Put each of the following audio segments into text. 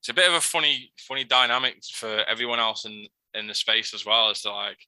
it's a bit of a funny funny dynamic for everyone else in in the space as well. As to like,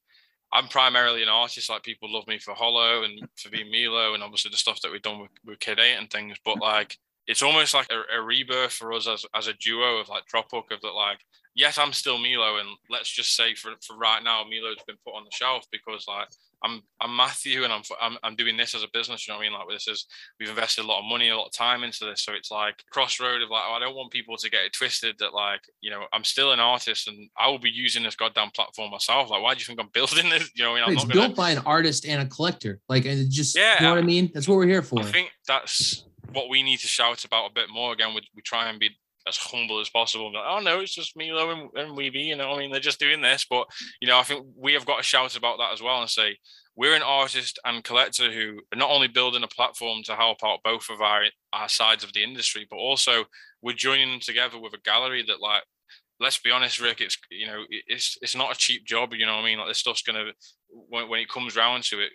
I'm primarily an artist. Like people love me for Hollow and for being Milo, and obviously the stuff that we've done with, with Kid Eight and things. But like, it's almost like a, a rebirth for us as as a duo of like Drop Hook of that like yes, I'm still Milo, and let's just say for for right now, Milo's been put on the shelf because like I'm I'm Matthew, and I'm I'm, I'm doing this as a business. You know what I mean? Like this is we've invested a lot of money, a lot of time into this, so it's like crossroad of like oh, I don't want people to get it twisted that like you know I'm still an artist and I will be using this goddamn platform myself. Like why do you think I'm building this? You know, I mean, I'm it's not built gonna, by an artist and a collector. Like and it just Yeah, you know what I mean. That's what we're here for. I think that's what we need to shout about a bit more. Again, we, we try and be as humble as possible. Like, oh no, it's just Milo and, and Weeby. You know, I mean, they're just doing this. But you know, I think we have got to shout about that as well and say we're an artist and collector who are not only building a platform to help out both of our our sides of the industry, but also we're joining them together with a gallery that like. Let's be honest, Rick. It's you know it's it's not a cheap job. You know I mean? Like this stuff's gonna when, when it comes round to it,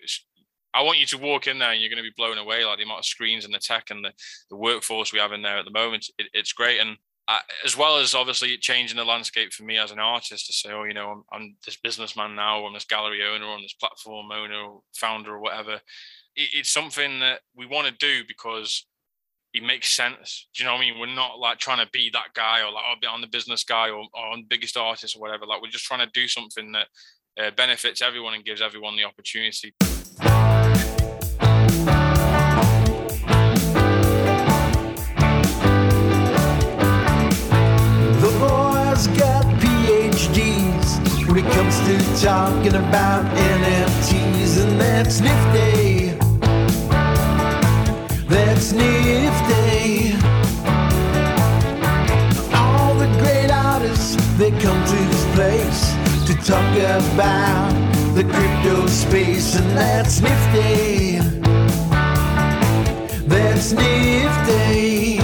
I want you to walk in there and you're going to be blown away. Like the amount of screens and the tech and the, the workforce we have in there at the moment, it, it's great. And I, as well as obviously changing the landscape for me as an artist to say, oh, you know, I'm, I'm this businessman now, or I'm this gallery owner, or I'm this platform owner, founder, or whatever. It, it's something that we want to do because it makes sense. Do you know what I mean? We're not like trying to be that guy or like, oh, I'm the business guy or, or I'm the biggest artist or whatever. Like, we're just trying to do something that uh, benefits everyone and gives everyone the opportunity. Talking about NFTs, and that's nifty. That's nifty. All the great artists, they come to this place to talk about the crypto space, and that's nifty. That's nifty.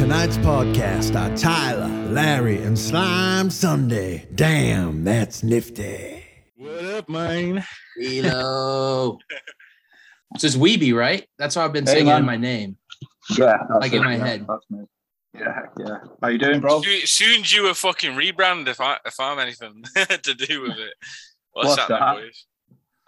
Tonight's podcast are Tyler, Larry, and Slime Sunday. Damn, that's nifty. What up, man? Hello. It's just Weeby, right? That's how I've been Hey, saying it man. in my name. Yeah, that's Like in my yeah, head. Yeah, yeah. How you doing, bro? Soon- Soon due a fucking rebrand if I if I'm anything to do with it. What's, What's that, then, that? boys?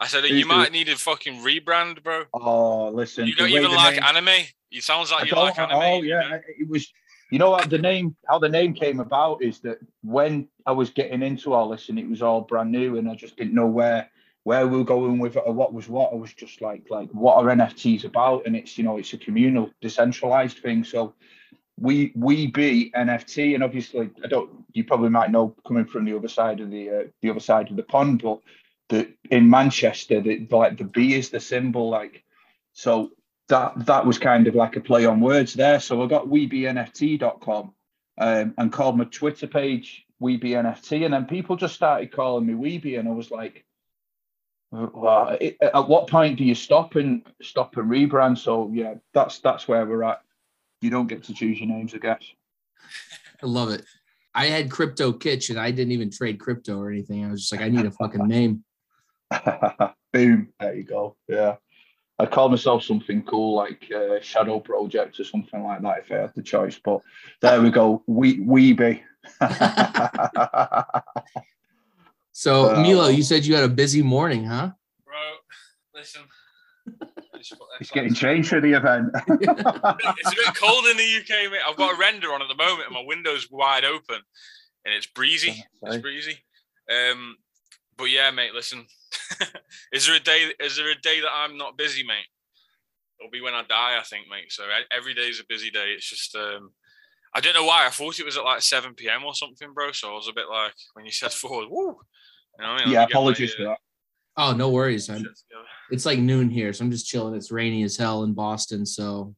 I said you might need a fucking rebrand, bro. Oh, listen. You don't even like name- anime. You sounds I like you like anime. Oh yeah, know? it was. You know what the name? How the name came about is that when I was getting into all this and it was all brand new and I just didn't know where where we were going with it or what was what. I was just like like what are NFTs about? And it's you know it's a communal, decentralized thing. So we we be NFT and obviously I don't. You probably might know coming from the other side of the uh, the other side of the pond, but the in Manchester, the like the B is the symbol, like so that that was kind of like a play on words there. So I got weebnft.com um, and called my Twitter page weebnft, and then people just started calling me Weeby, and I was like, well, it, at what point do you stop and stop and rebrand? So yeah, that's that's where we're at. You don't get to choose your names, I guess. I love it. I had Crypto Kitch and I didn't even trade crypto or anything. I was just like, I need a fucking name. Boom. There you go. Yeah. I'd call myself something cool like uh, Shadow Project or something like that if I had the choice. But there we go. We Weeby. So Uh, Milo, you said you had a busy morning, huh? Bro, listen. Just it's getting changed for the event. it's a bit cold in the UK, mate. I've got a render on at the moment, and my window's wide open, and it's breezy. It's breezy. Um, but yeah, mate. Listen, is there a day? Is there a day that I'm not busy, mate? It'll be when I die, I think, mate. So every day is a busy day. It's just, um, I don't know why. I thought it was at like 7 p.m. or something, bro. So I was a bit like, when you said four, woo. You know I mean? yeah, Let my, apologies uh, for that. Oh, no worries. I'm, it's like noon here, so I'm just chilling. It's rainy as hell in Boston, so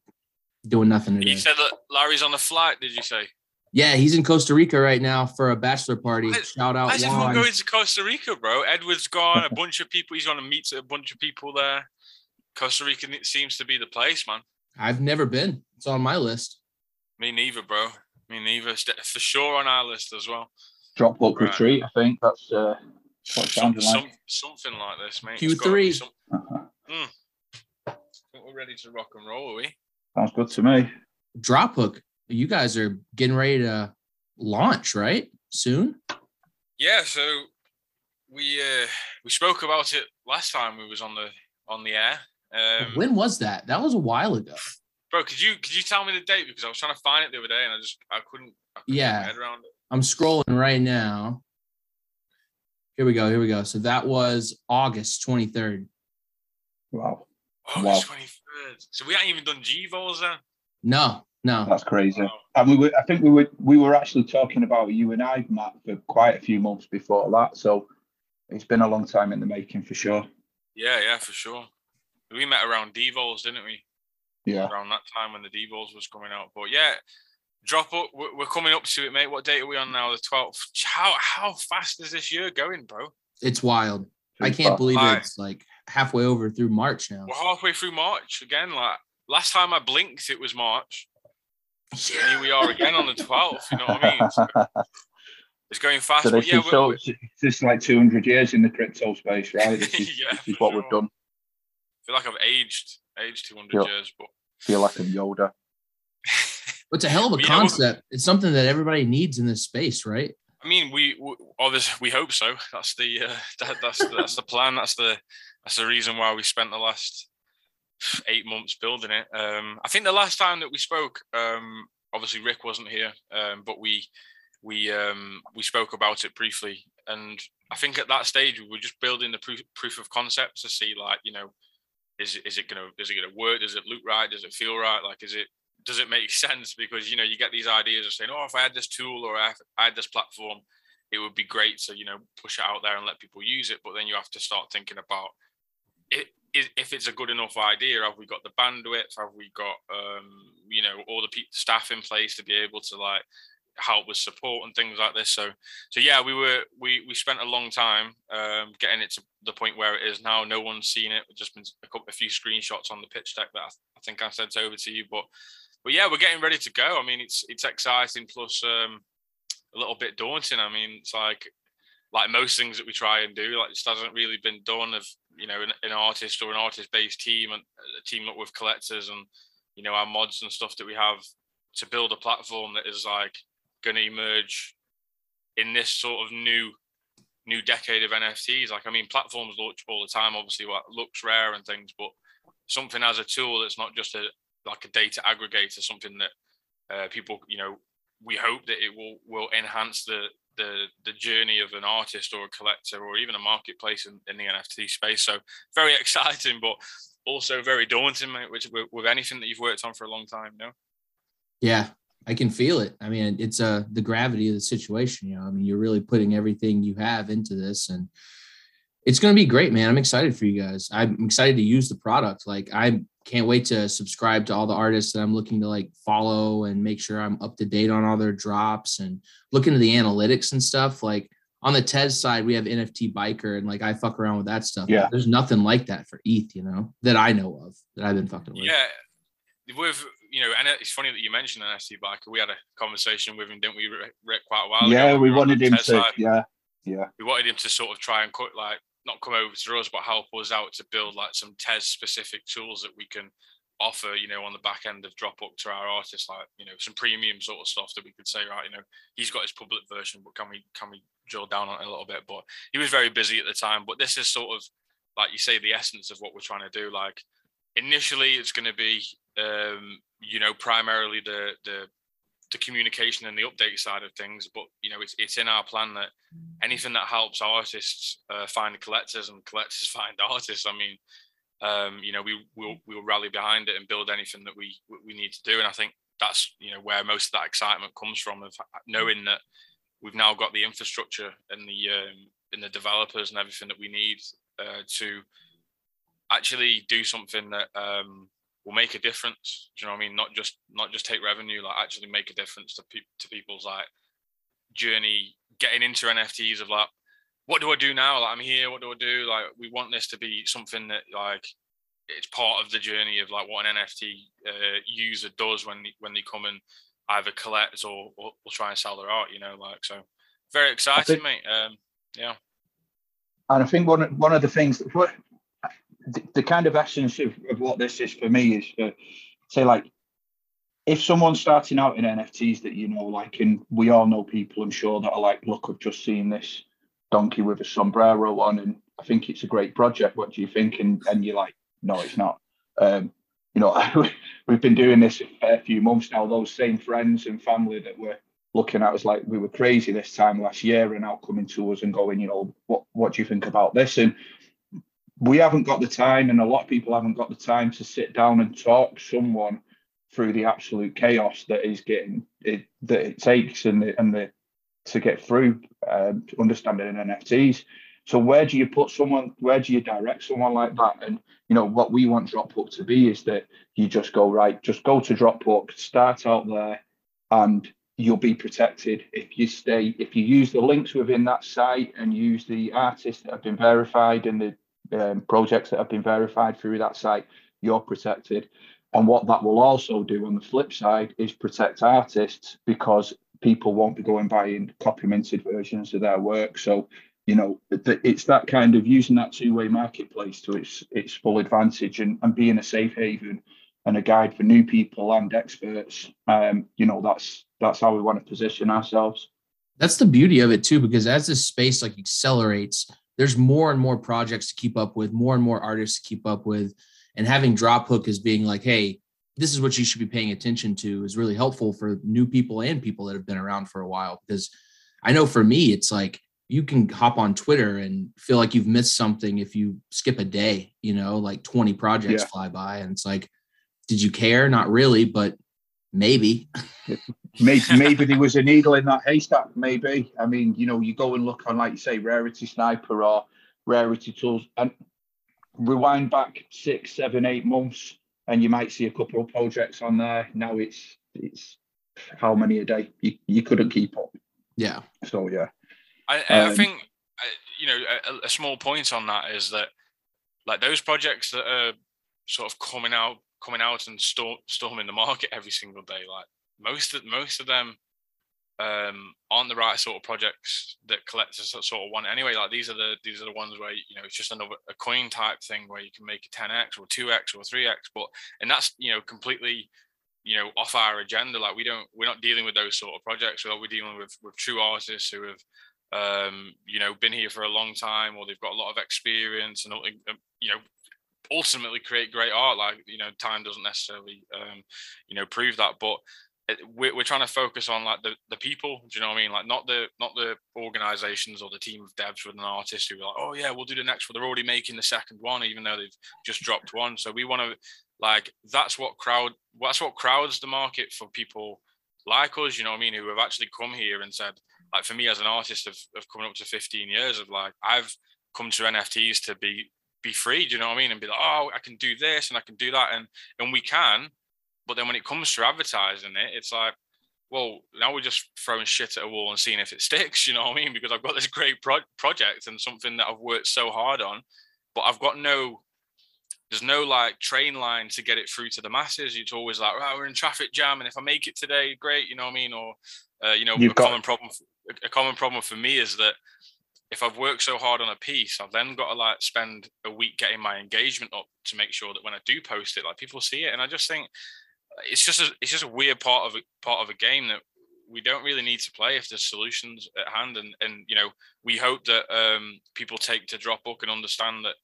doing nothing today. You said that Larry's on the flight. Did you say? Yeah, he's in Costa Rica right now for a bachelor party. Why- Shout out Why is everyone Juan. going to Costa Rica, bro? Edward's gone. A bunch of people. He's going to meet a bunch of people there. Costa Rica seems to be the place, man. I've never been. It's on my list. Me neither, bro. Me neither. For sure on our list as well. Drop book Right. retreat. I think that's uh, What it Some, like. something like this, mate. Q3. be some- Mm. I think we're ready to rock and roll, are we? Sounds good to me. Drophook, you guys are getting ready to launch, right? Soon? Yeah, so we uh we spoke about it last time we was on the on the air. Um, when was that? That was a while ago. bro, could you could you tell me the date because I was trying to find it the other day and I just I couldn't. I couldn't Yeah. head around it. I'm scrolling right now. Here we go. Here we go. So that was August 23rd. Wow, August Wow. twenty third. So we ain't even done G vols then. No, no. that's crazy. And we were, I think we were, we were actually talking about you and I, Matt, for quite a few months before that. So it's been a long time in the making for sure. Yeah, yeah, for sure. We met around Devos, didn't we? Yeah. Around that time when the Devos was coming out. But yeah, drop up. We're, we're coming up to it, mate. What date are we on now? The twelfth. How how fast is this year going, bro? It's wild. I can't far. believe Aye. it's like halfway over through March now. We're halfway through March again. Like last time I blinked, it was March. And here we are again on the twelfth. You know what I mean? So it's going fast. so but this yeah, is we're- so we're- it's it's just like 200 years in the crypto space, right? This is, Yeah, this is for what we've done. I feel like I've aged aged two hundred Yep. years, but Feel like I'm Yoda. It's a hell of a Yeah, well- concept. It's something that everybody needs in this space, right? I mean, we, we obviously we hope so. That's the uh, that, that's that's the plan. That's the that's the reason why we spent the last eight months building it. Um, I think the last time that we spoke, um, obviously Rick wasn't here, um, but we we um, we spoke about it briefly, and I think at that stage we were just building the proof proof of concept to see like you know is is it gonna is it gonna work? Does it look right? Does it feel right? Like is it does it make sense? Because you know you get these ideas of saying, oh, if I had this tool or I had this platform, it would be great to you know push it out there and let people use it. But then you have to start thinking about it. If it's a good enough idea, have we got the bandwidth? Have we got um, you know all the pe- staff in place to be able to like help with support and things like this? So so yeah, we were we we spent a long time um, getting it to the point where it is now. No one's seen it. We've just been a couple a few screenshots on the pitch deck that I, I think I sent over to you, but but yeah, we're getting ready to go. I mean, it's it's exciting plus um, a little bit daunting. I mean, it's like like most things that we try and do, like this hasn't really been done of you know an, an artist or an artist based team and a team up with collectors and you know our mods and stuff that we have to build a platform that is like going to emerge in this sort of new new decade of NFTs. Like I mean, platforms launch all the time. Obviously, what LooksRare and things, but something as a tool that's not just a like a data aggregator, something that uh, people, you know, we hope that it will will enhance the the the journey of an artist or a collector or even a marketplace in, in the NFT space. So very exciting, but also very daunting, mate. Which with, with anything that you've worked on for a long time, know. Yeah, I can feel it. I mean, it's uh the gravity of the situation. You know, I mean, you're really putting everything you have into this, and it's going to be great, man. I'm excited for you guys. I'm excited to use the product. Like, I can't wait to subscribe to all the artists that I'm looking to like follow and make sure I'm up to date on all their drops and look into the analytics and stuff. Like on the Tez side, we have NFT Biker, and like I fuck around with that stuff. Yeah. there's nothing like that for ETH, you know, that I know of that I've been fucking with. Yeah, with you know, and it's funny that you mentioned NFT Biker. We had a conversation with him, didn't we, Rick, Rick, quite a while ago. yeah, when we wanted him test to. side. Yeah, yeah, we wanted him to sort of try and cut like not come over to us, but help us out to build like some Tez specific tools that we can offer, you know, on the back end of drop up to our artists, like you know, some premium sort of stuff that we could say, right, you know, he's got his public version, but can we can we drill down on it a little bit? But he was very busy at the time. But this is sort of like you say, the essence of what we're trying to do. Like initially, it's going to be, um, you know, primarily the the the communication and the update side of things. But you know, it's it's in our plan that anything that helps artists uh, find collectors and collectors find artists. I mean, um, you know, we will we'll rally behind it and build anything that we we need to do. And I think that's you know where most of that excitement comes from of knowing that we've now got the infrastructure and the um, and the developers and everything that we need uh, to actually do something that um, will make a difference. Do you know what I mean? Not just not just take revenue, like actually make a difference to to people's like journey getting into NFTs of like, what do I do now? Like I'm here, what do I do? Like we want this to be something that like it's part of the journey of like what an NFT uh, user does when they, when they come and either collect or, or, or try and sell their art. You know, like so very exciting, think- mate. Um, yeah. and I think one of- one of the things what the, kind of essence of, of what this is for me is for say like if someone's starting out in NFTs that you know, like, and we all know people, I'm sure that are like, look, I've just seen this donkey with a sombrero on, and I think it's a great project. What do you think? And and you're like, no, it's not. Um, you know, we've been doing this a few months now. Those same friends and family that were looking at us like we were crazy this time last year, and now coming to us and going, you know, what what do you think about this? And we haven't got the time, and a lot of people haven't got the time to sit down and talk someone through the absolute chaos that is getting it that it takes and the and the to get through um, understanding NFTs. So where do you put someone? Where do you direct someone like that? And you know what we want Dropbook to be is that you just go right, just go to Dropbook, start out there, and you'll be protected if you stay. If you use the links within that site and use the artists that have been verified and the um, projects that have been verified through that site, you're protected. And what that will also do on the flip side is protect artists because people won't be going buying copy minted versions of their work. So, you know, it's that kind of using that two-way marketplace to its its full advantage and, and being a safe haven and a guide for new people and experts. Um, you know, that's that's how we want to position ourselves. That's the beauty of it too, because as this space like accelerates, there's more and more projects to keep up with, more and more artists to keep up with and having drop hook as being like, hey, this is what you should be paying attention to is really helpful for new people and people that have been around for a while. Because I know for me, it's like you can hop on Twitter and feel like you've missed something if you skip a day, you know, like 20 projects yeah. fly by. And it's like, did you care? Not really, but maybe. Maybe maybe there was a needle in that haystack. Maybe. I mean, you know, you go and look on, like you say, Rarity Sniper or Rarity Tools, and rewind back six, seven, eight months, and you might see a couple of projects on there. Now it's it's how many a day? You, you couldn't keep up. Yeah. So yeah. I, um, think you know a, a, small point on that is that like those projects that are sort of coming out coming out and storm, storming the market every single day like most of most of them um, aren't the right sort of projects that collectors sort of want anyway. Like these are the these are the ones where you know it's just another a coin type thing where you can make a 10x or 2x or 3x, but and that's you know completely you know off our agenda. Like we don't we're not dealing with those sort of projects. We're, dealing with with true artists who have um, you know been here for a long time or they've got a lot of experience and um, you know ultimately create great art like you know time doesn't necessarily um, you know prove that but we're, trying to focus on like the, the people do you know what i mean? Like not the not the organizations or the team of devs with an artist who are like oh yeah we'll do the next one. They're already making the second one even though they've just dropped one. So we want to like that's what crowd that's what crowds the market for people like us you know what i mean who have actually come here and said like for me as an artist of, of coming up to 15 years of like i've come to nfts to be be free do you know what i mean? And be like oh i can do this and i can do that. And and we can but then when it comes to advertising it, it's like, well, now we're just throwing shit at a wall and seeing if it sticks. You know what I mean? Because I've got this great pro- project and something that I've worked so hard on, but I've got no. There's no like train line to get it through to the masses. It's always like, right, we're in traffic jam, and if I make it today, great. You know what I mean? Or, uh, you know, You've a got- common problem. A common problem for me is that if I've worked so hard on a piece, I've then got to like spend a week getting my engagement up to make sure that when I do post it, like people see it. And I just think it's just a, it's just a weird part of a part of a game that we don't really need to play if there's solutions at hand. And and you know we hope that um, people take to Dropbook and understand that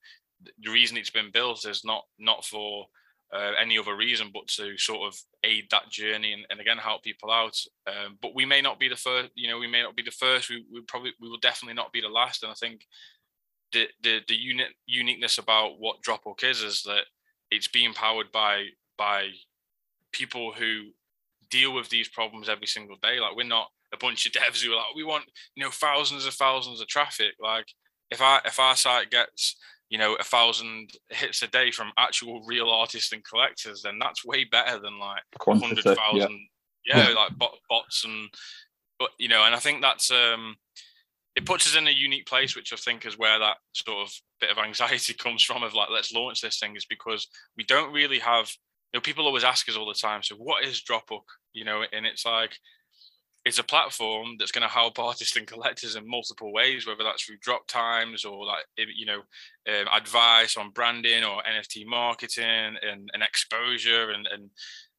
the reason it's been built is not not for uh, any other reason but to sort of aid that journey and, and again help people out. Um, but we may not be the first you know we may not be the first. We, we probably we will definitely not be the last. And i think the the, the unit uniqueness about what dropbook is is that it's being powered by by people who deal with these problems every single day. Like we're not a bunch of devs who are like, we want, you know, thousands of thousands of traffic. Like if our if our site gets, you know, a thousand hits a day from actual real artists and collectors, then that's way better than like hundred thousand. Yeah. yeah, like bot, bots and but you know, and I think that's um it puts us in a unique place, which I think is where that sort of bit of anxiety comes from of like, let's launch this thing, is because we don't really have you know, people always ask us all the time, so what is Dropbook? You know, and it's like it's a platform that's going to help artists and collectors in multiple ways, whether that's through drop times or like you know um, advice on branding or NFT marketing and, and exposure and and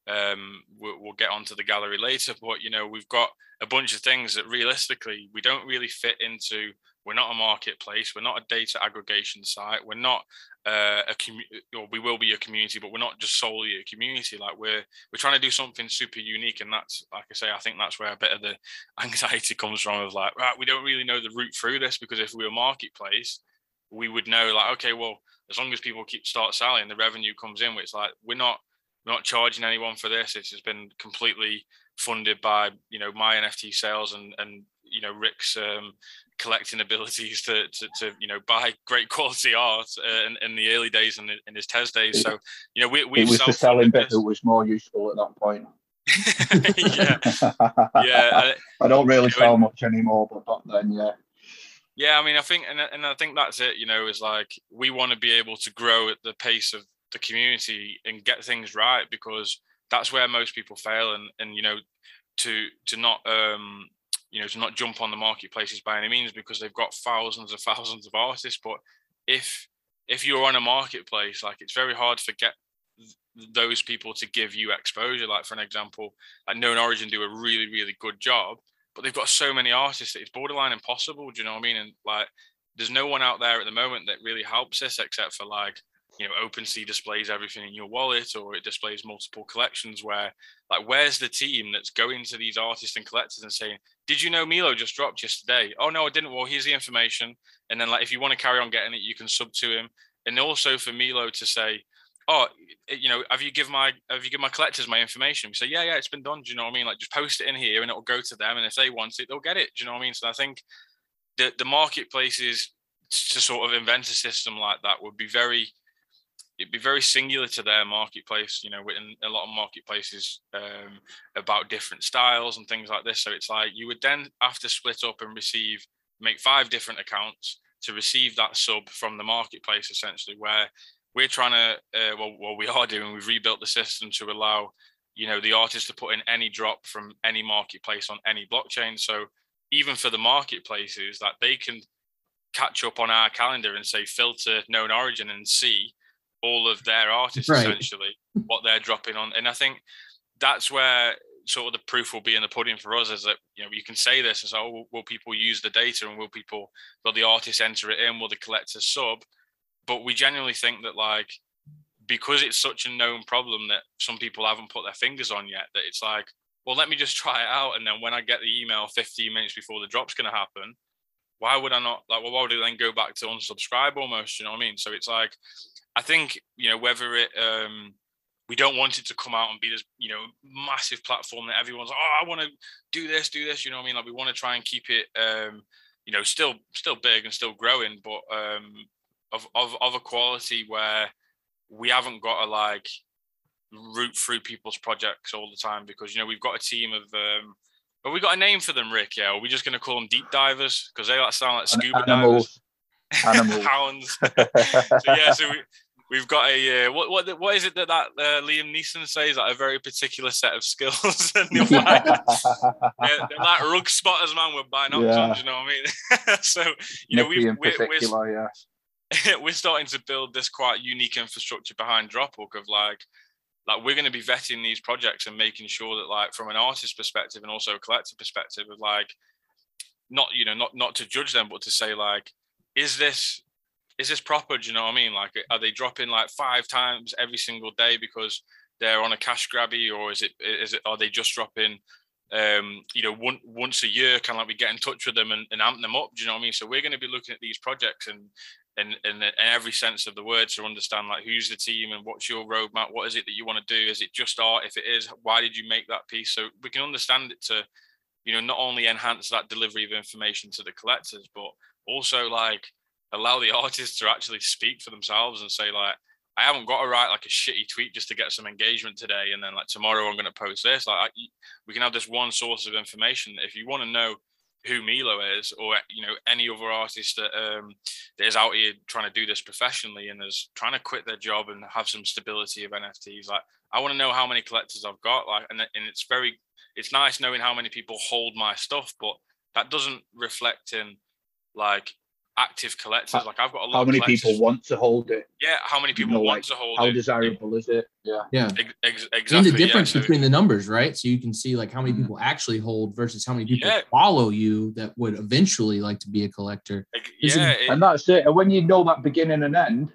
um, we'll, we'll get onto the gallery later. But you know, we've got a bunch of things that realistically we don't really fit into. We're not a marketplace. We're not a data aggregation site. We're not uh, a community, or we will be a community, but we're not just solely a community. Like we're we're trying to do something super unique, and that's like I say, I think that's where a bit of the anxiety comes from. Of like, right, we don't really know the route through this because if we were marketplace, we would know like, okay, well, as long as people keep start selling, the revenue comes in. Which like we're not we're not charging anyone for this. It's just been completely funded by you know my NFT sales and and you know Rick's um, collecting abilities to, to, to you know buy great quality art uh, in, in, the early days and in, in, his test days. So you know we we was the selling bit that was more useful at that point. yeah, yeah. I, I don't really sell much anymore, but back then, yeah. Yeah, I mean, I think, and, and I think that's it. You know, is like we want to be able to grow at the pace of the community and get things right because that's where most people fail. And and you know, to to not um you know to not jump on the marketplaces by any means because they've got thousands and thousands of artists. But if if you're on a marketplace, like it's very hard to get those people to give you exposure. Like for an example, like Known Origin do a really really good job, but they've got so many artists that it's borderline impossible. Do you know what I mean? And like, there's no one out there at the moment that really helps us except for like you know OpenSea displays everything in your wallet or it displays multiple collections where like where's the team that's going to these artists and collectors and saying did you know Milo just dropped yesterday? Oh no I didn't. Well here's the information. And then like if you want to carry on getting it you can sub to him. And also for Milo to say oh you know have you given my have you given my collectors my information? We say yeah yeah it's been done. Do you know what I mean? Like just post it in here and it'll go to them. And if they want it they'll get it. Do you know what I mean? So I think the the marketplaces to sort of invent a system like that would be very it'd be very singular to their marketplace. You know, in a lot of marketplaces um, about different styles and things like this. So it's like you would then have to split up and receive, make five different accounts to receive that sub from the marketplace, essentially. Where we're trying to, uh, well, what we are doing, we've rebuilt the system to allow, you know, the artist to put in any drop from any marketplace on any blockchain. So even for the marketplaces, that they can catch up on our calendar and say filter known origin and see all of their artists right. essentially what they're dropping on. And i think that's where sort of the proof will be in the pudding for us is that you know you can say this as oh will people use the data and will people will the artists enter it in? Will the collectors sub? But we genuinely think that like because it's such a known problem that some people haven't put their fingers on yet that it's like well let me just try it out and then when i get the email 15 minutes before the drop's going to happen why would i not like well why would i then go back to unsubscribe almost you know what i mean? So it's like I think you know whether it um, we don't want it to come out and be this you know massive platform that everyone's like, oh I want to do this do this you know what I mean? Like we want to try and keep it um, you know still still big and still growing but um, of, of of a quality where we haven't got to like root through people's projects all the time because you know we've got a team of um, but we got a name for them, Rick. Yeah, are we just going to call them deep divers because they like sound like scuba divers? Animals. Hounds. so yeah, so we, we've got a uh, what what what is it that that uh, Liam Neeson says? Like a very particular set of skills. and they're, like, they're, they're, like rug spotters, man, with binoculars. Yeah. You know what I mean? so you know we we're, we're, yeah. we're starting to build this quite unique infrastructure behind Dropbook of like like we're going to be vetting these projects and making sure that like from an artist perspective and also a collective perspective of like not you know not not to judge them but to say like is this is this proper? Do you know what I mean? Like, are they dropping like five times every single day because they're on a cash grabby, or is it is it are they just dropping? Um, you know, one, once a year, kind of like we get in touch with them and, and amp them up. Do you know what I mean? So we're going to be looking at these projects and in, in, in every sense of the word to understand like who's the team and what's your roadmap what is it that you want to do is it just art if it is why did you make that piece so we can understand it to you know not only enhance that delivery of information to the collectors but also like allow the artists to actually speak for themselves and say like I haven't got to write like a shitty tweet just to get some engagement today, and then like tomorrow I'm going to post this. Like I, we can have this one source of information. If you want to know who Milo is, or you know any other artist that um, that is out here trying to do this professionally and is trying to quit their job and have some stability of NFTs, like I want to know how many collectors I've got. Like, and and it's very, it's nice knowing how many people hold my stuff, but that doesn't reflect in like active collectors. Like I've got a lot. How many collectors- people want to hold it? Yeah, how many people know, want like, to hold How it? How desirable is it? Yeah. Yeah. Ex- ex- exactly. and the yeah, difference so- between the numbers, right? So you can see like how many Mhm. people actually hold versus how many people Yeah. follow you that would eventually like to be a collector. ex- Is it- yeah, it- And that's it. And when you know that beginning and end,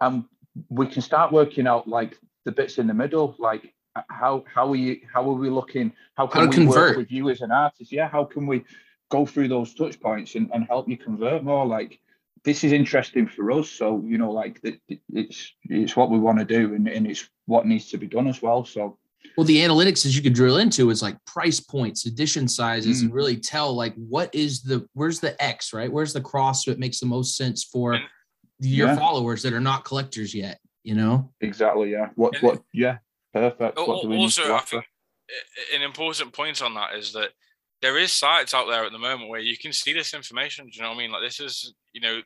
um, we can start working out like the bits in the middle, like uh, how how are you how are we looking? How How can to we convert. work with you as an artist? Yeah, how can we go through those touch points and, and help you convert more? Like this is interesting for us. So, you know, like it, it- it's it's what we want to do and, and it's what needs to be done as well. So Well, the analytics as you can drill into is like price points, edition sizes, and mm. really tell like what is the where's the X, right? Where's the cross that makes the most sense for your Yeah. followers that are not collectors yet, you know? exactly, yeah. What And- what yeah, perfect. Al- What do we need also, to I offer? think an important point on that is that there is sites out there at the moment where you can see this information. Do you know what I mean? Like this is, you know,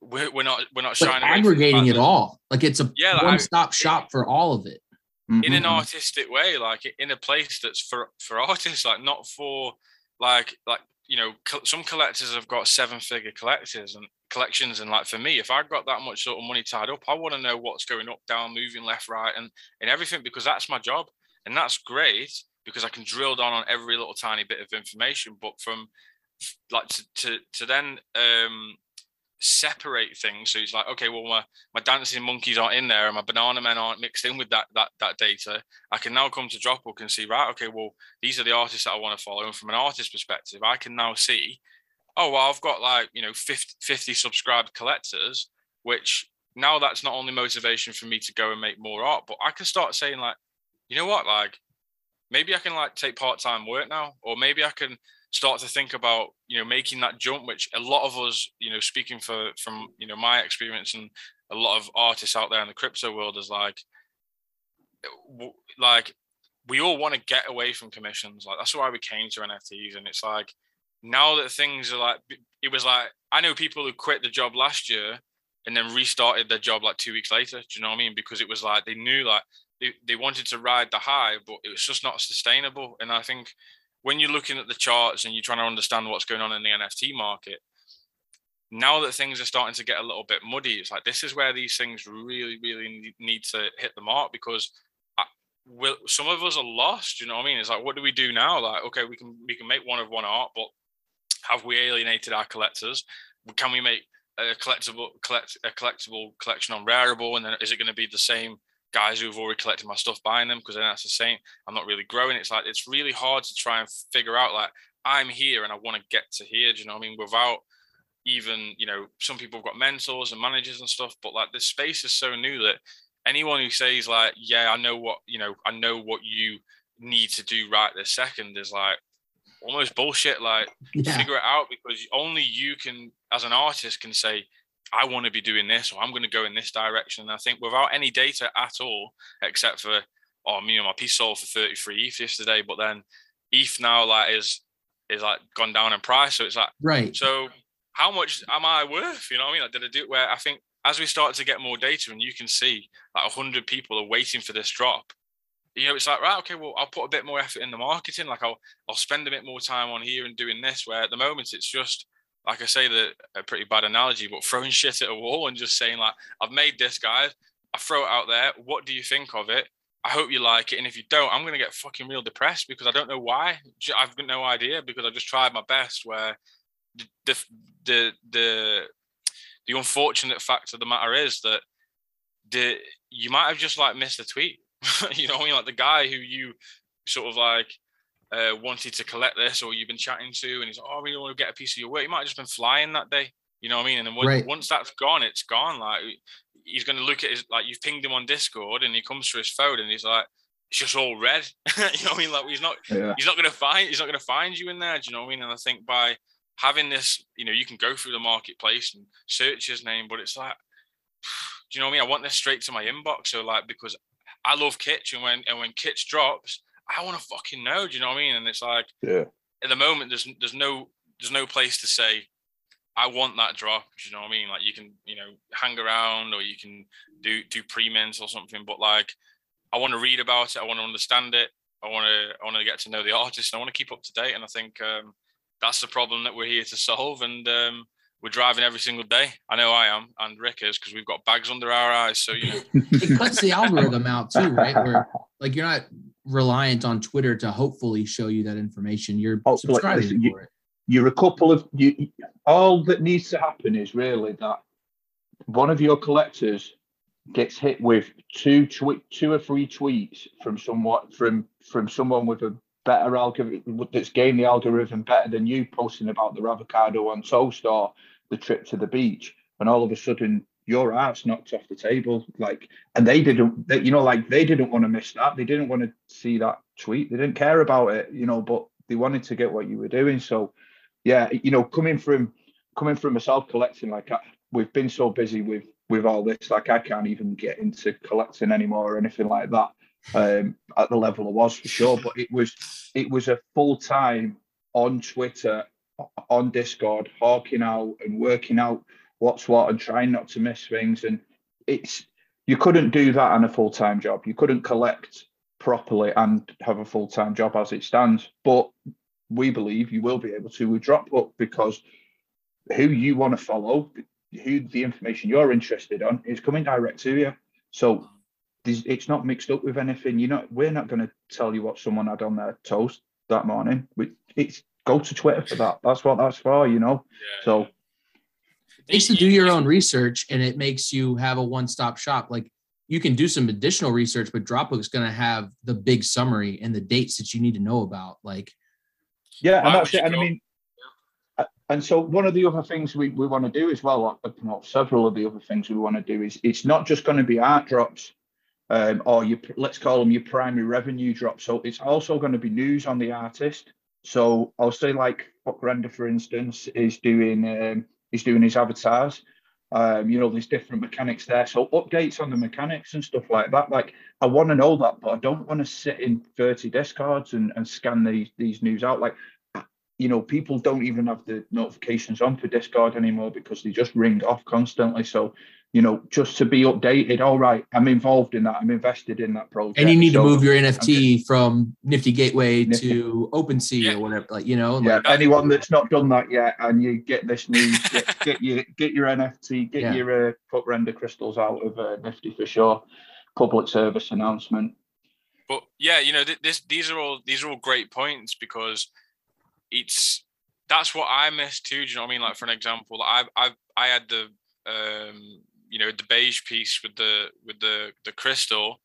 we're, we're not we're not Like shying away from the aggregating it all. Like it's a Yeah, like, I- one-stop shop for all of it. in an Mhm. artistic way, like in a place that's for for artists, like not for like like you know some collectors have got seven figure collectors and collections and like for me if i've got that much sort of money tied up i want to know what's going up down moving left right and and everything because that's my job and that's great because i can drill down on every little tiny bit of information but from like to to, to then um separate things. So it's like okay well my my dancing monkeys aren't in there and my banana men aren't mixed in with that that that data. I can now come to dropbook and see right okay well these are the artists that i want to follow. And from an artist perspective i can now see oh well i've got like you know 50, 50 subscribed collectors which now that's not only motivation for me to go and make more art but i can start saying like you know what like maybe i can like take part-time work now or maybe i can start to think about you know making that jump which a lot of us you know speaking for from you know my experience and a lot of artists out there in the crypto world is like like we all want to get away from commissions. Like that's why we came to nfts and it's like now that things are like it was like i know people who quit the job last year and then restarted their job like two weeks later. Do you know what i mean? Because it was like they knew like they, they wanted to ride the high but it was just not sustainable. And i think when you're looking at the charts and you're trying to understand what's going on in the nft market now that things are starting to get a little bit muddy it's like this is where these things really really need- to hit the mark because I, will some of us are lost you know what i mean? It's like what do we do now? Like okay we can we can make one of one art but have we alienated our collectors? Can we make a collectible collect a collectible collection on Rarible, and then is it going to be the same guys who've already collected my stuff buying them? Because then that's the same. I'm not really growing. It's like it's really hard to try and figure out like I'm here and I want to get to here. Do you know what I mean? Without even you know, some people have got mentors and managers and stuff, but like this space is so new that anyone who says like, yeah, I know what you know, I know what you need to do right this second is like almost bullshit. Like Yeah. figure it out because only you can as an artist can say i want to be doing this or i'm going to go in this direction and i think without any data at all except for oh me and my piece sold for 33 eth yesterday but then eth now like is is like gone down in price so it's like Right. so how much am i worth you know what i mean like did i do where i think as we start to get more data and you can see like 100 people are waiting for this drop you know, it's like right, okay, well, I'll put a bit more effort in the marketing. Like I'll I'll spend a bit more time on here and doing this. Where at the moment it's just like I say the a pretty bad analogy, but throwing shit at a wall and just saying like, I've made this, guys. I throw it out there. What do you think of it? I hope you like it. And if you don't, I'm gonna get fucking real depressed because I don't know why. I've got no idea because I just tried my best. Where the the the the, unfortunate fact of the matter is that the you might have just like missed a tweet. you know what I mean? Like the guy who you sort of like uh, wanted to collect this or you've been chatting to and he's like, oh, we want to get a piece of your work. He might have just been flying that day. You know what I mean? And then when, Right. once that's gone, it's gone. Like he's going to look at his, like you've pinged him on Discord and he comes to his phone and he's like, it's just all red. you know what I mean? Like he's not, Yeah. he's not going to find, he's not going to find you in there. Do you know what I mean? And I think by having this, you know, you can go through the marketplace and search his name, but it's like, do you know what I mean? I want this straight to my inbox. So like, because I love Kitch and when, and when Kitch drops, I want to fucking know. Do you know what I mean? And it's like, Yeah. at the moment, there's, there's no, there's no place to say, I want that drop. Do you know what I mean? Like you can, you know, hang around or you can do, do pre-mints or something, but like, I want to read about it. I want to understand it. I want to, I want to get to know the artist. And I want to keep up to date. And I think, um, that's the problem that we're here to solve. And, um, we're driving every single day. I know I am, and Rick is because we've got bags under our eyes. So you know, it cuts the algorithm out too, right? Where like you're not reliant on Twitter to hopefully show you that information. You're oh, Hopefully, subscribing listen, you- for it. you're a couple of you all that needs to happen is really that one of your collectors gets hit with two tweet two or three tweets from somewhat from from someone with a better algorithm that's gained the algorithm better than you posting about the avocado on toast or the trip to the beach and all of a sudden your art's knocked off the table. Like and they didn't they, you know like they didn't want to miss that. They didn't want to see that tweet. They didn't care about it you know but they wanted to get what you were doing. So yeah, you know, coming from coming from myself collecting, like I, we've been so busy with with all this, like I can't even get into collecting anymore or anything like that um, at the level I was for sure. But it was it was a full time on Twitter, on Discord, hawking out and working out what's what and trying not to miss things. And it's you couldn't do that on a full time job. You couldn't collect properly and have a full time job as it stands. But we believe you will be able to with Dropbook because who you want to follow, who the information you're interested on is coming direct to you. So it's not mixed up with anything. You're not. We're not going to tell you what someone had on their toast that morning. We, it's go to Twitter for that. That's what that's for. You know. yeah. So It makes you do your own research and it makes you have a one-stop shop. Like you can do some additional research, but Dropbook's going to have the big summary and the dates that you need to know about. Like Yeah, and Why that's would it. And I mean, uh, and so one of the other things we, we want to do as well, uh, you several of the other things we want to do is it's not just going to be art drops, um, or you let's call them your primary revenue drops. So it's also going to be news on the artist. So I'll say like FVCKRENDER, for instance, is doing um, is doing his avatars. Um, you know, there's different mechanics there. So updates on the mechanics and stuff like that. Like I want to know that, but I don't want to sit in 30 Discords and, and scan these these news out. Like, you know, people don't even have the notifications on for Discord anymore because they just ring off constantly. So, you know, just to be updated, all right, I'm involved in that. I'm invested in that project. and you need to move your NFT from Nifty Gateway Nifty. to OpenSea Yeah. or whatever. Like, you know, Yeah, like, anyone that's not done that yet, and you get this news, get, get your get your NFT, get Yeah. your uh, FVCKRENDER crystals out of uh, Nifty for sure. Public service announcement. but yeah, you know, th- this these are all these are all great points because it's that's what I miss too. Do you know what I mean? Like for an example, I I I had the um you know the beige piece with the with the the crystal.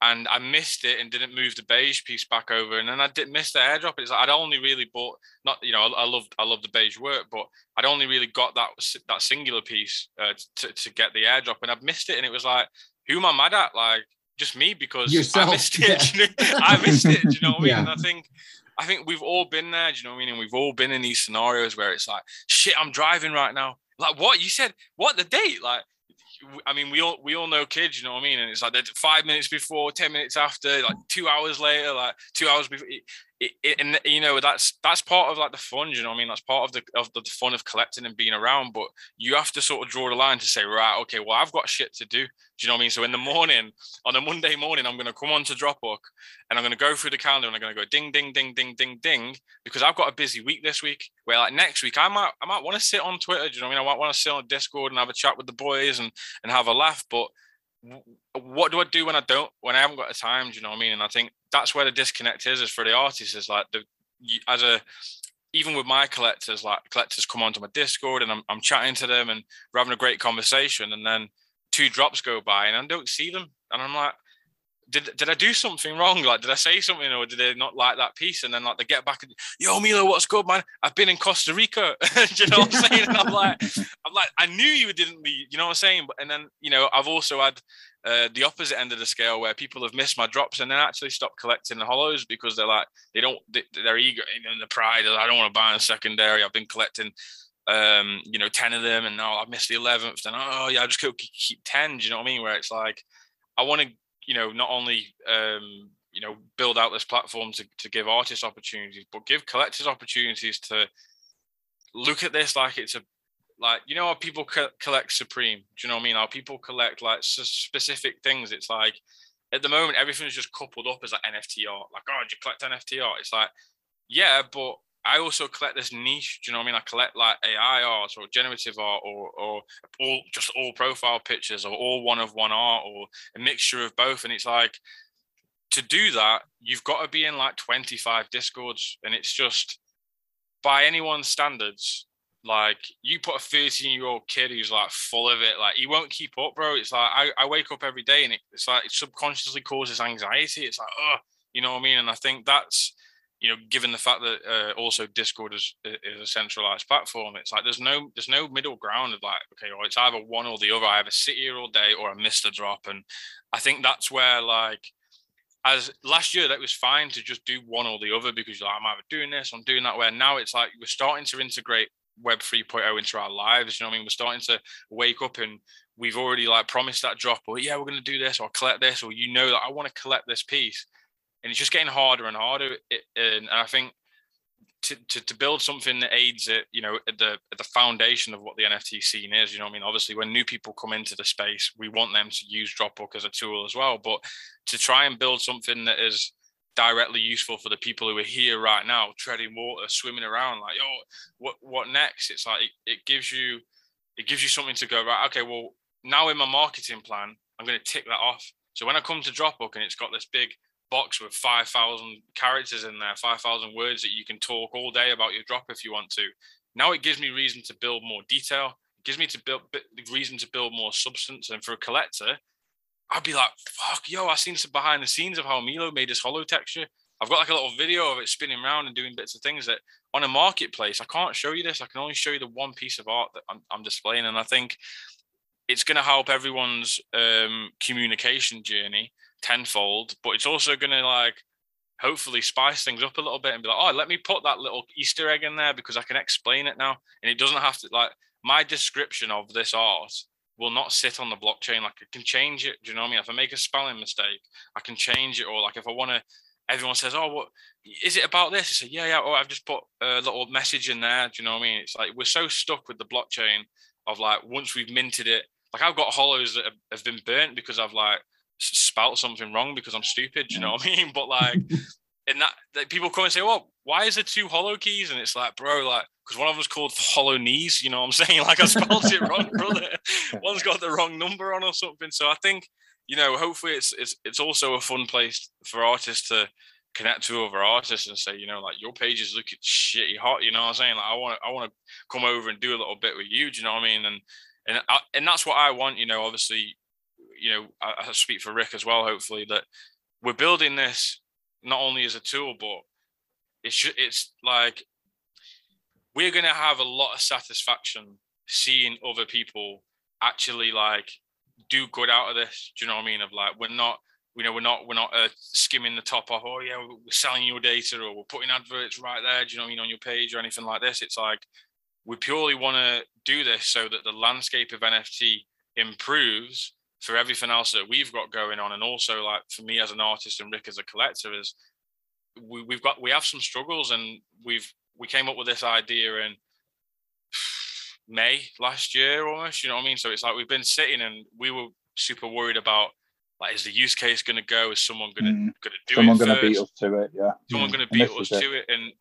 And I missed it and didn't move the beige piece back over, and then I didn't miss the airdrop. It's like I'd only really bought not you know I, I love I love the beige work, but I'd only really got that that singular piece uh, to to get the airdrop, and I've missed it, and it was like, who am I mad at? Like just me because Yourself, I missed it. yeah. I missed it. Do you know what I mean? Yeah. And I think I think we've all been there. Do you know what I mean? And we've all been in these scenarios where it's like, shit, I'm driving right now. Like what you said? What the date? Like, I mean, we all we all know kids. You know what I mean? And it's like five minutes before, ten minutes after, like two hours later, like two hours before. It, and you know that's that's part of like the fun. You know what I mean? That's part of the of the fun of collecting and being around. But you have to sort of draw the line to say, right, okay, well, I've got shit to do. Do you know what I mean? So in the morning, on a Monday morning, I'm going to come on to Dropbook and I'm going to go through the calendar and I'm going to go ding, ding, ding, ding, ding, ding, because I've got a busy week this week. Where like next week, I might, I might want to sit on Twitter. Do you know what I mean? I might want to sit on Discord and have a chat with the boys and and have a laugh. But what do I do when I don't, when I haven't got the time? Do you know what I mean? And I think that's where the disconnect is. Is for the artists is like the as a even with my collectors, like collectors come onto my Discord and I'm, I'm chatting to them and we're having a great conversation, and then two drops go by and I don't see them, and I'm like, did did I do something wrong? Like, did I say something, or did they not like that piece? And then like they get back and yo, Milo, what's good, man? I've been in Costa Rica. You know what I'm saying? And I'm like, I'm like, I knew you didn't leave. You know what I'm saying? But and then you know, I've also had uh, the opposite end of the scale where people have missed my drops and then actually stopped collecting the hollows because they're like they don't they, they're eager in the pride. I don't want to buy a secondary. I've been collecting um, you know, 10 of them and now I've missed the 11th. Then, oh, yeah, I just could keep 10. Do you know what I mean? Where it's like, I want to, you know, not only, um, you know, build out this platform to, to give artists opportunities, but give collectors opportunities to look at this like it's a, like, you know, how people co- collect Supreme. Do you know what I mean? How people collect like specific things. It's like, at the moment, everything's just coupled up as like NFT art. Like, oh, do you collect NFT art? It's like, yeah, but I also collect this niche. Do you know what I mean? I collect like AI art or generative art or or all just all profile pictures or all one of one art or a mixture of both. And it's like to do that, you've got to be in like 25 discords, and it's just by anyone's standards. Like you put a 13 year old kid who's like full of it, like he won't keep up, bro. It's like I, I wake up every day and it, it's like it subconsciously causes anxiety. It's like, oh, you know what I mean? And I think that's you know, given the fact that uh, also Discord is is a centralized platform, it's like there's no there's no middle ground of like okay, well, it's either one or the other. I either sit here all day or I miss the drop, and I think that's where like as last year that was fine to just do one or the other because like, I'm either doing this, I'm doing that. Where now it's like we're starting to integrate Web 3.0 into our lives. You know what I mean? We're starting to wake up and we've already like promised that drop, or yeah, we're going to do this or collect this, or you know that I want to collect this piece and it's just getting harder and harder. And I think to, to, to build something that aids it, you know, at the at the foundation of what the NFT scene is. You know, I mean, obviously, when new people come into the space, we want them to use Dropbook as a tool as well. But to try and build something that is directly useful for the people who are here right now, treading water, swimming around, like, oh, what what next? It's like it, it gives you it gives you something to go right. Okay, well, now in my marketing plan, I'm going to tick that off. So when I come to Dropbook and it's got this big box with 5,000 characters in there, 5,000 words that you can talk all day about your drop if you want to. Now it gives me reason to build more detail. It gives me to build reason to build more substance. And for a collector, I'd be like, fuck, yo, I seen some behind the scenes of how Milo made his hollow texture. I've got like a little video of it spinning around and doing bits of things that on a marketplace, I can't show you this. I can only show you the one piece of art that I'm, I'm displaying. And I think it's going to help everyone's um, communication journey tenfold, but it's also going to like hopefully spice things up a little bit and be like, oh, let me put that little Easter egg in there because I can explain it now. And it doesn't have to like my description of this art will not sit on the blockchain. Like I can change it. Do you know what I mean? If I make a spelling mistake, I can change it. Or like if I want to, everyone says, oh, what is it about this? I say, yeah, yeah. Or I've just put a little message in there. Do you know what I mean? It's like we're so stuck with the blockchain of like once we've minted it. Like I've got hollows that have been burnt because I've like spout something wrong because I'm stupid. you know what I mean? But like, in that, like, people come and say, "Well, why is there two hollow keys?" And it's like, bro, like, because one of them's called hollow knees. You know what I'm saying? Like, I spelled it wrong, brother. One's got the wrong number on or something. So I think, you know, hopefully it's it's it's also a fun place for artists to connect to other artists and say, you know, like your page is looking shitty hot. You know what I'm saying? Like, I want I want to come over and do a little bit with you. Do you know what I mean? And and I, and that's what I want. You know, obviously, you know, I, I speak for Rick as well. Hopefully, that we're building this not only as a tool, but it's it's like we're gonna have a lot of satisfaction seeing other people actually like do good out of this. Do you know what I mean? Of like we're not, you know, we're not we're not uh, skimming the top off. Oh yeah, we're selling your data or we're putting adverts right there. Do you know what I mean on your page or anything like this? It's like we purely want to do this so that the landscape of NFT improves for everything else that we've got going on. And also like for me as an artist and rick as a collector is we, we've got we have some struggles and we've we came up with this idea in may last year almost you know what i mean? So it's like we've been sitting and we were super worried about like is the use case going to go? Is someone going to mm. going to do someone going to beat us to it yeah. Someone going to beat us to it. And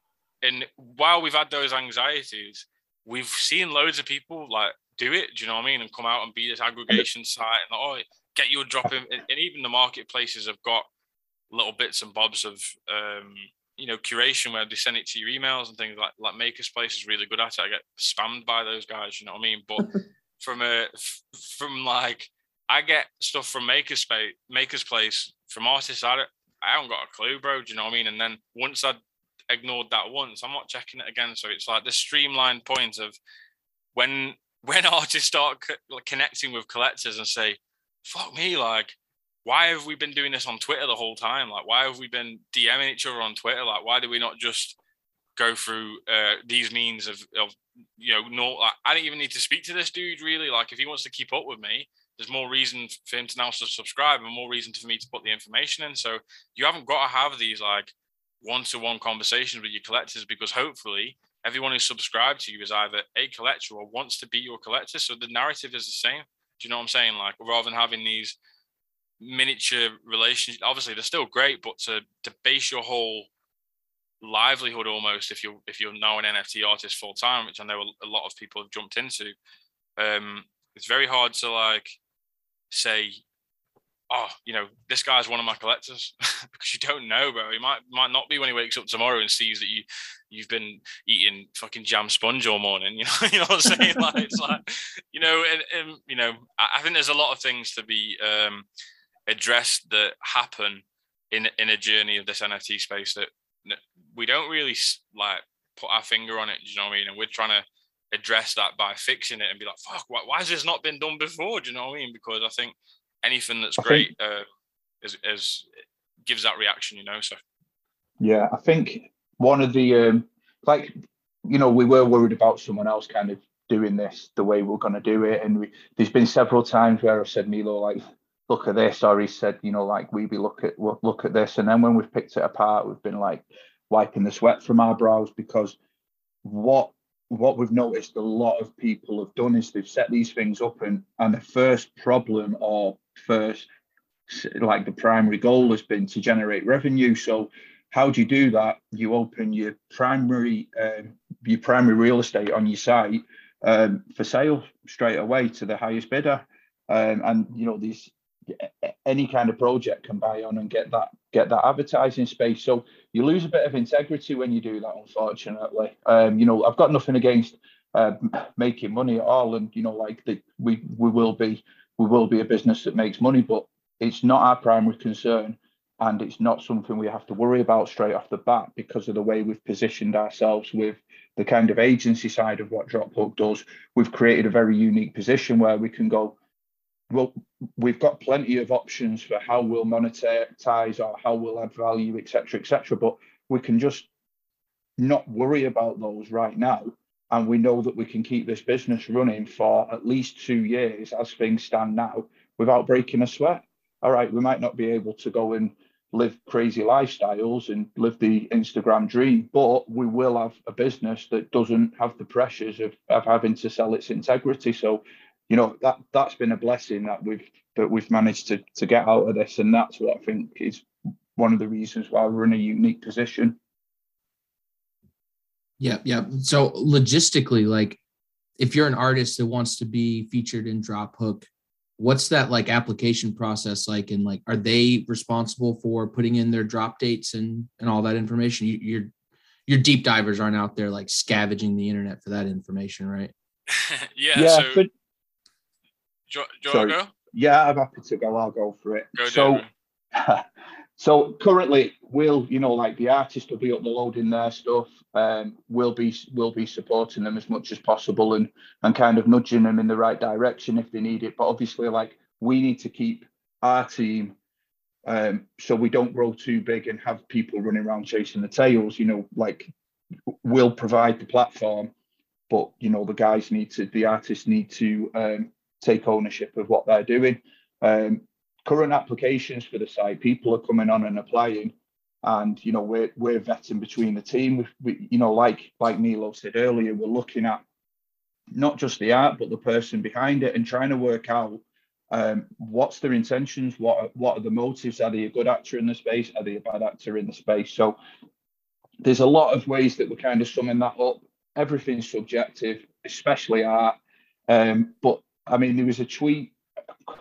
and while we've had those anxieties we've seen loads of people like do it. Do you know what I mean? And come out and be this aggregation site and oh, get your drop in. And, and, even the marketplaces have got little bits and bobs of um, you know curation where they send it to your emails and things like like MakersPlace is really good at it. I get spammed by those guys. You know what I mean? But from a from like I get stuff from MakersPlace, Maker's Place from artists. I don't, I haven't got a clue, bro. Do you know what I mean? And then once I ignored that once, I'm not checking it again. So it's like the streamlined point of when when artists start co- connecting with collectors and say, "Fuck me," like, why have we been doing this on Twitter the whole time? Like, why have we been DMing each other on Twitter? Like, why do we not just go through uh, these means of, of you know, no, like, I don't even need to speak to this dude really. Like, if he wants to keep up with me, there's more reason for him to now to subscribe and more reason for me to put the information in. So you haven't got to have these like one-to-one conversations with your collectors because hopefully everyone who's subscribed to you is either a collector or wants to be your collector. So the narrative is the same. Do you know what I'm saying? Like rather than having these miniature relationships, obviously they're still great, but to to base your whole livelihood almost if you're if you're now an NFT artist full time, which I know a lot of people have jumped into. Um, it's very hard to like say, oh, you know, this guy's one of my collectors because you don't know, bro. He might might not be when he wakes up tomorrow and sees that you you've been eating fucking jam sponge all morning. You know, you know what I'm saying? like it's like, you know, and, and you know, I, I, think there's a lot of things to be um, addressed that happen in in a journey of this NFT space that we don't really like put our finger on it. Do You know what I mean? And we're trying to address that by fixing it and be like, fuck, why, why has this not been done before? Do you know what I mean? Because I think anything that's I great think, uh, is, is gives that reaction, you know. So yeah, I think one of the um, like you know we were worried about someone else kind of doing this the way we're going to do it, and we, there's been several times where I've said Milo like look at this, or he said you know like we be look at look at this, and then when we've picked it apart, we've been like wiping the sweat from our brows because what what we've noticed a lot of people have done is they've set these things up and and the first problem or first like the primary goal has been to generate revenue so how do you do that you open your primary um, your primary real estate on your site um, for sale straight away to the highest bidder um, and you know these any kind of project can buy on and get that get that advertising space. So you lose a bit of integrity when you do that, unfortunately. Um, you know, I've got nothing against uh, making money at all, and you know, like the, we we will be we will be a business that makes money, but it's not our primary concern, and it's not something we have to worry about straight off the bat because of the way we've positioned ourselves with the kind of agency side of what Dropbook does. We've created a very unique position where we can go well, we've got plenty of options for how we'll monetize or how we'll add value, etc., etc. But we can just not worry about those right now. And we know that we can keep this business running for at least two years as things stand now without breaking a sweat. All right, we might not be able to go and live crazy lifestyles and live the Instagram dream, but we will have a business that doesn't have the pressures of, of having to sell its integrity. So you know that that's been a blessing that we've that we've managed to to get out of this, and that's what I think is one of the reasons why we're in a unique position. Yeah, yeah. So logistically, like if you're an artist that wants to be featured in Dropbook, what's that like application process like? And like, are they responsible for putting in their drop dates and and all that information? You, your your deep divers aren't out there like scavenging the internet for that information, right? yeah. Yeah. So- but do, do Sorry. go? Yeah, I'm happy to go. I'll go for it. Go so, so currently, we'll you know like the artist will be uploading their stuff. Um, we'll be we'll be supporting them as much as possible and and kind of nudging them in the right direction if they need it. But obviously, like we need to keep our team um, so we don't grow too big and have people running around chasing the tails. You know, like we'll provide the platform, but you know the guys need to, the artists need to um, take ownership of what they're doing. Um, current applications for the site, people are coming on and applying, and you know we're we're vetting between the team. We, we, you know, like like Milo said earlier, we're looking at not just the art but the person behind it and trying to work out um, what's their intentions, what are, what are the motives? Are they a good actor in the space? Are they a bad actor in the space? So there's a lot of ways that we're kind of summing that up. Everything's subjective, especially art. Um, but I mean, there was a tweet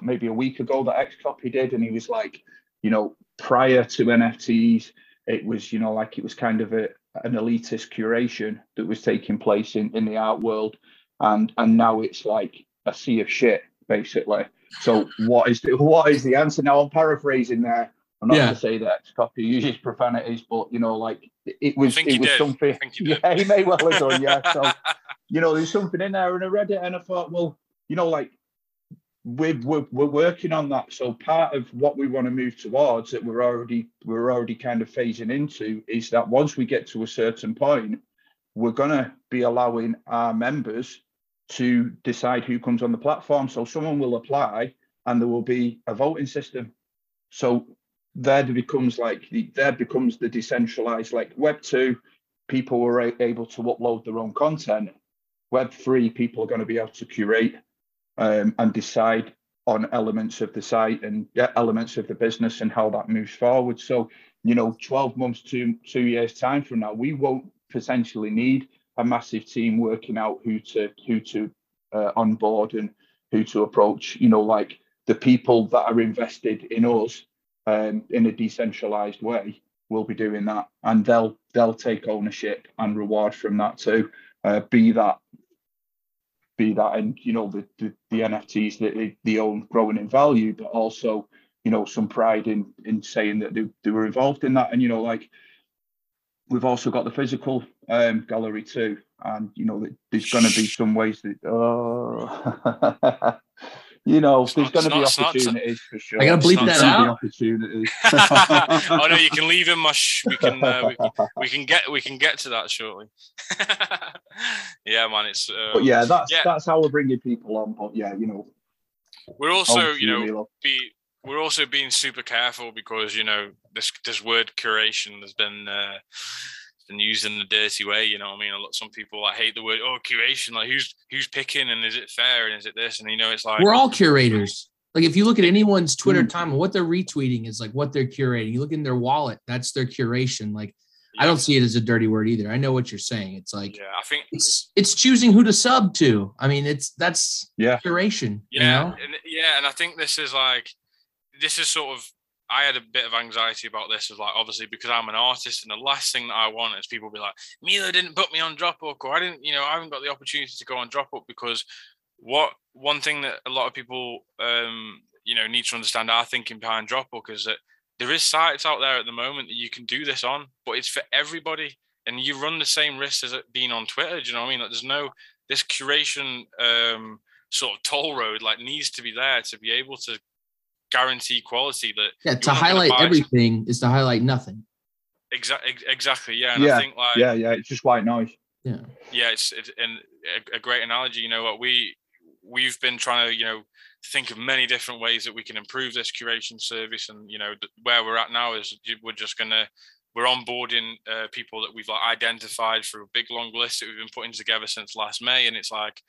maybe a week ago that XCOPY did, and he was like, you know, prior to NFTs, it was, you know, like it was kind of a, an elitist curation that was taking place in, in the art world. And and now it's like a sea of shit, basically. So what is the what is the answer? Now I'm paraphrasing there. I'm not yeah. going to say that XCOPY uses profanities, but you know, like it was it was did. something. Yeah, he may well have done. Yeah. So you know, there's something in there, and I read it, and I thought, well, you know, like we're, we're, we're working on that. So part of what we want to move towards that we're already we're already kind of phasing into is that once we get to a certain point, we're gonna be allowing our members to decide who comes on the platform. So someone will apply and there will be a voting system. So there becomes like the, there becomes the decentralized like web two, people were able to upload their own content. Web three, people are going to be able to curate um, and decide on elements of the site and elements of the business and how that moves forward. So you know, 12 months to two years time from now, we won't potentially need a massive team working out who to who to uh, onboard and who to approach. You know, like the people that are invested in us um, in a decentralized way will be doing that, and they'll they'll take ownership and reward from that too. Uh, be that be that and you know the the, the NFTs that they, they own growing in value, but also you know some pride in in saying that they, they were involved in that, and you know like we've also got the physical um, gallery too, and you know there's going to be some ways that oh you know, it's there's going to be opportunities for sure. I got to bleep that out. Opportunities. oh no, you can leave him. Mush. We can, uh, we can, we can get, we can get to that shortly. yeah, man. It's. Uh, but yeah, that's yeah. that's how we're bringing people on. But yeah, you know, we're also, you know, be we're also being super careful because you know this this word curation has been uh, and used in the dirty way. You know what I mean? A lot some people like hate the word oh curation. Like who's who's picking and is it fair and is it this? And you know, it's like we're all curators. Like if you look at anyone's Twitter mm. time, what they're retweeting is like what they're curating. You look in their wallet, that's their curation. Like yeah. I don't see it as a dirty word either. I know what you're saying. It's like yeah, I think it's it's choosing who to sub to. I mean, it's that's yeah curation. Yeah, you know? and, yeah, and I think this is like this is sort of I had a bit of anxiety about this, is like obviously because I'm an artist, and the last thing that I want is people be like, Milo didn't put me on Dropbook, or I didn't, you know, I haven't got the opportunity to go on Dropbook because what one thing that a lot of people, um, you know, need to understand our thinking behind Dropbook is that there is sites out there at the moment that you can do this on, but it's for everybody, and you run the same risk as being on Twitter. Do you know what I mean? Like, there's no this curation um, sort of toll road like needs to be there to be able to guarantee quality that yeah to highlight everything is to highlight nothing. Exactly exactly yeah and yeah i think like yeah yeah it's just white noise. Yeah. Yeah it's, it's and a, a great analogy you know what we we've been trying to you know think of many different ways that we can improve this curation service and you know where we're at now is we're just gonna we're onboarding uh, people that we've like identified through a big long list that we've been putting together since last May, and it's like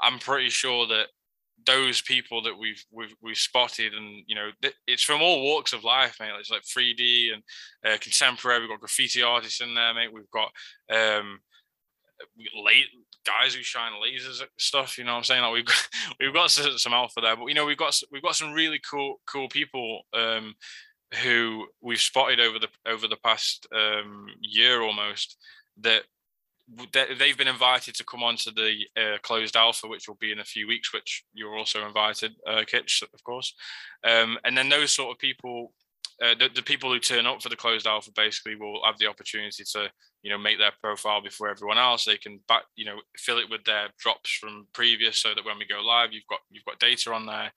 I'm pretty sure that those people that we've we've, we've spotted and you know it's from all walks of life mate. It's like 3d and uh, contemporary. We've got graffiti artists in there mate. We've got um late guys who shine lasers at stuff you know what i'm saying? Like we've got we've got some alpha there. But you know we've got we've got some really cool cool people um who we've spotted over the over the past um year almost that they've been invited to come on to the uh, closed alpha, which will be in a few weeks, which you're also invited, uh, Kitch, of course. Um, and then those sort of people, uh, the, the people who turn up for the closed alpha basically will have the opportunity to, you know, make their profile before everyone else. They can back, you know, fill it with their drops from previous, so that when we go live, you've got you've got data on there.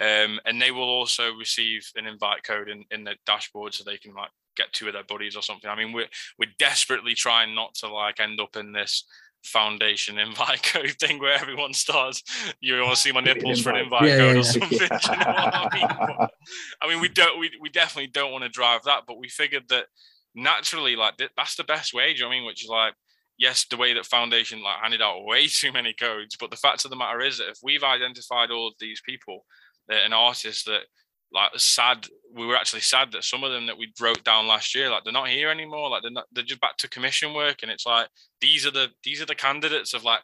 Um, and they will also receive an invite code in, in the dashboard so they can like get two of their buddies or something. I mean, we're we're desperately trying not to like end up in this foundation invite code thing where everyone starts you want to see my nipples for an invite yeah, code yeah, or something yeah. you know I, mean? I mean we don't we, we definitely don't want to drive that but we figured that naturally like that's the best way do you know I mean which is like yes the way that foundation like handed out way too many codes but the fact of the matter is that if we've identified all of these people uh, an artist that like sad we were actually sad that some of them that we wrote down last year like they're not here anymore. Like they're not they're just back to commission work. And it's like these are the these are the candidates of like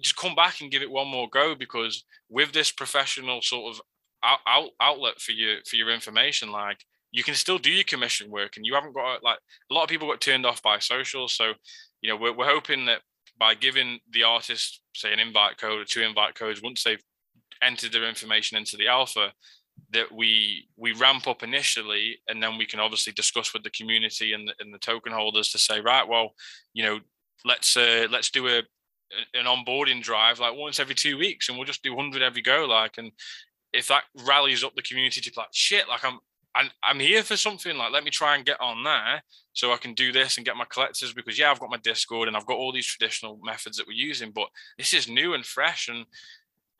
just come back and give it one more go because with this professional sort of out, out, outlet for your for your information like you can still do your commission work and you haven't got like a lot of people got turned off by social. So you know we're, we're hoping that by giving the artist say an invite code or two invite codes once they've entered their information into the alpha that we we ramp up initially and then we can obviously discuss with the community and the, and the token holders to say right well you know let's uh, let's do a an onboarding drive like once every two weeks and we'll just do 100 every go like and if that rallies up the community to like shit like i'm I'm, I'm here for something like let me try and get on there so I can do this and get my collectors because yeah I've got my Discord and I've got all these traditional methods that we're using but this is new and fresh and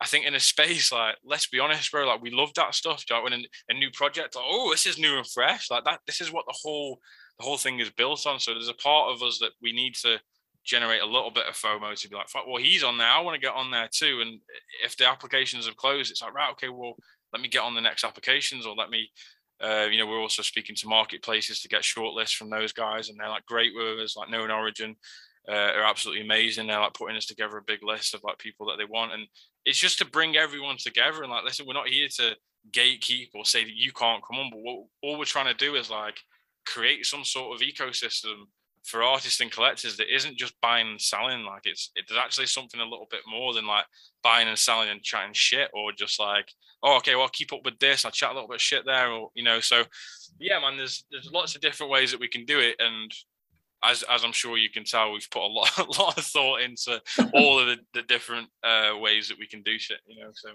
I think in a space like, let's be honest, bro, like we love that stuff. You know, when a, a new project, like, oh, this is new and fresh, like that. This is what the whole the whole thing is built on. So there's a part of us that we need to generate a little bit of FOMO to be like, well, he's on there. I want to get on there too. And if the applications have closed, it's like, right, okay, well, let me get on the next applications or let me Uh, you know, we're also speaking to marketplaces to get shortlists from those guys, and they're like great with us, like Known Origin. Uh, are absolutely amazing. They're like putting us together a big list of like people that they want, and it's just to bring everyone together and like, listen, we're not here to gatekeep or say that you can't come on, but what all we're trying to do is like create some sort of ecosystem for artists and collectors that isn't just buying and selling. Like it's it's actually something a little bit more than like buying and selling and chatting shit, or just like, oh, okay, well, I'll keep up with this. I'll chat a little bit of shit there, or you know. So yeah, man, there's there's lots of different ways that we can do it, and as as I'm sure you can tell, we've put a lot a lot of thought into all of the, the different uh, ways that we can do shit. You know, so,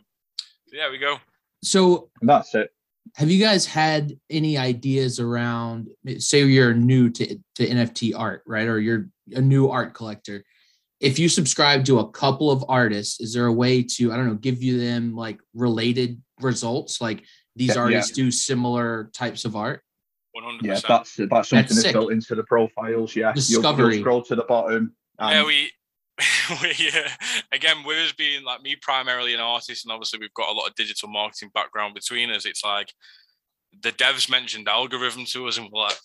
so yeah, we go. So that's it. have you guys had any ideas around say you're new to, to nft art right or you're a new art collector if you subscribe to a couple of artists is there a way to i don't know give you them like related results like these Yeah, yeah. artists do similar types of art One hundred Yeah, that's that's something That's that's, built into the profiles. Yeah, You'll- Discovery. You'll, scroll to the bottom. Yeah, we. we yeah. Again, with us being like me, primarily an artist, and obviously we've got a lot of digital marketing background between us. It's like the devs mentioned algorithm to us, and we're like,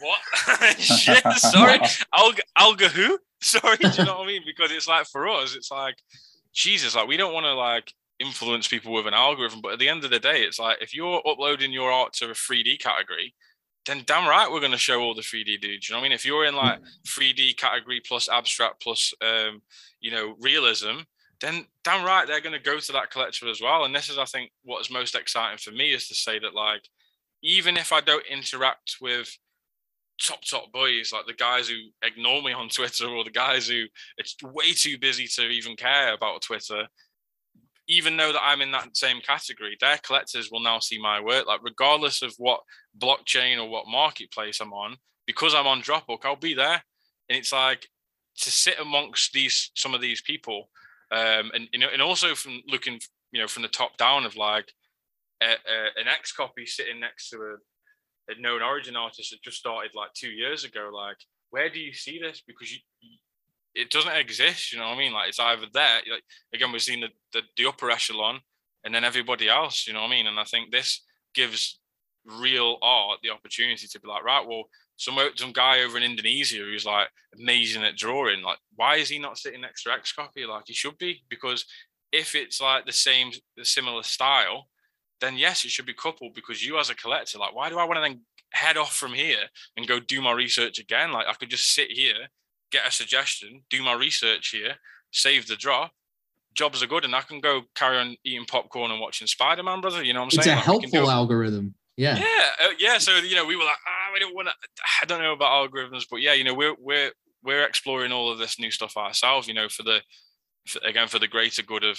what? Shit, sorry, alga, alga who? Sorry, do you know what I mean? Because it's like for us, it's like Jesus, like we don't want to like influence people with an algorithm, but at the end of the day, it's like if you're uploading your art to a 3D category, then damn right we're going to show all the 3D dudes. You know what I mean? If you're in like 3D category plus abstract plus um, you know realism, then damn right they're going to go to that collector as well. And this is, I think, what is most exciting for me is to say that like even if I don't interact with top top boys like the guys who ignore me on Twitter or the guys who it's way too busy to even care about Twitter. Even though that I'm in that same category, their collectors will now see my work. Like regardless of what blockchain or what marketplace I'm on, because I'm on Dropbook, I'll be there. And it's like to sit amongst these some of these people, um, and you know, and also from looking, you know, from the top down of like a, a, an XCOPY sitting next to a, a known origin artist that just started like two years ago. Like, where do you see this? Because you, you- it doesn't exist. You know what I mean? Like, it's either there. Like again, we've seen the, the the upper echelon, and then everybody else. You know what I mean? And I think this gives real art the opportunity to be like, right, well, some uh, some guy over in Indonesia who's like amazing at drawing. Like, why is he not sitting next to XCOPY? Like, he should be because if it's like the same, the similar style, then yes, it should be coupled because you as a collector, like, why do I want to then head off from here and go do my research again? Like, I could just sit here, get a suggestion, do my research here, save the drop. Jobs are good, and I can go carry on eating popcorn and watching Spider Man, brother. You know what I'm saying? it's a? Like, helpful algorithm yeah yeah, uh, yeah. So you know, we were like, ah, we don't want to. I don't know about algorithms, but yeah, you know, we're we're we're exploring all of this new stuff ourselves. You know, for the for, again for the greater good of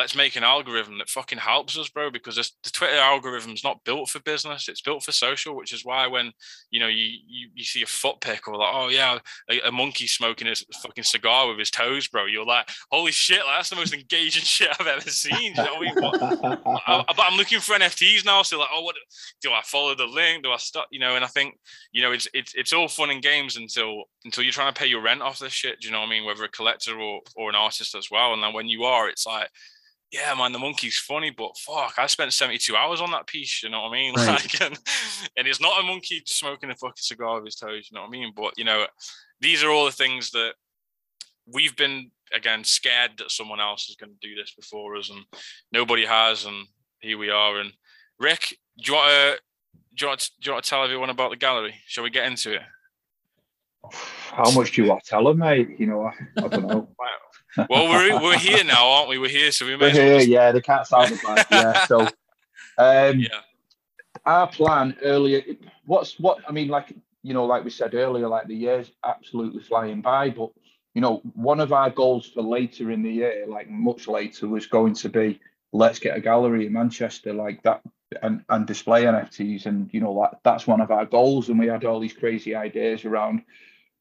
let's make an algorithm that fucking helps us, bro. Because the Twitter algorithm's not built for business; it's built for social. Which is why when you know you you, you see a foot pick or like, oh yeah, a, a monkey smoking his fucking cigar with his toes, bro. You're like, holy shit, like, that's the most engaging shit I've ever seen. You know what I but I'm looking for NFTs now. So like, oh, what do I follow the link? Do I stop? You know, and I think you know it's it's it's all fun and games until until you're trying to pay your rent off this shit. Do you know what I mean? Whether a collector or or an artist as well. And then when you are, it's like. Yeah, man, the monkey's funny, but fuck, I spent 72 hours on that piece, you know what I mean? Right. Like, and, and it's not a monkey smoking a fucking cigar with his toes, you know what I mean? But, you know, these are all the things that we've been again scared that someone else is going to do this before us and nobody has and here we are and rick do you want to do you want to, do you want to tell everyone about the gallery shall we get into it How much do you want to tell them, mate? You know, I, I don't know. well we're, we're here now aren't we we're here so we may We're as well here, just- yeah, the cat's out of the bag. Yeah, so um, yeah our plan earlier what's what i mean like you know like we said earlier like the year's absolutely flying by but you know one of our goals for later in the year like much later was going to be let's get a gallery in manchester like that and and display nfts and you know that, that's one of our goals and we had all these crazy ideas around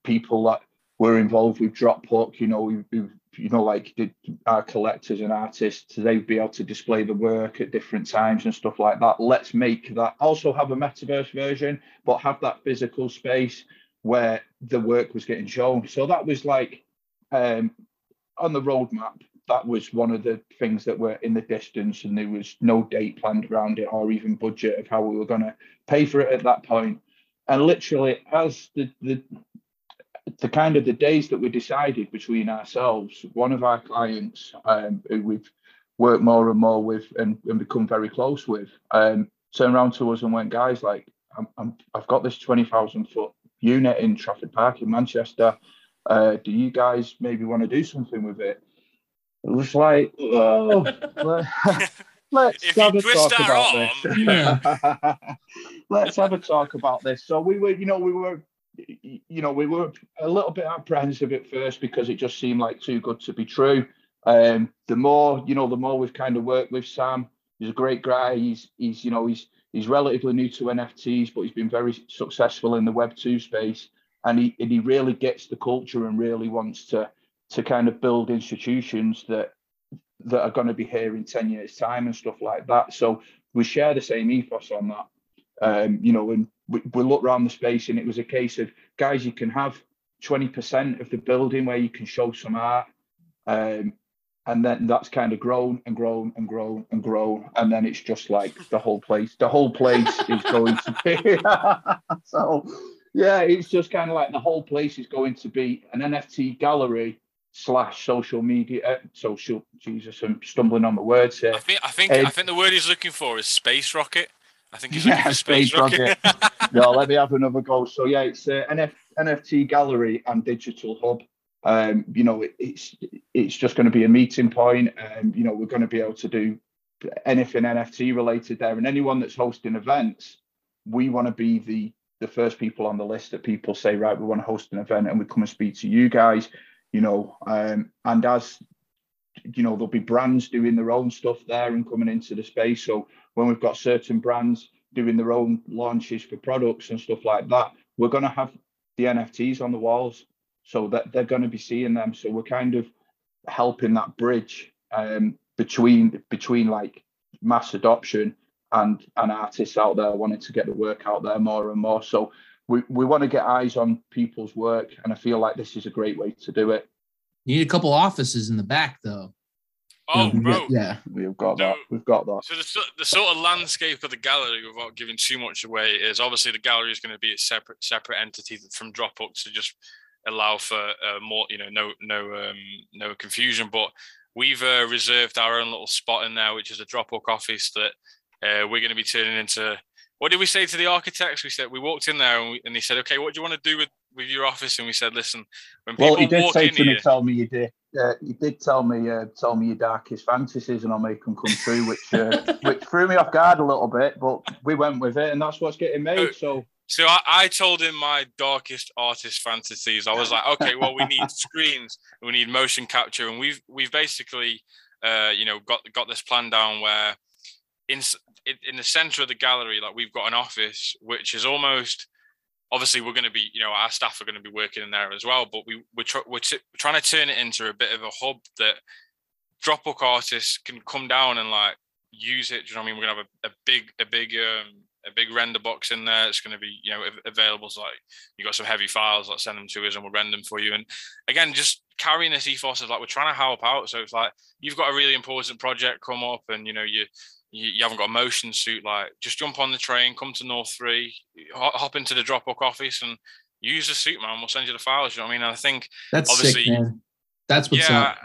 people that were involved with Dropbook, you know, we, we you know, like did our collectors and artists, they'd be able to display the work at different times and stuff like that. Let's make that also have a metaverse version, but have that physical space where the work was getting shown. So that was like um, on the roadmap that was one of the things that were in the distance, and there was no date planned around it or even budget of how we were going to pay for it at that point. And literally, as the the the kind of the days that we decided between ourselves, one of our clients um, who we've worked more and more with and, and become very close with, um, turned around to us and went, guys, like, I'm, I'm, I've got this 20,000 foot unit in Trafford Park in Manchester. Uh, do you guys maybe want to do something with it? It was like, oh, let's If have a talk about this. let's have a talk about this. So we were, you know, we were, you know, we were a little bit apprehensive at first because it just seemed like too good to be true. Um, the more, you know, the more we've kind of worked with Sam, he's a great guy. He's, he's, you know, he's, he's relatively new to NFTs, but he's been very successful in the Web two space, and he and he really gets the culture and really wants to to kind of build institutions that that are going to be here in 10 years time and stuff like that so we share the same ethos on that um, you know and we, we look around the space and it was a case of guys you can have 20% of the building where you can show some art um, and then that's kind of grown and grown and grown and grown and then it's just like the whole place the whole place is going to be so yeah it's just kind of like the whole place is going to be an nft gallery slash social media uh, social jesus i'm stumbling on the words here I think I think I think the word he's looking for is space rocket. I think he's Yeah, space, space rocket. no, let me have another go. So yeah, it's uh, NF, NFT gallery and digital hub. Um, you know, it, it's it's just going to be a meeting point. Um, you know, we're going to be able to do anything NFT related there, and anyone that's hosting events, we want to be the the first people on the list that people say, right, we want to host an event, and we come and speak to you guys. You know, um, and as you know, there'll be brands doing their own stuff there and coming into the space. So when we've got certain brands doing their own launches for products and stuff like that, we're going to have the NFTs on the walls so that they're going to be seeing them. So we're kind of helping that bridge um, between between like mass adoption and and artists out there wanting to get the work out there more and more. So we, we want to get eyes on people's work, and I feel like this is a great way to do it. You need a couple offices in the back, though. Oh, You bro. Yeah. We've got No. that. We've got that. So the, the sort of landscape of the gallery, without giving too much away, is obviously the gallery is going to be a separate separate entity from Dropbook to just allow for uh, more, you know, no no um, no confusion. But we've uh, reserved our own little spot in there, which is a Dropbook office that uh, we're going to be turning into. What did we say to the architects? We said we walked in there and, we, and they said, "Okay, what do you want to do with with your office?" And we said, "Listen, when people Well, he did walk say in to here, me, "Tell me you did." Uh, you did tell me, uh, tell me your darkest fantasies, and I'll make them come true, which uh, which threw me off guard a little bit. But we went with it, and that's what's getting made. So So I, I told him my darkest artist fantasies. I was like, okay, well, we need screens, we need motion capture, and we've we've basically, uh, you know, got got this plan down where in in in the center of the gallery, like we've got an office which is almost. Obviously, we're going to be, you know, our staff are going to be working in there as well. But we we're, tr- we're t- trying to turn it into a bit of a hub that Dropbook artists can come down and like use it. Do you know what I mean? We're gonna have a, a big, a big, um, a big render box in there. It's gonna be, you know available So like you got some heavy files, like send them to us and we'll render them for you. And again, just carrying this ethos of like we're trying to help out. So it's like you've got a really important project come up, and you know you. You, you haven't got a motion suit, like just jump on the train, come to North Three, hop, into the Dropbook office, and use the suit, man. We'll send you the files. You know what I mean? And I think That's Obviously- sick, man. That's what's yeah, up.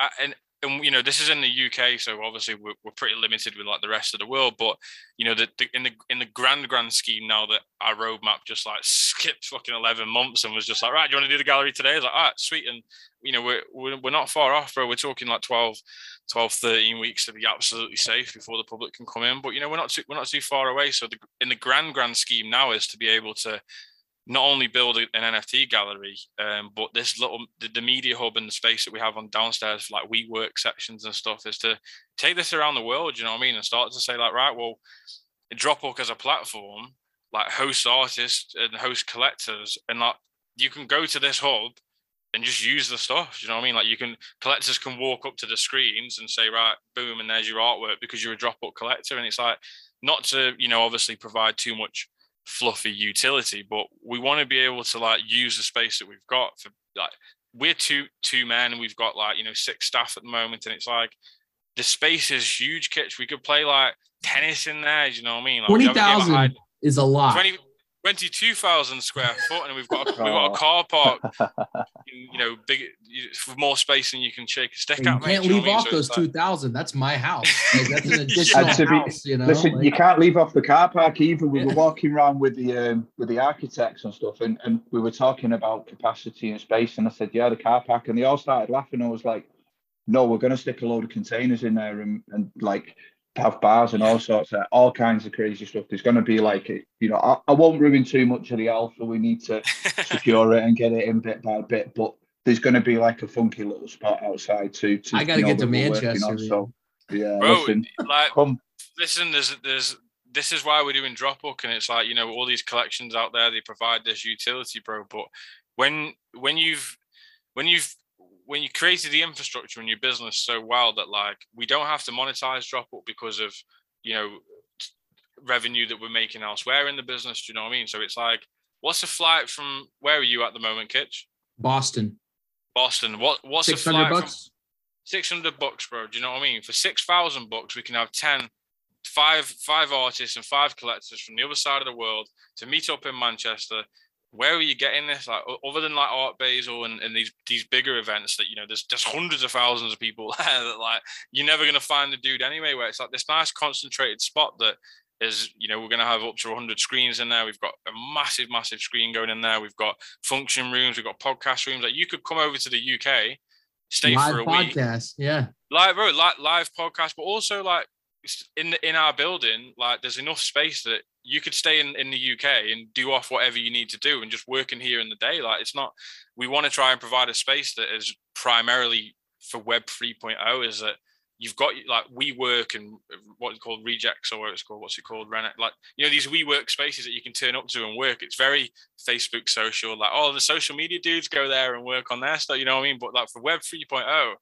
I, and and you know this is in the UK, so obviously we're, we're pretty limited with like the rest of the world. But you know the in the in the grand grand scheme now that our roadmap just like skipped fucking eleven months and was just like right, do you want to do the gallery today? It's like, all right, sweet, and you know we're we're, we're not far off, bro. We're talking like 12, 12, 13 weeks to be absolutely safe before the public can come in. But you know we're not too, we're not too far away. So the, in the grand grand scheme now is to be able to not only build an NFT gallery, um, but this little the, the media hub and the space that we have on downstairs, like we work sections and stuff, is to take this around the world. You know what I mean? And start to say like, right, well, Dropbook as a platform, like host artists and host collectors, and like you can go to this hub and just use the stuff. You know what I mean? Like you can collectors can walk up to the screens and say, right, boom, and there's your artwork because you're a Dropbook collector, and it's like not to you know obviously provide too much fluffy utility, but we want to be able to like use the space that we've got for like we're two two men and we've got like you know six staff at the moment, and it's like the space is huge. Kitch, we could play like tennis in there. You know what I mean? Like, Twenty thousand is a lot. 20, 22,000 square foot, and we've got a, we've got a car park, you know, big for more space than you can shake a stick you at. can't mate, leave you know off what So those two thousand. That's my house. Like, that's an additional And to be- house. You know, Listen, Like, you can't leave off the car park either. We Yeah. were walking around with the um, with the architects and stuff, and, and we were talking about capacity and space. And I said, "Yeah, the car park," and they all started laughing. I was like, "No, we're going to stick a load of containers in there and and like have bars and all sorts of all kinds of crazy stuff. There's going to be like, you know, I, I won't ruin too much of the alpha. We need to secure it and get it in bit by bit, but." There's going to be like a funky little spot outside too. to I gotta get to that we're working Manchester, on. So, yeah, Bro, listen, like come listen, there's there's this is why we're doing Dropbook, and it's like you know all these collections out there they provide this utility, bro. But when when you've when you've when you created the infrastructure in your business so well that like we don't have to monetize Dropbook because of you know revenue that we're making elsewhere in the business. Do you know what I mean? So it's like, what's a flight from where are you at the moment, Kitch? Boston, Boston. What what's a six hundred flight from bucks. 600 bucks, bro. Do you know what I mean? For 6,000 bucks, we can have 10, five, five artists and five collectors from the other side of the world to meet up in Manchester. Where are you getting this? Like, other than like Art Basel and, and these these bigger events that you know, there's just hundreds of thousands of people there that like you're never gonna find the dude anyway. Where it's like this nice concentrated spot that is, you know, we're gonna have up to 100 screens in there. We've got a massive, massive screen going in there. We've got function rooms. We've got podcast rooms. Like, you could come over to the UK, stay Live for a week, podcast. Yeah, live bro, live, live podcast, but also like in in our building, like there's enough space that you could stay in, in the UK and do off whatever you need to do and just work in here in the day. Like it's not we want to try and provide a space that is primarily for web 3.0 is that you've got like we work and uh, what it's called rejects or what it's called what's it called Rennet like you know these we work spaces that you can turn up to and work it's very facebook social like oh the social media dudes go there and work on their stuff you know what i mean but like for web 3.0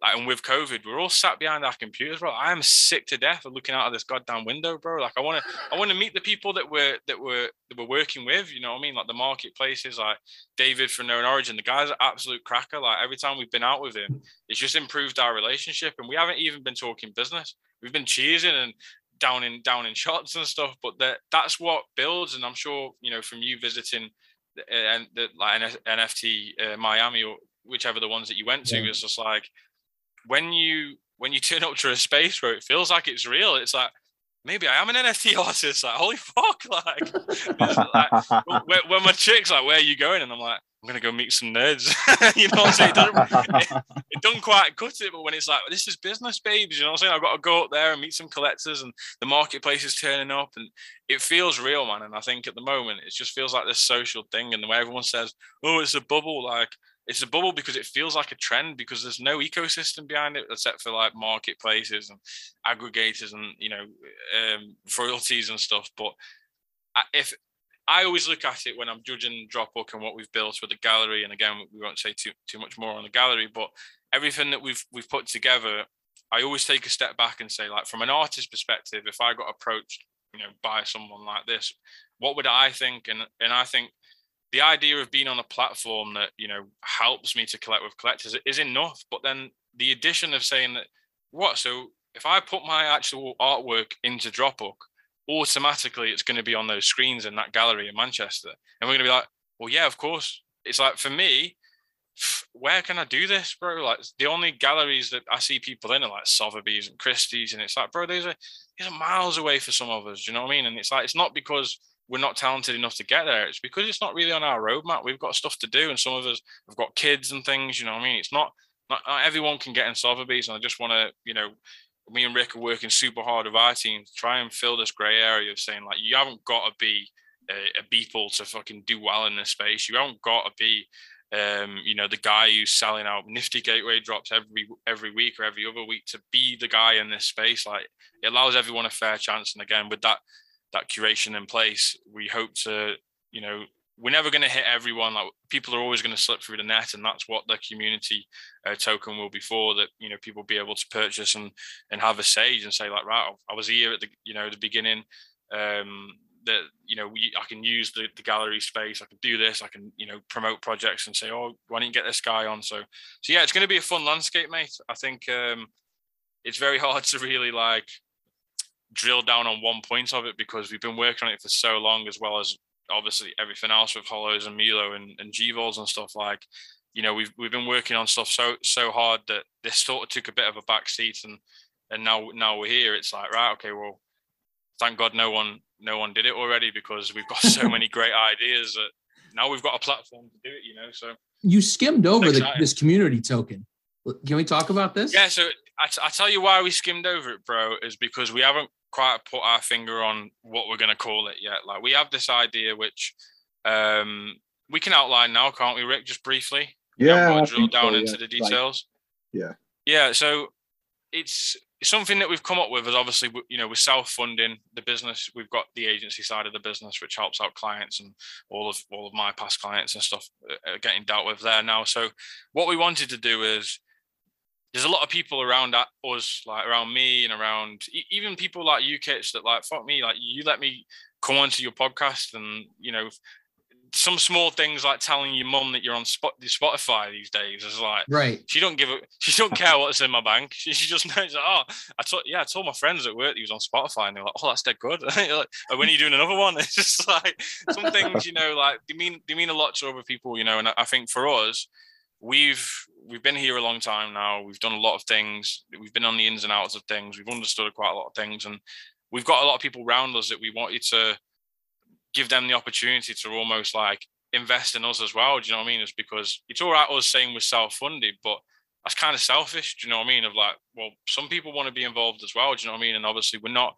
like and with COVID, we're all sat behind our computers, bro. I am sick to death of looking out of this goddamn window, bro. Like I want to, I want to meet the people that we're that we're that we're working with. You know what I mean? Like the marketplaces, like David from Known Origin. The guy's an absolute cracker. Like every time we've been out with him, it's just improved our relationship, and we haven't even been talking business. We've been cheesing and down in down in shots and stuff. But that that's what builds, and I'm sure you know from you visiting and the like NF- NFT uh, Miami or whichever the ones that you went to, Yeah. it's just like when you when you turn up to a space where it feels like it's real, it's like maybe I am an NFT artist. Like holy fuck, like, like when, when my chick's like, "Where are you going?" and I'm like, "I'm gonna go meet some nerds." you know what I'm saying? It doesn't, it, it doesn't quite cut it, but when it's like, "This is business, babes," you know what I'm saying? I've got to go up there and meet some collectors, and the marketplace is turning up, and it feels real, man. And I think at the moment, it just feels like this social thing, and the way everyone says, "Oh, it's a bubble," like it's a bubble because it feels like a trend because there's no ecosystem behind it except for like marketplaces and aggregators and you know um, royalties and stuff. But if I always look at it when I'm judging Dropbook and what we've built with the gallery, and again we won't say too too much more on the gallery, but everything that we've we've put together, I always take a step back and say like from an artist perspective, if I got approached, you know, by someone like this, what would I think? And and I think the idea of being on a platform that you know helps me to collect with collectors is enough but then the addition of saying that what so if i put my actual artwork into dropbook automatically it's going to be on those screens in that gallery in manchester and we're going to be like well yeah of course it's like for me where can I do this, bro? Like the only galleries that I see people in are like Sotheby's and Christie's, and it's like, bro, these are these are miles away for some of us. Do you know what I mean? And it's like it's not because we're not talented enough to get there. It's because it's not really on our roadmap. We've got stuff to do, and some of us have got kids and things. You know I mean? It's not not, not everyone can get in Sotheby's, and I just want to, you know, me and Rick are working super hard with our team to try and fill this grey area of saying like you haven't got to be a, a to fucking do well in this space. You haven't got to be um, you know, the guy who's selling out nifty gateway drops every every week or every other week to be the guy in this space. Like it allows everyone a fair chance. And again, with that that curation in place, we hope to, you know, we're never going to hit everyone. Like people are always going to slip through the net, and that's what the community uh, token will be for. That you know people be able to purchase and and have a sage and say like, right, I was here at the you know the beginning. Um, that you know we I can use the, the gallery space. I can do this. I can you know promote projects and say, oh, why don't you get this guy on? So so yeah, it's going to be a fun landscape, mate. I think um, it's very hard to really like drill down on one point of it because we've been working on it for so long, as well as obviously everything else with Hollows and Milo and, and G-Vols and stuff like you know we've we've been working on stuff so so hard that this sort of took a bit of a back seat and and now now we're here. It's like right okay well thank god no one no one did it already because we've got so many great ideas that now we've got a platform to do it you know so. You skimmed over the, this community token. Can we talk about this? Yeah so I, t- I tell you why we skimmed over it bro is because we haven't quite put our finger on what we're going to call it yet. Like we have this idea which um we can outline now can't we rick? Just briefly. Yeah drill down so, into the details. like, yeah. Yeah so it's something that we've come up with is obviously you know we're self-funding the business. We've got the agency side of the business which helps out clients and all of all of my past clients and stuff uh, are getting dealt with there now. So what we wanted to do is there's a lot of people around us like around me and around even people like you kids that like fuck me like you let me come onto your podcast and you know some small things like telling your mum that you're on spot the Spotify these days is like right. She don't give a she don't care what's in my bank. She, she just knows like, oh I told yeah I told my friends at work he was on Spotify and they're like oh that's dead good. like, oh, when are you doing another one? It's just like some things you know like they mean they mean a lot to other people you know and I think for us we've we've been here a long time now. We've done a lot of things. We've been on the ins and outs of things. We've understood quite a lot of things and we've got a lot of people around us that we want you to give them the opportunity to almost like invest in us as well. Do you know what I mean? It's because it's all right us saying we're self-funded, but that's kind of selfish. Do you know what I mean? Of like, well, some people want to be involved as well. Do you know what I mean? And obviously, we're not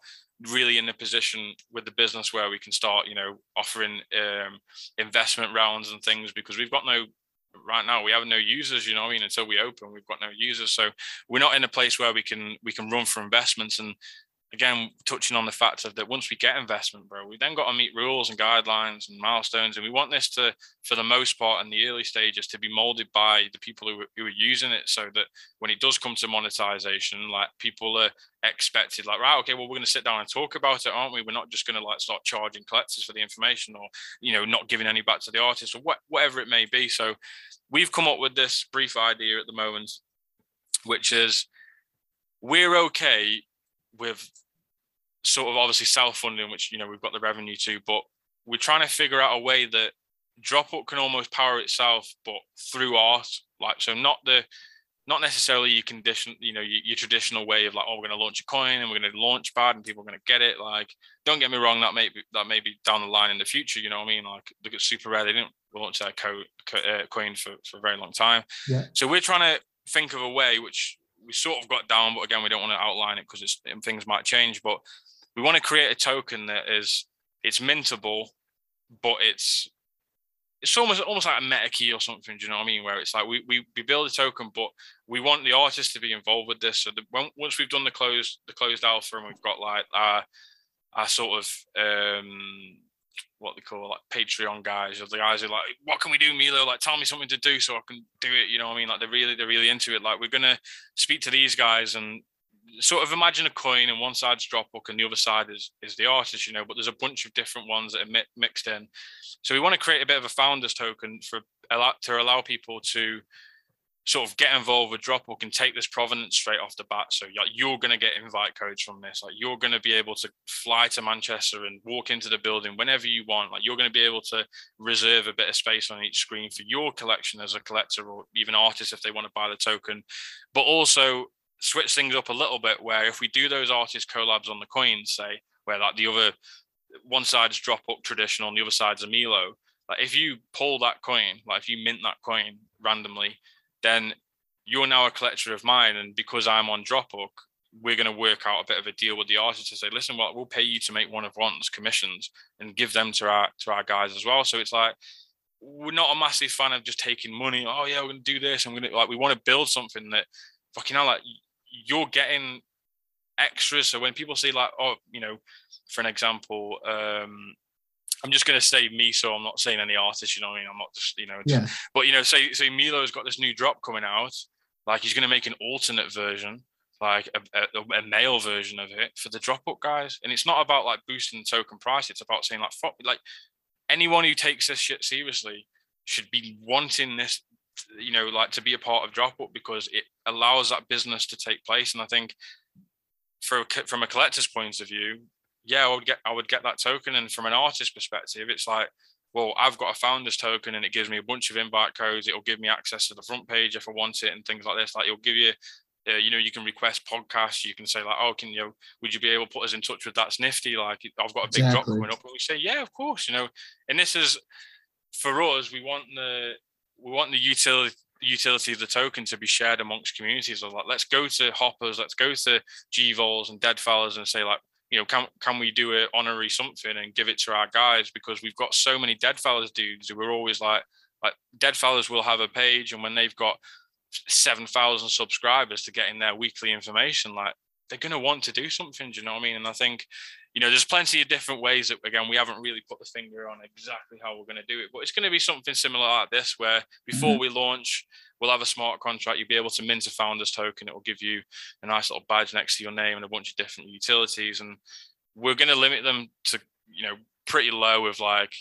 really in a position with the business where we can start, you know, offering um, investment rounds and things because we've got no right now we have no users you know i mean until we open we've got no users. So we're not in a place where we can we can run for investments and again touching on the fact of that once we get investment bro we then got to meet rules and guidelines and milestones and we want this to for the most part in the early stages to be molded by the people who, who are using it so that when it does come to monetization like people are expected like right okay well we're going to sit down and talk about it aren't we? We're not just going to like start charging collectors for the information or you know not giving any back to the artist or what, whatever it may be. So we've come up with this brief idea at the moment which is we're okay with sort of obviously self-funding, which you know we've got the revenue to, but we're trying to figure out a way that Dropbook can almost power itself, but through art. Like so, not the not necessarily your condition, you know, your, your traditional way of like, oh, we're going to launch a coin and we're going to launch bad and people are going to get it. Like, don't get me wrong, that may be that may be down the line in the future. You know what I mean? Like, look at SuperRare they didn't launch their co, co uh, coin for for a very long time. Yeah. So we're trying to think of a way which we sort of got down, but again, we don't want to outline it because it's things might change. But we want to create a token that is it's mintable, but it's it's almost almost like a meta key or something. Do you know what I mean? Where it's like we we, we build a token, but we want the artist to be involved with this. So the, once we've done the closed the closed alpha and we've got like our our sort of um what they call like Patreon guys, or the guys who are like, what can we do, Milo? Like, tell me something to do so I can do it. You know what I mean? Like, they're really, they're really into it. Like, we're gonna speak to these guys and sort of imagine a coin, and one side's Dropbook, and the other side is is the artist. You know, but there's a bunch of different ones that are mi- mixed in. So we want to create a bit of a founders token for to allow people to sort of get involved with Dropbook and take this provenance straight off the bat. So you're, you're going to get invite codes from this. Like you're going to be able to fly to Manchester and walk into the building whenever you want. Like you're going to be able to reserve a bit of space on each screen for your collection as a collector or even artists if they want to buy the token. But also switch things up a little bit where if we do those artist collabs on the coins, say, where like the other one side's Dropbook traditional and the other side's a Milo, like if you pull that coin, like if you mint that coin randomly, then you're now a collector of mine. And because I'm on Dropbook, we're going to work out a bit of a deal with the artist to say, listen, well, we'll pay you to make one of one's commissions and give them to our to our guys as well. So it's like we're not a massive fan of just taking money. Oh yeah, we're going to do this. I'm going to like we want to build something that fucking hell, like you're getting extras. So when people say like, oh, you know, for an example, um, I'm just going to say me, so I'm not saying any artist. You know, what I mean, I'm not just you know, yeah. But you know, say say Milo's got this new drop coming out. Like he's going to make an alternate version. like a, a, a, male version of it for the Dropbook guys. And it's not about like boosting the token price. It's about saying like fuck, like anyone who takes this shit seriously should be wanting this, you know, like to be a part of Dropbook because it allows that business to take place. And I think for from a collector's point of view, yeah, I would get I would get that token. And from an artist perspective, it's like well, I've got a founder's token and it gives me a bunch of invite codes. It'll give me access to the front page if I want it and things like this. Like it'll give you, uh, you know, you can request podcasts. You can say like, oh, can you, know, would you be able to put us in touch with That's Nifty? Like I've got a big exactly. drop coming up. And we say, yeah, of course, you know. And this is, for us, we want the, we want the utility, utility of the token to be shared amongst communities. So like, let's go to hoppers, let's go to GVols and Deadfellaz and say like, you know, can can we do an honorary something and give it to our guys because we've got so many Deadfellaz dudes who are always like like Deadfellaz will have a page and when they've got seven thousand subscribers to get in their weekly information, like they're gonna want to do something. Do you know what I mean? And I think, you know, there's plenty of different ways that again we haven't really put the finger on exactly how we're gonna do it, but it's gonna be something similar like this where before mm-hmm. we launch, we'll have a smart contract. You'll be able to mint a founder's token. It will give you a nice little badge next to your name and a bunch of different utilities. And we're going to limit them to, you know, pretty low of like,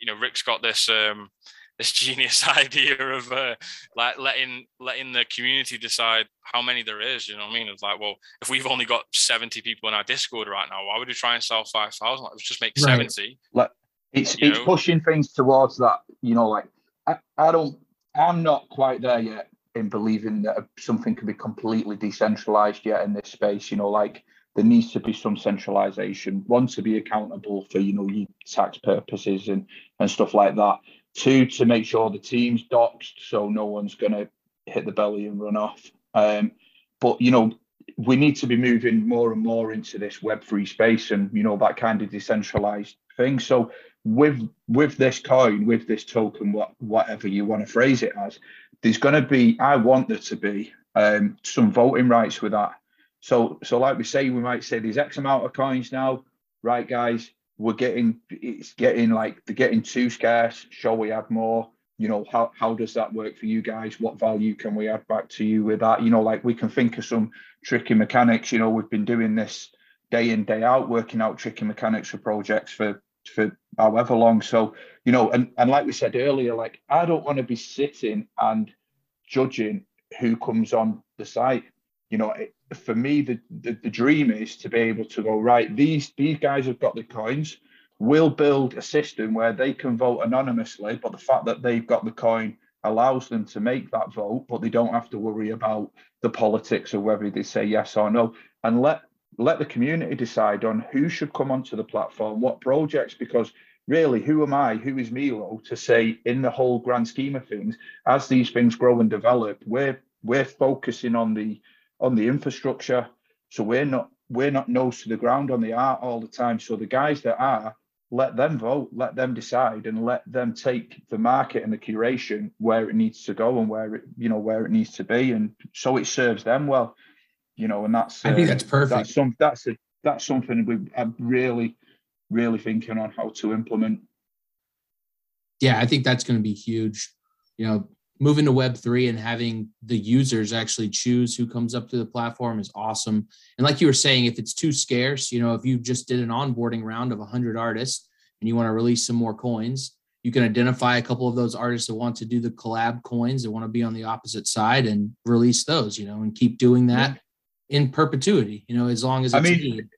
you know, Rick's got this, um, this genius idea of uh, like letting letting the community decide how many there is. You know what I mean? It's like, well, if we've only got seventy people in our Discord right now, why would we try and sell five thousand? Like, let's just make right. seventy. Like, it's it's know? pushing things towards that. You know, like I, I don't I'm not quite there yet in believing that something can be completely decentralized yet in this space. You know, like there needs to be some centralization. One to be accountable for you know tax purposes and and stuff like that. Two to make sure the team's doxed so no one's gonna hit the belly and run off. Um, but you know we need to be moving more and more into this web three space and you know that kind of decentralized thing. So with with this coin, with this token, what whatever you want to phrase it as, there's going to be. I want there to be um, some voting rights with that. So so like we say, we might say there's X amount of coins now, right, guys? We're getting it's getting like they're getting too scarce. Shall we add more? You know how how does that work for you guys? What value can we add back to you with that? You know, like we can think of some tricky mechanics. You know, we've been doing this day in day out, working out tricky mechanics for projects for for however long. So, you know, and, and like we said earlier, like I don't want to be sitting and judging who comes on the site. You know, it, for me, the, the, the dream is to be able to go right. These these guys have got the coins. We'll build a system where they can vote anonymously, but the fact that they've got the coin allows them to make that vote, but they don't have to worry about the politics of whether they say yes or no. And let let the community decide on who should come onto the platform, what projects, because really, who am I, who is Milo to say in the whole grand scheme of things, as these things grow and develop, we're we're focusing on the on the infrastructure. So we're not we're not nose to the ground on the art all the time. So the guys that are, let them vote, let them decide, and let them take the market and the curation where it needs to go and where it, you know, where it needs to be. And so it serves them well you know, and that's I think uh, that's perfect. That's some that's a that's something we I'm really really thinking on how to implement. Yeah, I think that's going to be huge. You know, moving to Web three and having the users actually choose who comes up to the platform is awesome. And like you were saying, if it's too scarce, you know, if you just did an onboarding round of 100 artists and you want to release some more coins, you can identify a couple of those artists that want to do the collab coins that want to be on the opposite side and release those, you know, and keep doing that in perpetuity, you know, as long as I mean, needed.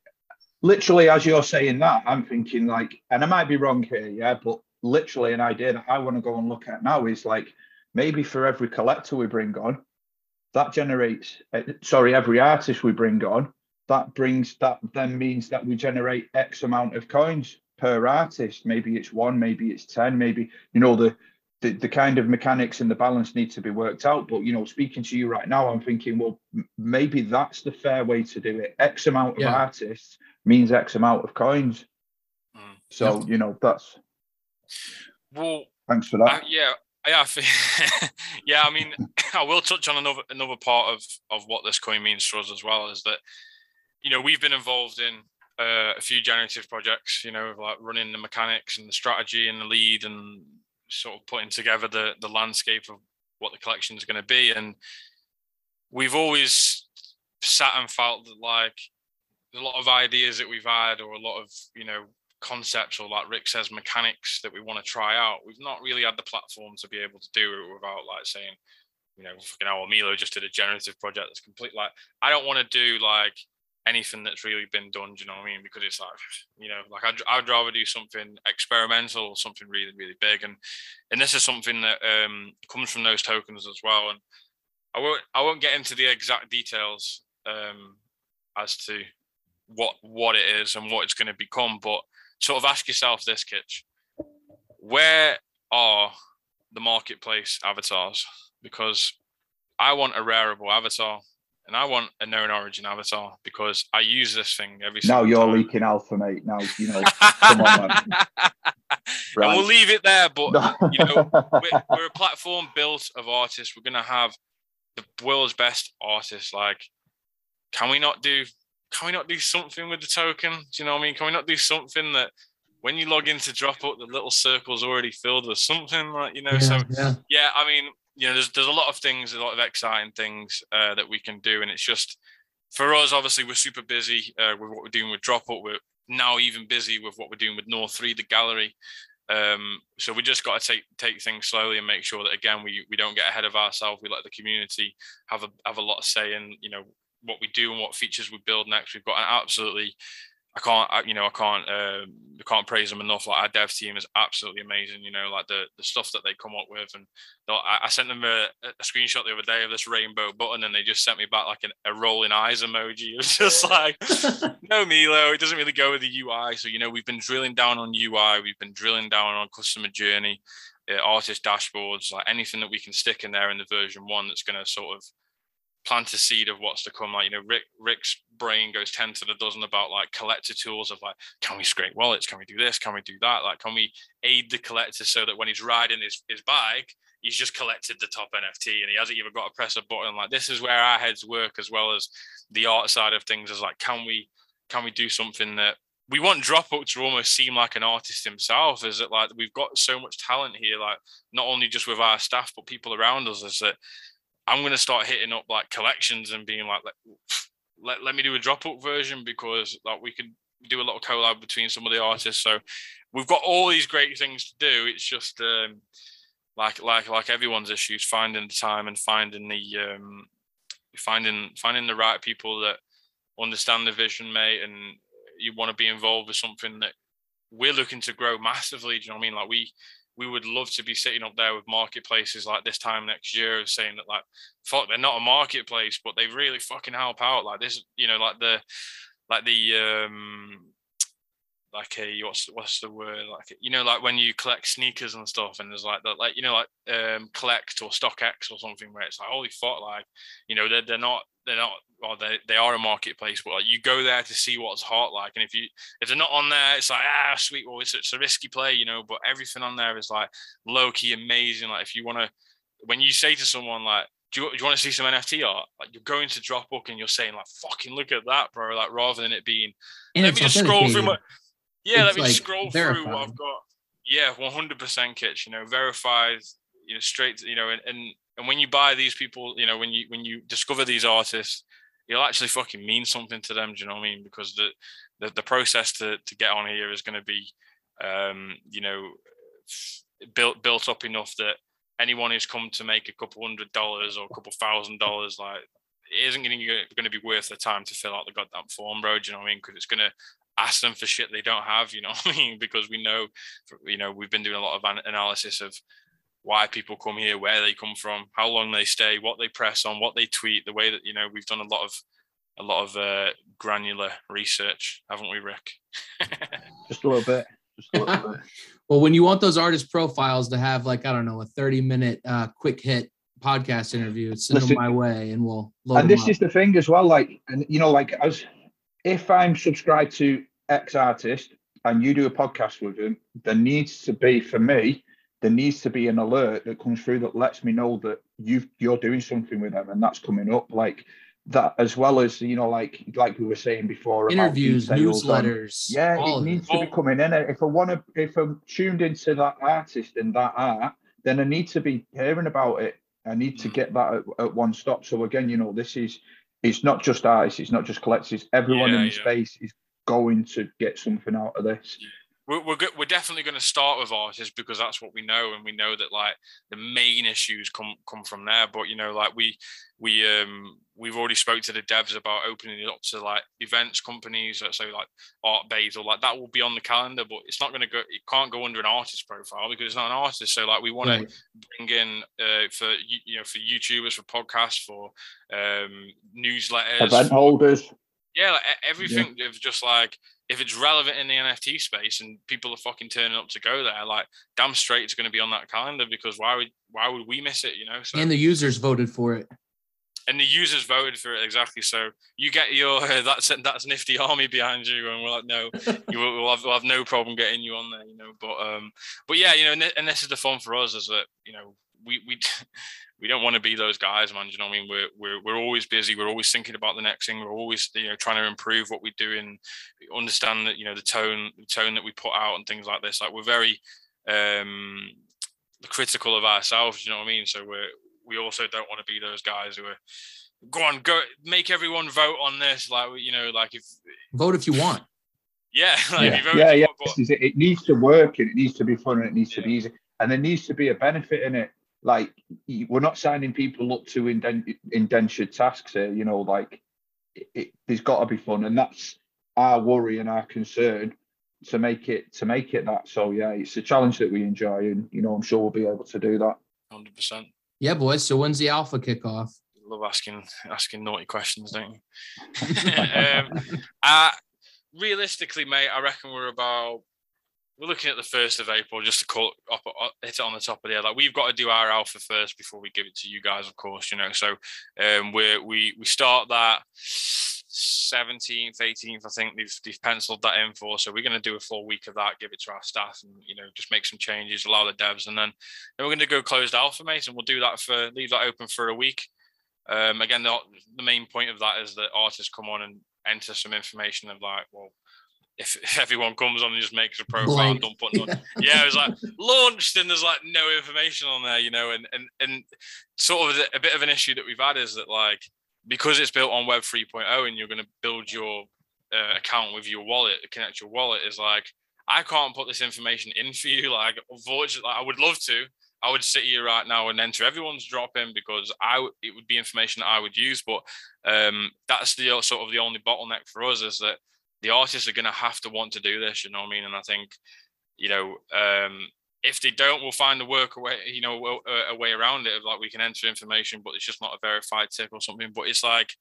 literally, as you're saying that, I'm thinking like, and I might be wrong here, yeah, but literally an idea that I want to go and look at now is like maybe for every collector we bring on, that generates, eh, sorry, every artist we bring on, that brings that then means that we generate X amount of coins per artist. Maybe it's one, maybe it's 10, maybe, you know, the the, the kind of mechanics and the balance need to be worked out. But you know, speaking to you right now, I'm thinking, well, m- maybe that's the fair way to do it. X amount of yeah. artists means X amount of coins. Mm. So yeah. you know, that's well. Thanks for that. Uh, yeah, yeah, I yeah. I mean, I will touch on another another part of of what this coin means for us as well is that you know we've been involved in uh, a few generative projects. You know, like running the mechanics and the strategy and the lead and sort of putting together the the landscape of what the collection is going to be and we've always sat and felt that like a lot of ideas that we've had or a lot of you know concepts or like Rick says mechanics that we want to try out, we've not really had the platform to be able to do it without like saying, you know, fucking hell, Milo just did a generative project that's complete. Like, I don't want to do like anything that's really been done. Do you know what I mean? Because it's like, you know, like I'd, I'd rather do something experimental or something really, really big. And and this is something that um, comes from those tokens as well. And I won't I won't get into the exact details um, as to what what it is and what it's going to become, but sort of ask yourself this, Kitch: where are the marketplace avatars? Because I want a Rarible avatar and I want a KnownOrigin avatar because I use this thing every. Now you're time. leaking alpha, mate. Now you know. come on, man. And we'll leave it there, but No. you know, we're, we're a platform built of artists. We're gonna have the world's best artists. Like, can we not do? Can we not do something with the token? Do you know what I mean? Can we not do something that when you log into Dropbook, the little circle's already filled with something like you know? So yeah. yeah, I mean, you know, there's there's a lot of things, a lot of exciting things uh, that we can do, and it's just for us. Obviously, we're super busy uh, with what we're doing with Drop Dropbook. We're now even busy with what we're doing with North Three, the gallery. Um, so we just got to take take things slowly and make sure that again we we don't get ahead of ourselves. We let the community have a have a lot of say in you know what we do and what features we build next. We've got an absolutely I can't, I, you know, I can't, uh, I can't praise them enough. Like our dev team is absolutely amazing. You know, like the the stuff that they come up with, and I, I sent them a, a screenshot the other day of this rainbow button, and they just sent me back like an, a rolling eyes emoji. It was just like, no, Milo, it doesn't really go with the UI. So you know, we've been drilling down on UI, we've been drilling down on customer journey, uh, artist dashboards, like anything that we can stick in there in the version one that's going to sort of plant a seed of what's to come. Like, you know, Rick Rick's brain goes 10 to the dozen about like collector tools of like, can we scrape wallets? Can we do this? Can we do that? Like, can we aid the collector so that when he's riding his, his bike, he's just collected the top NFT and he hasn't even got to press a button. Like, this is where our heads work as well as the art side of things is like, can we can we do something that we want Dropbook to almost seem like an artist himself? Is that like we've got so much talent here, like not only just with our staff, but people around us, is that I'm gonna start hitting up like collections and being like, let, let, let me do a Dropbook version because like we could do a lot of collab between some of the artists. So we've got all these great things to do. It's just um, like like like everyone's issues, finding the time and finding the um, finding finding the right people that understand the vision, mate, and you want to be involved with something that we're looking to grow massively. Do you know what I mean? Like we we would love to be sitting up there with marketplaces like this time next year, of saying that like fuck, they're not a marketplace, but they really fucking help out. Like this, you know, like the like the um like a what's what's the word like you know like when you collect sneakers and stuff and there's like that like you know like um collect or StockX or something where it's like holy fuck like you know they're, they're not they're not or they, they are a marketplace but like you go there to see what's hot like and if you if they're not on there it's like ah sweet well it's, it's a risky play you know but everything on there is like low key amazing like if you want to when you say to someone like do you, do you want to see some NFT art? Like you're going to Dropbook and you're saying like, "Fucking look at that, bro!" Like rather than it being, And let me just scroll through my, yeah, let me like, just scroll through what. I've got. Yeah, 100% kitch. You know, verified. You know, straight. You know, and and and when you buy these people, you know, when you when you discover these artists, you'll actually fucking mean something to them. Do you know what I mean? Because the the, the process to to get on here is going to be, um, you know, built built up enough that anyone who's come to make a couple hundred dollars or a couple thousand dollars, like it isn't going to be worth the time to fill out the goddamn form, bro. Do you know what I mean? Because it's going to ask them for shit they don't have. You know what I mean? Because we know, you know, we've been doing a lot of an- analysis of why people come here, where they come from, how long they stay, what they press on, what they tweet, the way that you know we've done a lot of a lot of uh, granular research, haven't we, Rick? Just a little bit. Just a little bit. Well, when you want those artist profiles to have like I don't know a thirty minute uh, quick hit podcast interview, send Listen- them my way, and we'll load and them this up. is the thing as well like and you know like as if i'm subscribed to x artist and you do a podcast with him there needs to be for me there needs to be an alert that comes through that lets me know that you you're doing something with them and that's coming up like that as well as you know like like we were saying before about interviews, details on- newsletters. yeah, it needs it. to be coming in. If I want to, if I'm tuned into that artist and that art, then I need to be hearing about it. I need to get that at, at one stop. So again, you know, this is it's not just artists, it's not just collectors. Everyone Yeah, in the yeah. space is going to get something out of this. We're we're, go- we're definitely going to start with artists because that's what we know, and we know that like the main issues come come from there. But you know, like we we um we've already spoke to the devs about opening it up to like events companies, so like Art Basel, like that will be on the calendar, but it's not going to go. It can't go under an artist profile because it's not an artist. So like we want to Right. bring in uh, for you know for YouTubers, for podcasts, for um newsletters, Event for- holders. yeah, like everything of just like if it's relevant in the NFT space and people are fucking turning up to go there, like damn straight it's going to be on that calendar because why would why would we miss it? You know, so And the users voted for it. and the users voted for it exactly. So you get your that's That's Nifty army behind you, and we're like, no, you will we'll have, we'll have no problem getting you on there, you know. But um, but yeah, you know, and, thi- and this is the fun for us is that you know we we we don't want to be those guys, man. You know what I mean? We're we're we're always busy. We're always thinking about the next thing. We're always you know trying to improve what we do and understand that you know the tone the tone that we put out and things like this. Like we're very um critical of ourselves. You know what I mean? So we're we also don't want to be those guys who are go on go make everyone vote on this. Like you know like if Vote if you want. yeah like if Yeah, you vote yeah, for yeah. what- This it. It needs to work and it needs to be fun and it needs to be easy. And there needs to be a benefit in it. Like we're not signing people up to indent- indentured tasks here, you know, like it, it, there's got to be fun. And that's our worry and our concern to make it to make it that. So yeah, it's a challenge that we enjoy and you know, I'm sure we'll be able to do that. Hundred percent. Yeah, boys. So when's the alpha kickoff? Love asking asking naughty questions, don't you? um, uh, realistically, mate, I reckon we're about we're looking at the first of April just to call up, hit it on the top of the head. Like we've got to do our alpha first before we give it to you guys, of course. You know, so um, we we we start that. 17th, 18th, I think they've, they've penciled that in for. So we're going to do a full week of that, give it to our staff, and you know just make some changes, allow the devs, and then then we're going to go closed alpha, mate, and we'll do that for leave that open for a week. Um, again, the, the main point of that is that artists come on and enter some information of like, well, if, if everyone comes on and just makes a profile and don't put none, yeah, it was like launched and there's like no information on there, you know, and and and sort of a bit of an issue that we've had is that like because it's built on Web 3.0 and you're going to build your uh, account with your wallet, connect your wallet is like I can't put this information in for you. Like, unfortunately, I would love to. I would sit here right now and enter everyone's drop in because I w- it would be information that I would use. But um, that's the sort of the only bottleneck for us is that the artists are going to have to want to do this. You know what I mean? And I think you know um, if they don't, we'll find a work away. You know, a, a way around it. Of like we can enter information, but it's just not a verified tip or something. But it's like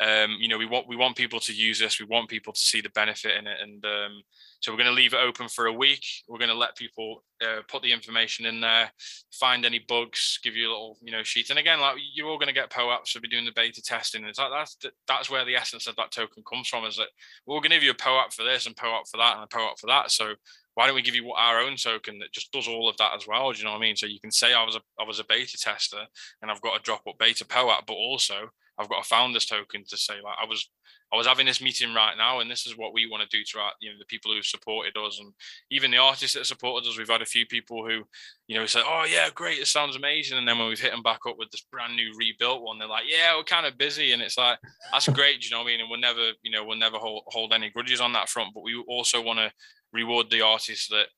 um, you know, we want we want people to use this. We want people to see the benefit in it, and um, so we're going to leave it open for a week. We're going to let people uh, put the information in there, find any bugs, give you a little you know sheet. And again, like you're all going to get POAPs. So be doing the beta testing. And it's like that's that's where the essence of that token comes from. Is that we're going to give you a POAP for this and POAP for that and a POAP for that. So why don't we give you our own token that just does all of that as well? Do you know what I mean? So you can say I was a I was a beta tester and I've got a Dropbook beta POAP, but also I've got a founders token to say like I was I was having this meeting right now, and this is what we want to do to our, you know the people who've supported us, and even the artists that supported us. We've had a few people who, you know, said, "Oh yeah, great, it sounds amazing," and then when we've hit them back up with this brand new rebuilt one, they're like, "Yeah, we're kind of busy," and it's like that's great, do you know what I mean? And we'll never, you know, we'll never hold hold any grudges on that front, but we also want to reward the artists that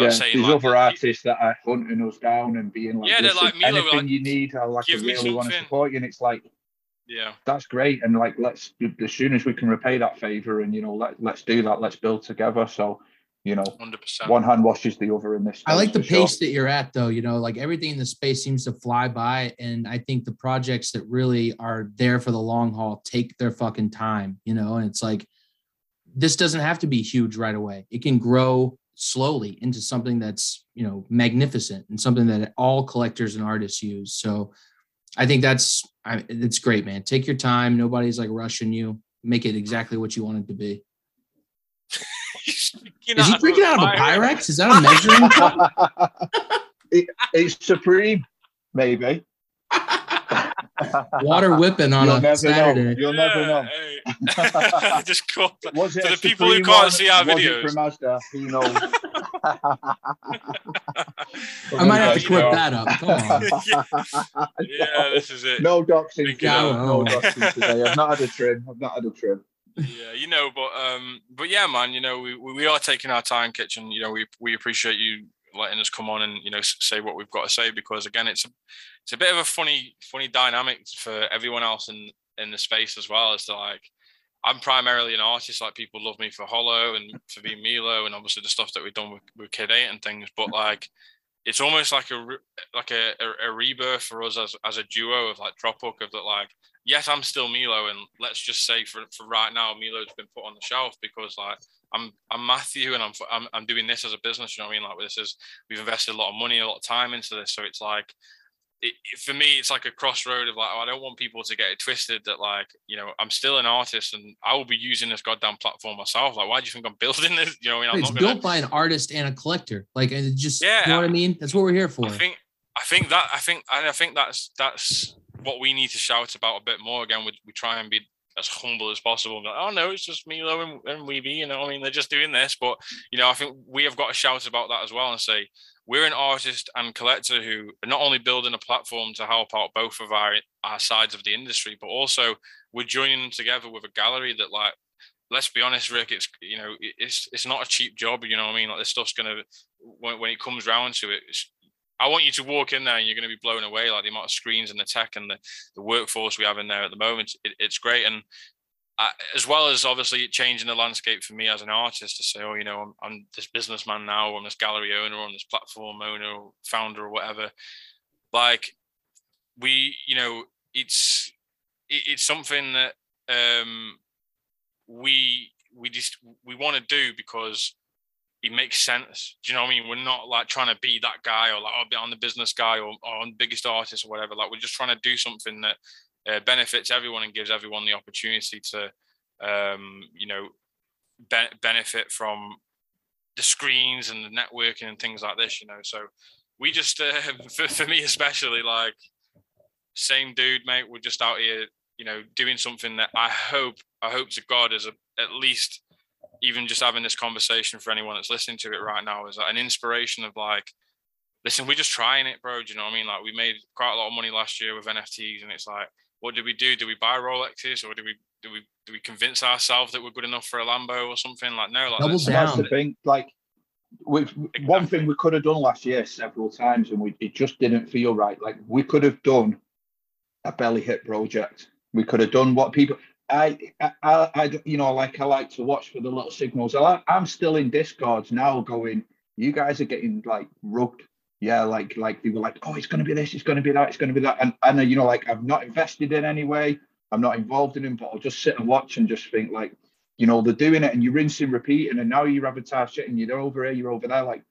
Yeah, saying, there's like, other artists that are hunting us down and being like, Yeah, they're like Milo, anything like, you need, I like I really want to support you. And it's like, yeah that's great. And like, let's as soon as we can repay that favor, and you know, let let's do that. Let's build together. So, you know, hundred percent. one hand washes the other in this. I like the for sure. pace that you're at, though. You know, like everything in the space seems to fly by. And I think the projects that really are there for the long haul take their fucking time, you know, and it's like this doesn't have to be huge right away. It can grow slowly into something that's, you know, magnificent and something that all collectors and artists use. So I think that's, I, it's great, man. Take your time. Nobody's like rushing you. Make it exactly what you want it to be. Is he drinking out of a Pyrex? Is that a measuring cup? It- it's supreme, maybe. Water whipping on You'll a never Saturday. know. You'll never know. know. Just call. Was it For the people who can't one? see our Was it videos. from Asda? Who knows? I might have to you clip know. that up. Come on. yeah, this is it. No doxing today. about. No doxing today. I've not had a trim. I've not had a trim. yeah, you know, but um, but yeah, man, you know, we, we we are taking our time, kitchen. You know, we we appreciate you letting us come on and you know say what we've got to say because again, it's a it's a bit of a funny funny dynamic for everyone else in in the space as well. As to like, I'm primarily an artist. Like people love me for Hollow and for being Milo and obviously the stuff that we've done with, with Kid Eight and things. But mm-hmm. like, it's almost like a like a, a, a rebirth for us as as a duo of like Dropbook of that like yes, I'm still Milo, and let's just say for, for right now, Milo's been put on the shelf because like I'm I'm Matthew, and I'm I'm, I'm doing this as a business. You know what I mean? Like this is we've invested a lot of money, a lot of time into this, so it's like. It, it- for me, it's like a crossroad of like, oh, I don't want people to get it twisted that like, you know, I'm still an artist and I will be using this goddamn platform myself. Like, why do you think I'm building this? You know, I mean, I'm It's not gonna, built by an artist and a collector. Like, and it just, Yeah, you know what I mean? That's what we're here for. I think I think that I think I think that's that's what we need to shout about a bit more. Again, we, we try and be as humble as possible. Like, oh no, it's just Milo and, and Weeby, you know. I mean, they're just doing this, but you know, I think we have got to shout about that as well and say we're an artist and collector who are not only building a platform to help out both of our our sides of the industry, but also we're joining them together with a gallery that like let's be honest, Rick, it's you know, it's it's not a cheap job, you know what I mean? Like this stuff's gonna when, when it comes round to it, it's, I want you to walk in there and you're gonna be blown away, like the amount of screens and the tech and the, the workforce we have in there at the moment. It, it's great. And I, as well as obviously changing the landscape for me as an artist to say, oh, you know, I'm, I'm this businessman now, or I'm this gallery owner, I'm this platform owner, or founder, or whatever. Like, we, you know, it's it, it's something that um, we we just we want to do because it makes sense. Do you know what I mean? We're not like trying to be that guy or like oh, be on the business guy or, or on biggest artist or whatever. Like we're just trying to do something that uh, benefits everyone and gives everyone the opportunity to, um, you know, be- benefit from the screens and the networking and things like this. You know, so we just uh, for, for me especially like same dude, mate. We're just out here, you know, doing something that I hope I hope to God is a, at least even just having this conversation for anyone that's listening to it right now is like an inspiration of like, listen, we're just trying it, bro. Do you know what I mean? Like we made quite a lot of money last year with NFTs, and it's like, what did we do? Do we buy Rolexes or do we do we do we convince ourselves that we're good enough for a Lambo or something? Like no, like Double let's- that's the thing. Like, we, one thing we could have done last year several times, and we it just didn't feel right. Like we could have done a belly hit project. We could have done what people. I, I, I, you know, like I like to watch for the little signals. I, I'm still in discords now, going. You guys are getting like rugged. Yeah, like like they were like, oh, it's going to be this, it's going to be that, it's going to be that, and and you know, like I've not invested in any way. I'm not involved in them, but I'll just sit and watch and just think like, you know, they're doing it and you're rinsing, repeating, and now you're advertising and you're over here, you're over there. Like,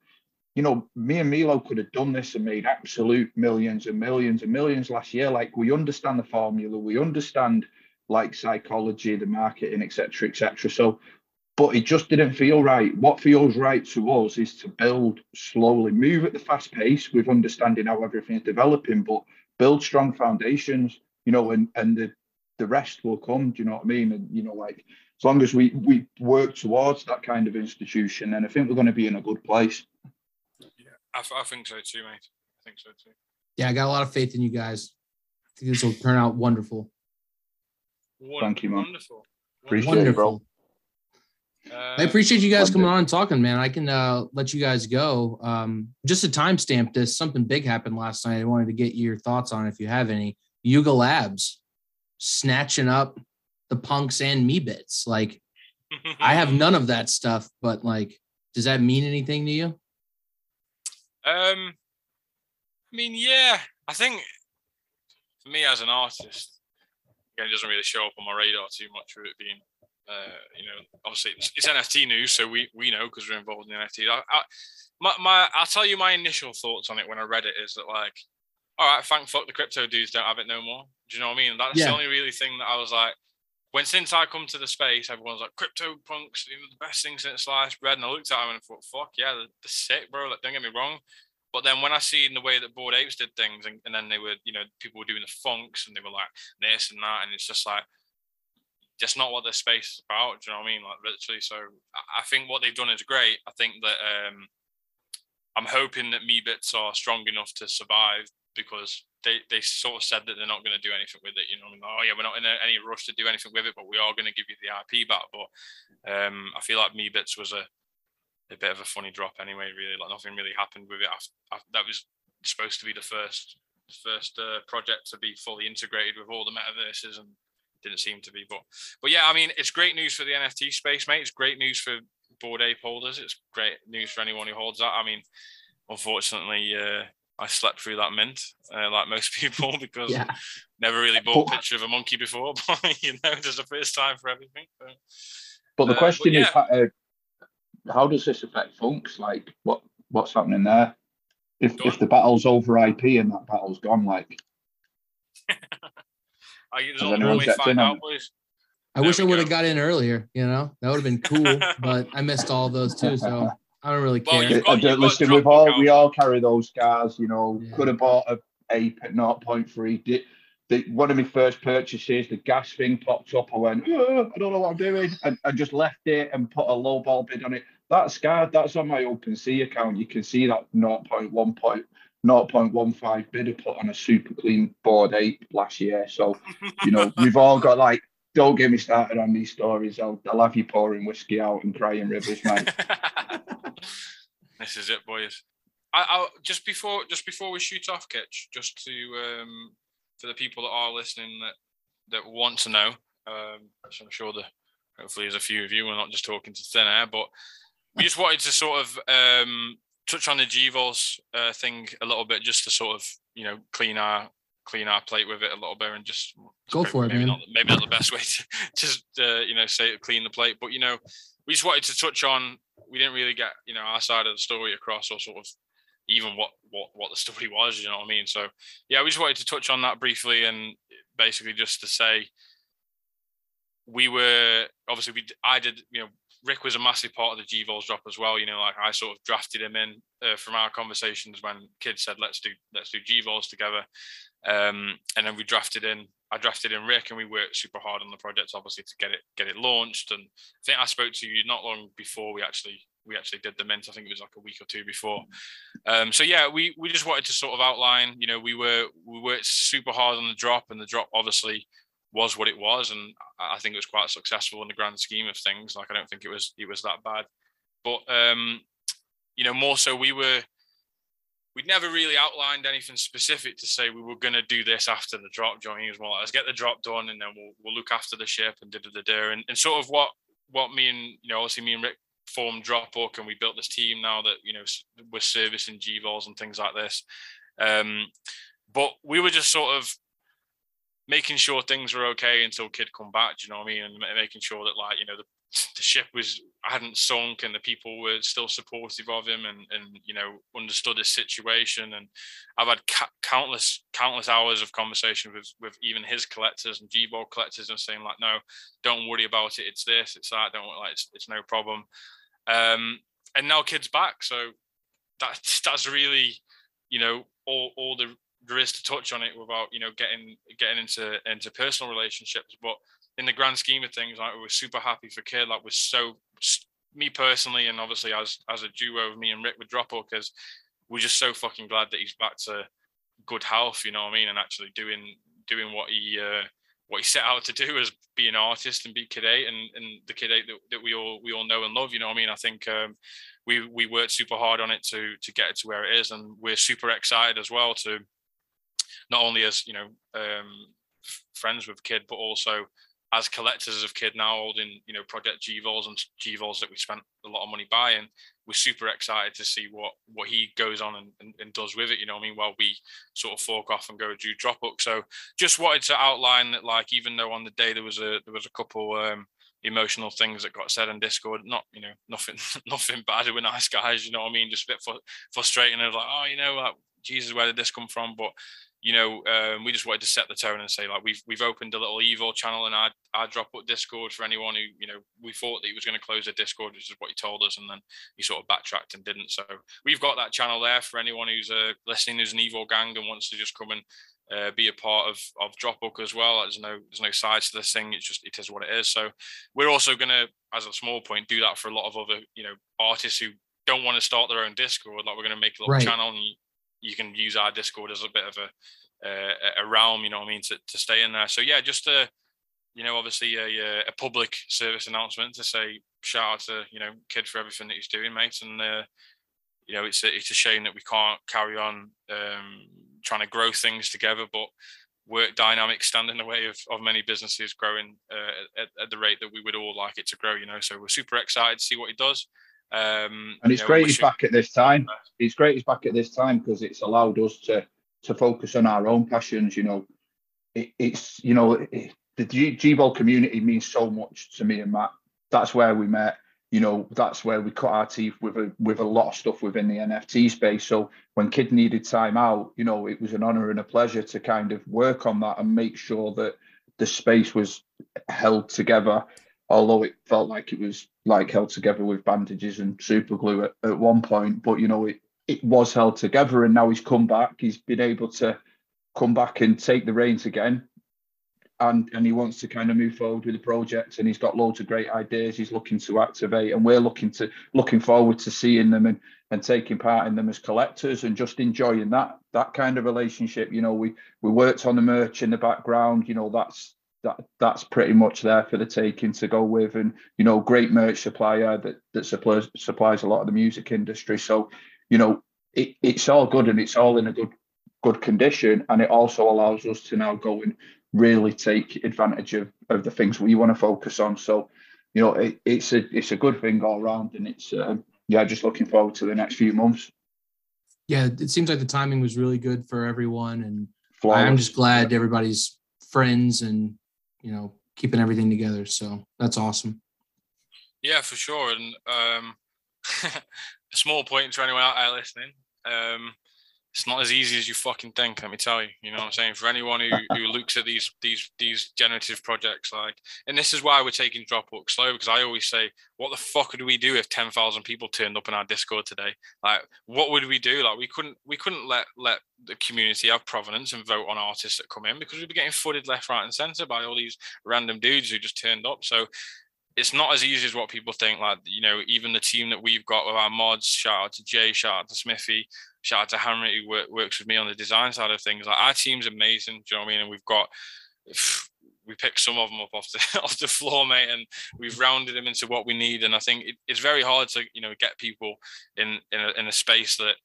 you know, me and Milo could have done this and made absolute millions and millions and millions last year. Like, we understand the formula, we understand like psychology, the marketing, etc., etc. So, but it just didn't feel right. What feels right to us is to build slowly, move at the fast pace with understanding how everything's developing, but build strong foundations, you know, and and the the rest will come. Do you know what I mean? And you know, like as long as we we work towards that kind of institution, then I think we're going to be in a good place. Yeah, I, I think so too, mate. I think so too. Yeah, I got a lot of faith in you guys. I think this will turn out wonderful. Thank you, man. Wonderful. Appreciate Wonderful. it, bro. Uh, I appreciate you guys coming on and talking, man. I can uh, let you guys go. Um, just to timestamp this, something big happened last night. I wanted to get your thoughts on if you have any. Yuga Labs snatching up the punks and Meebits. Like I have none of that stuff, but like, does that mean anything to you? Um, I mean, yeah, I think for me as an artist, again, it doesn't really show up on my radar too much with it being, uh, you know, obviously it's, it's NFT news, so we we know because we're involved in NFT. I, I, my, my, I'll tell you my initial thoughts on it when I read it is that like, all right, thank fuck the crypto dudes don't have it no more. Do you know what I mean? That's Yeah. the only really thing that I was like. When since I come to the space, everyone's like crypto punks, you know, the best thing since sliced bread. And I looked at them and I thought, fuck yeah, they're, they're sick, bro. Like, don't get me wrong. But then when I see in the way that Bored Apes did things, and, and then they were, you know, people were doing the funks and they were like this and that, and it's just like, just not what this space is about. Do you know what I mean? Like literally. So I- think what they've done is great. I think that um, I'm hoping that Meebits are strong enough to survive because they, they sort of said that they're not going to do anything with it. You know, I mean, oh yeah, we're not in any rush to do anything with it, but we are going to give you the IP back. But um, I feel like Meebits was a a bit of a funny drop anyway. Really, like nothing really happened with it. After, after that was supposed to be the first first uh, project to be fully integrated with all the metaverses and didn't seem to be. But but yeah, I mean, it's great news for the NFT space, mate. It's great news for Bored Ape holders. It's great news for anyone who holds that. I mean, unfortunately, uh, I slept through that mint uh, like most people because yeah. never really bought a picture of a monkey before. But you know, there's a first time for everything. But, but the uh, question but is, uh, how does this affect Funks? Like, what what's happening there? If if the battle's over IP and that battle's gone, like. I, out, I wish I would have got in earlier. You know, that would have been cool, but I missed all of those too. So I don't really care. Well, uh, got, uh, got listen, we've all we all carry those scars. You know, yeah. could have bought a ape at 0.3. Did, the, one of my first purchases, the gas thing popped up. I went, oh, I don't know what I'm doing, and I just left it and put a low ball bid on it. That scar, that's on my OpenSea account. You can see that 0.1 point, 0.15 bid I put on a super clean Bored Ape last year. So, you know, we've all got like don't get me started on these stories. I'll, I'll have you pouring whiskey out and crying rivers, mate. this is it, boys. I, I just before just before we shoot off, Kitch, just to um, for the people that are listening that that want to know, um, I'm sure the hopefully there's a few of you. We're not just talking to thin air, but we just wanted to sort of um, touch on the GVOLs uh, thing a little bit, just to sort of you know clean our clean our plate with it a little bit and just go for maybe it. Maybe not, maybe not the best way to just uh, you know say clean the plate, but you know we just wanted to touch on. We didn't really get you know our side of the story across, or sort of even what what what the story was. You know what I mean? So yeah, we just wanted to touch on that briefly and basically just to say we were obviously we I did you know Rick was a massive part of the GVOLs drop as well. You know, like I sort of drafted him in uh, from our conversations when kids said let's do let's do GVOLs together. Um, and then we drafted in, I drafted in Rick, and we worked super hard on the project, obviously, to get it get it launched. And I think I spoke to you not long before we actually we actually did the mint. I think it was like a week or two before. Um, so yeah, we we just wanted to sort of outline. You know, we were we worked super hard on the drop, and the drop obviously was what it was, and I think it was quite successful in the grand scheme of things. Like I don't think it was it was that bad, but um, you know, more so we were we'd never really outlined anything specific to say we were going to do this after the drop. Joining as well, let's get the drop done, and then we'll we'll look after the ship and da da da. And, and sort of what what me and you know obviously me and Rick formed Dropbook, and we built this team now that you know we're servicing GVOLs and things like this. Um, but we were just sort of making sure things were okay until kid come back. Do you know what I mean? And making sure that like you know the the ship was hadn't sunk and the people were still supportive of him and and you know understood his situation and I've had ca- countless countless hours of conversation with with even his collectors and GVOL collectors and saying like no don't worry about it it's this it's that don't like it's, it's no problem um and now kids back so that's that's really you know all all the there is to touch on it without you know getting getting into into personal relationships but in the grand scheme of things, like we were super happy for Kid. Like, was so me personally, and obviously as as a duo of me and Rick with Dropbook, because we're just so fucking glad that he's back to good health. You know what I mean? And actually doing doing what he uh, what he set out to do as be an artist and be Kid Eight and, and the Kid Eight that, that we all we all know and love. You know what I mean? I think um, we we worked super hard on it to to get it to where it is, and we're super excited as well to not only as you know um, friends with Kid, but also as collectors of kid now holding you know project GVOLs and GVOLs that we spent a lot of money buying. We're super excited to see what what he goes on and, and, and, does with it you know i mean while we sort of fork off and go do Dropbook. so just wanted to outline that like even though on the day there was a there was a couple um emotional things that got said in discord not you know nothing nothing bad we're nice guys you know what i mean? Just a bit frustrating of like oh you know like jesus where did this come from? But you know, um, we just wanted to set the tone and say like we've we've opened a little evil channel in our, our Dropbook Discord for anyone who you know we thought that he was going to close the Discord, which is what he told us, and then he sort of backtracked and didn't. So we've got that channel there for anyone who's uh, listening, who's an evil gang and wants to just come and uh, be a part of of Dropbook as well. There's no there's no sides to this thing. It's just it is what it is. So we're also going to, as a small point, do that for a lot of other you know artists who don't want to start their own Discord, like we're going to make a little Right. channel and you, can use our Discord as a bit of a uh, a realm, you know what I mean, to, to stay in there. So yeah, just a you know, obviously a, a public service announcement to say shout out to you know kid for everything that he's doing, mate, and uh, you know it's a, it's a shame that we can't carry on um, trying to grow things together, but work dynamics stand in the way of, of many businesses growing uh, at, at the rate that we would all like it to grow. You know, so we're super excited to see what he does. Um, And you it's know, great he's back at this time. It's great he's back at this time because it's allowed us to to focus on our own passions. You know, it, it's you know it, the G, GVOL community means so much to me and Matt. That's where we met. You know, that's where we cut our teeth with a with a lot of stuff within the NFT space. So when Kid needed time out, you know, it was an honor and a pleasure to kind of work on that and make sure that the space was held together. Although it felt like it was like held together with bandages and super glue at, at one point, but you know, it it was held together and now he's come back. He's been able to come back and take the reins again. And and he wants to kind of move forward with the project and he's got loads of great ideas he's looking to activate and we're looking to looking forward to seeing them and and taking part in them as collectors and just enjoying that that kind of relationship. You know, we we worked on the merch in the background, you know, that's that that's pretty much there for the taking to go with. And you know great merch supplier that that supplies supplies a lot of the music industry. So you know it, it's all good and it's all in a good good condition. And it also allows us to now go and really take advantage of, of the things we want to focus on. So you know it, it's a it's a good thing all around and it's um, yeah just looking forward to the next few months. Yeah, it seems like the timing was really good for everyone, and I'm just glad everybody's friends and you know keeping everything together. So that's awesome. Yeah, for sure. And um, a small point to anyone out there listening. Um, it's not as easy as you fucking think. Let me tell you. You know what I'm saying? For anyone who, who looks at these these these generative projects, like, and this is why we're taking Dropbook slow because I always say, what the fuck would we do if ten thousand people turned up in our Discord today? Like, what would we do? Like, we couldn't we couldn't let let the community have provenance and vote on artists that come in because we'd be getting flooded left, right, and center by all these random dudes who just turned up. So it's not as easy as what people think. Like, you know, even the team that we've got with our mods, shout out to Jay, shout out to Smithy, shout out to Henry who work, works with me on the design side of things. Like our team's amazing. Do you know what I mean? And we've got we picked some of them up off the off the floor, mate, and we've rounded them into what we need. And I think it, it's very hard to you know get people in in a, in a space that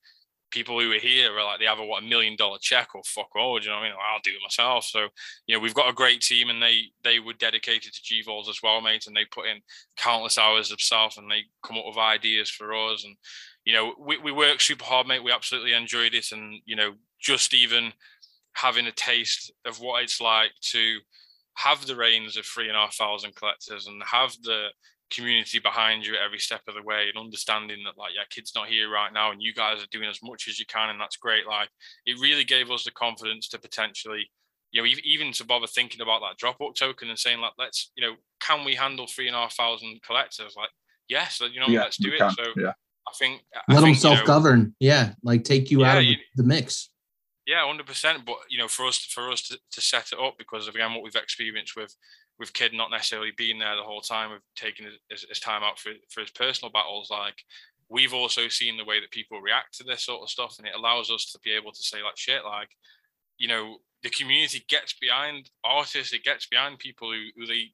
people who are here are like they have a what a million dollar check or fuck all. Do you know what I mean? I'll do it myself. So you know we've got a great team, and they they were dedicated to GVols as well, mate, and they put in countless hours of themselves, and they come up with ideas for us. And you know we we work super hard, mate. We absolutely enjoyed it, and you know just even having a taste of what it's like to have the reins of three and a half thousand collectors and have the community behind you at every step of the way and understanding that like yeah kid's not here right now and you guys are doing as much as you can and that's great like it really gave us the confidence to potentially you know even to bother thinking about that drop Dropbook token and saying like let's you know can we handle three and a half thousand collectors? Like yes you know yeah let's do it. can, so yeah i think I Let them think, you know, self govern. Yeah, like take you out of you- the, mix. Yeah, hundred percent. But you know, for us for us to, to set it up because of again what we've experienced with with kid not necessarily being there the whole time, of taking his, his time out for for his personal battles, like we've also seen the way that people react to this sort of stuff, and it allows us to be able to say like shit, like you know, the community gets behind artists, it gets behind people who, who they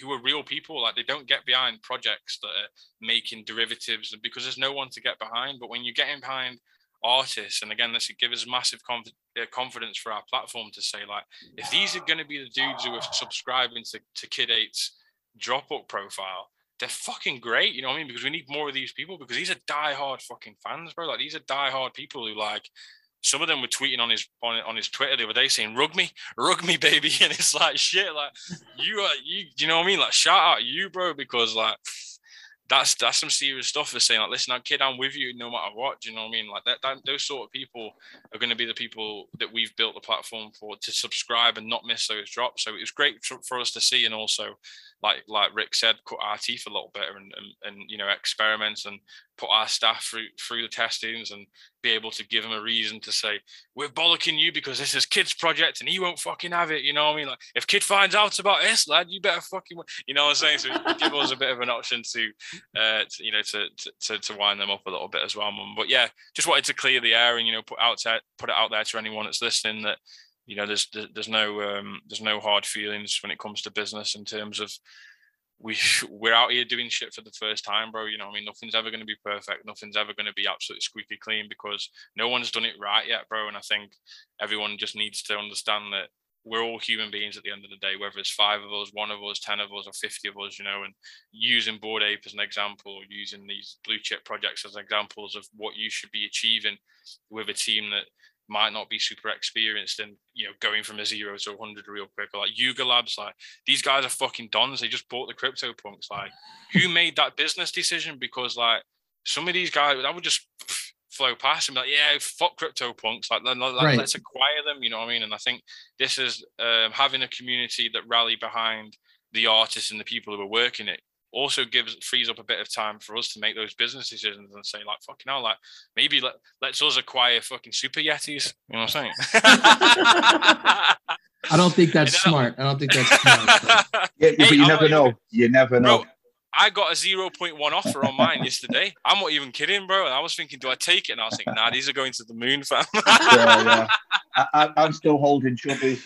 who are real people, like they don't get behind projects that are making derivatives because there's no one to get behind. But when you're getting behind artists and again this gives us massive conf- uh, confidence for our platform to say like if these are going to be the dudes who are subscribing to, to kid 8's drop up profile they're fucking great you know what i mean because we need more of these people because these are die-hard fucking fans bro like these are die-hard people who like some of them were tweeting on his on, on his Twitter the other day saying "rug me, rug me, baby," and it's like shit. Like you are you, you know what I mean? Like shout out you, bro, because like that's that's some serious stuff for saying like, listen, I'm kid, I'm with you no matter what. Do you know what I mean? Like that, that those sort of people are going to be the people that we've built the platform for to subscribe and not miss those drops. So it was great for, for us to see, and also like like Rick said, cut our teeth a little bit and and, and you know experiments and put our staff through through the testings and be able to give them a reason to say we're bollocking you because this is kid's project and he won't fucking have it. You know what I mean? Like if kid finds out about this, lad, you better fucking you know what I'm saying. So give us a bit of an option to, uh, to, you know, to, to to wind them up a little bit as well. But yeah, just wanted to clear the air and you know put out put it out there to anyone that's listening that you know there's there's no um, there's no hard feelings when it comes to business in terms of we we're out here doing shit for the first time, bro. You know, I mean, nothing's ever going to be perfect. Nothing's ever going to be absolutely squeaky clean because no one's done it right yet, bro. And I think everyone just needs to understand that we're all human beings at the end of the day, whether it's five of us, one of us, ten of us, or fifty of us. You know, and using Bored Ape as an example, using these blue chip projects as examples of what you should be achieving with a team that might not be super experienced and you know going from a zero to 100 real quick or like yuga labs like these guys are fucking dons they just bought the crypto punks like who made that business decision because like some of these guys i would just flow past and be like yeah fuck CryptoPunks like, like right. let's acquire them you know what i mean and i think this is um, having a community that rally behind the artists and the people who are working it also gives frees up a bit of time for us to make those business decisions and say like fucking hell like maybe let, let's us acquire fucking super yetis you know what i'm saying i don't think that's smart i don't think that's smart yeah, hey, but you I'm never know even, you never know bro, I got a 0.1 offer on mine yesterday. I'm not even kidding, bro. And I was thinking, do I take it? And I was thinking, nah, these are going to the moon, fam. yeah, yeah. I, am still holding chubby.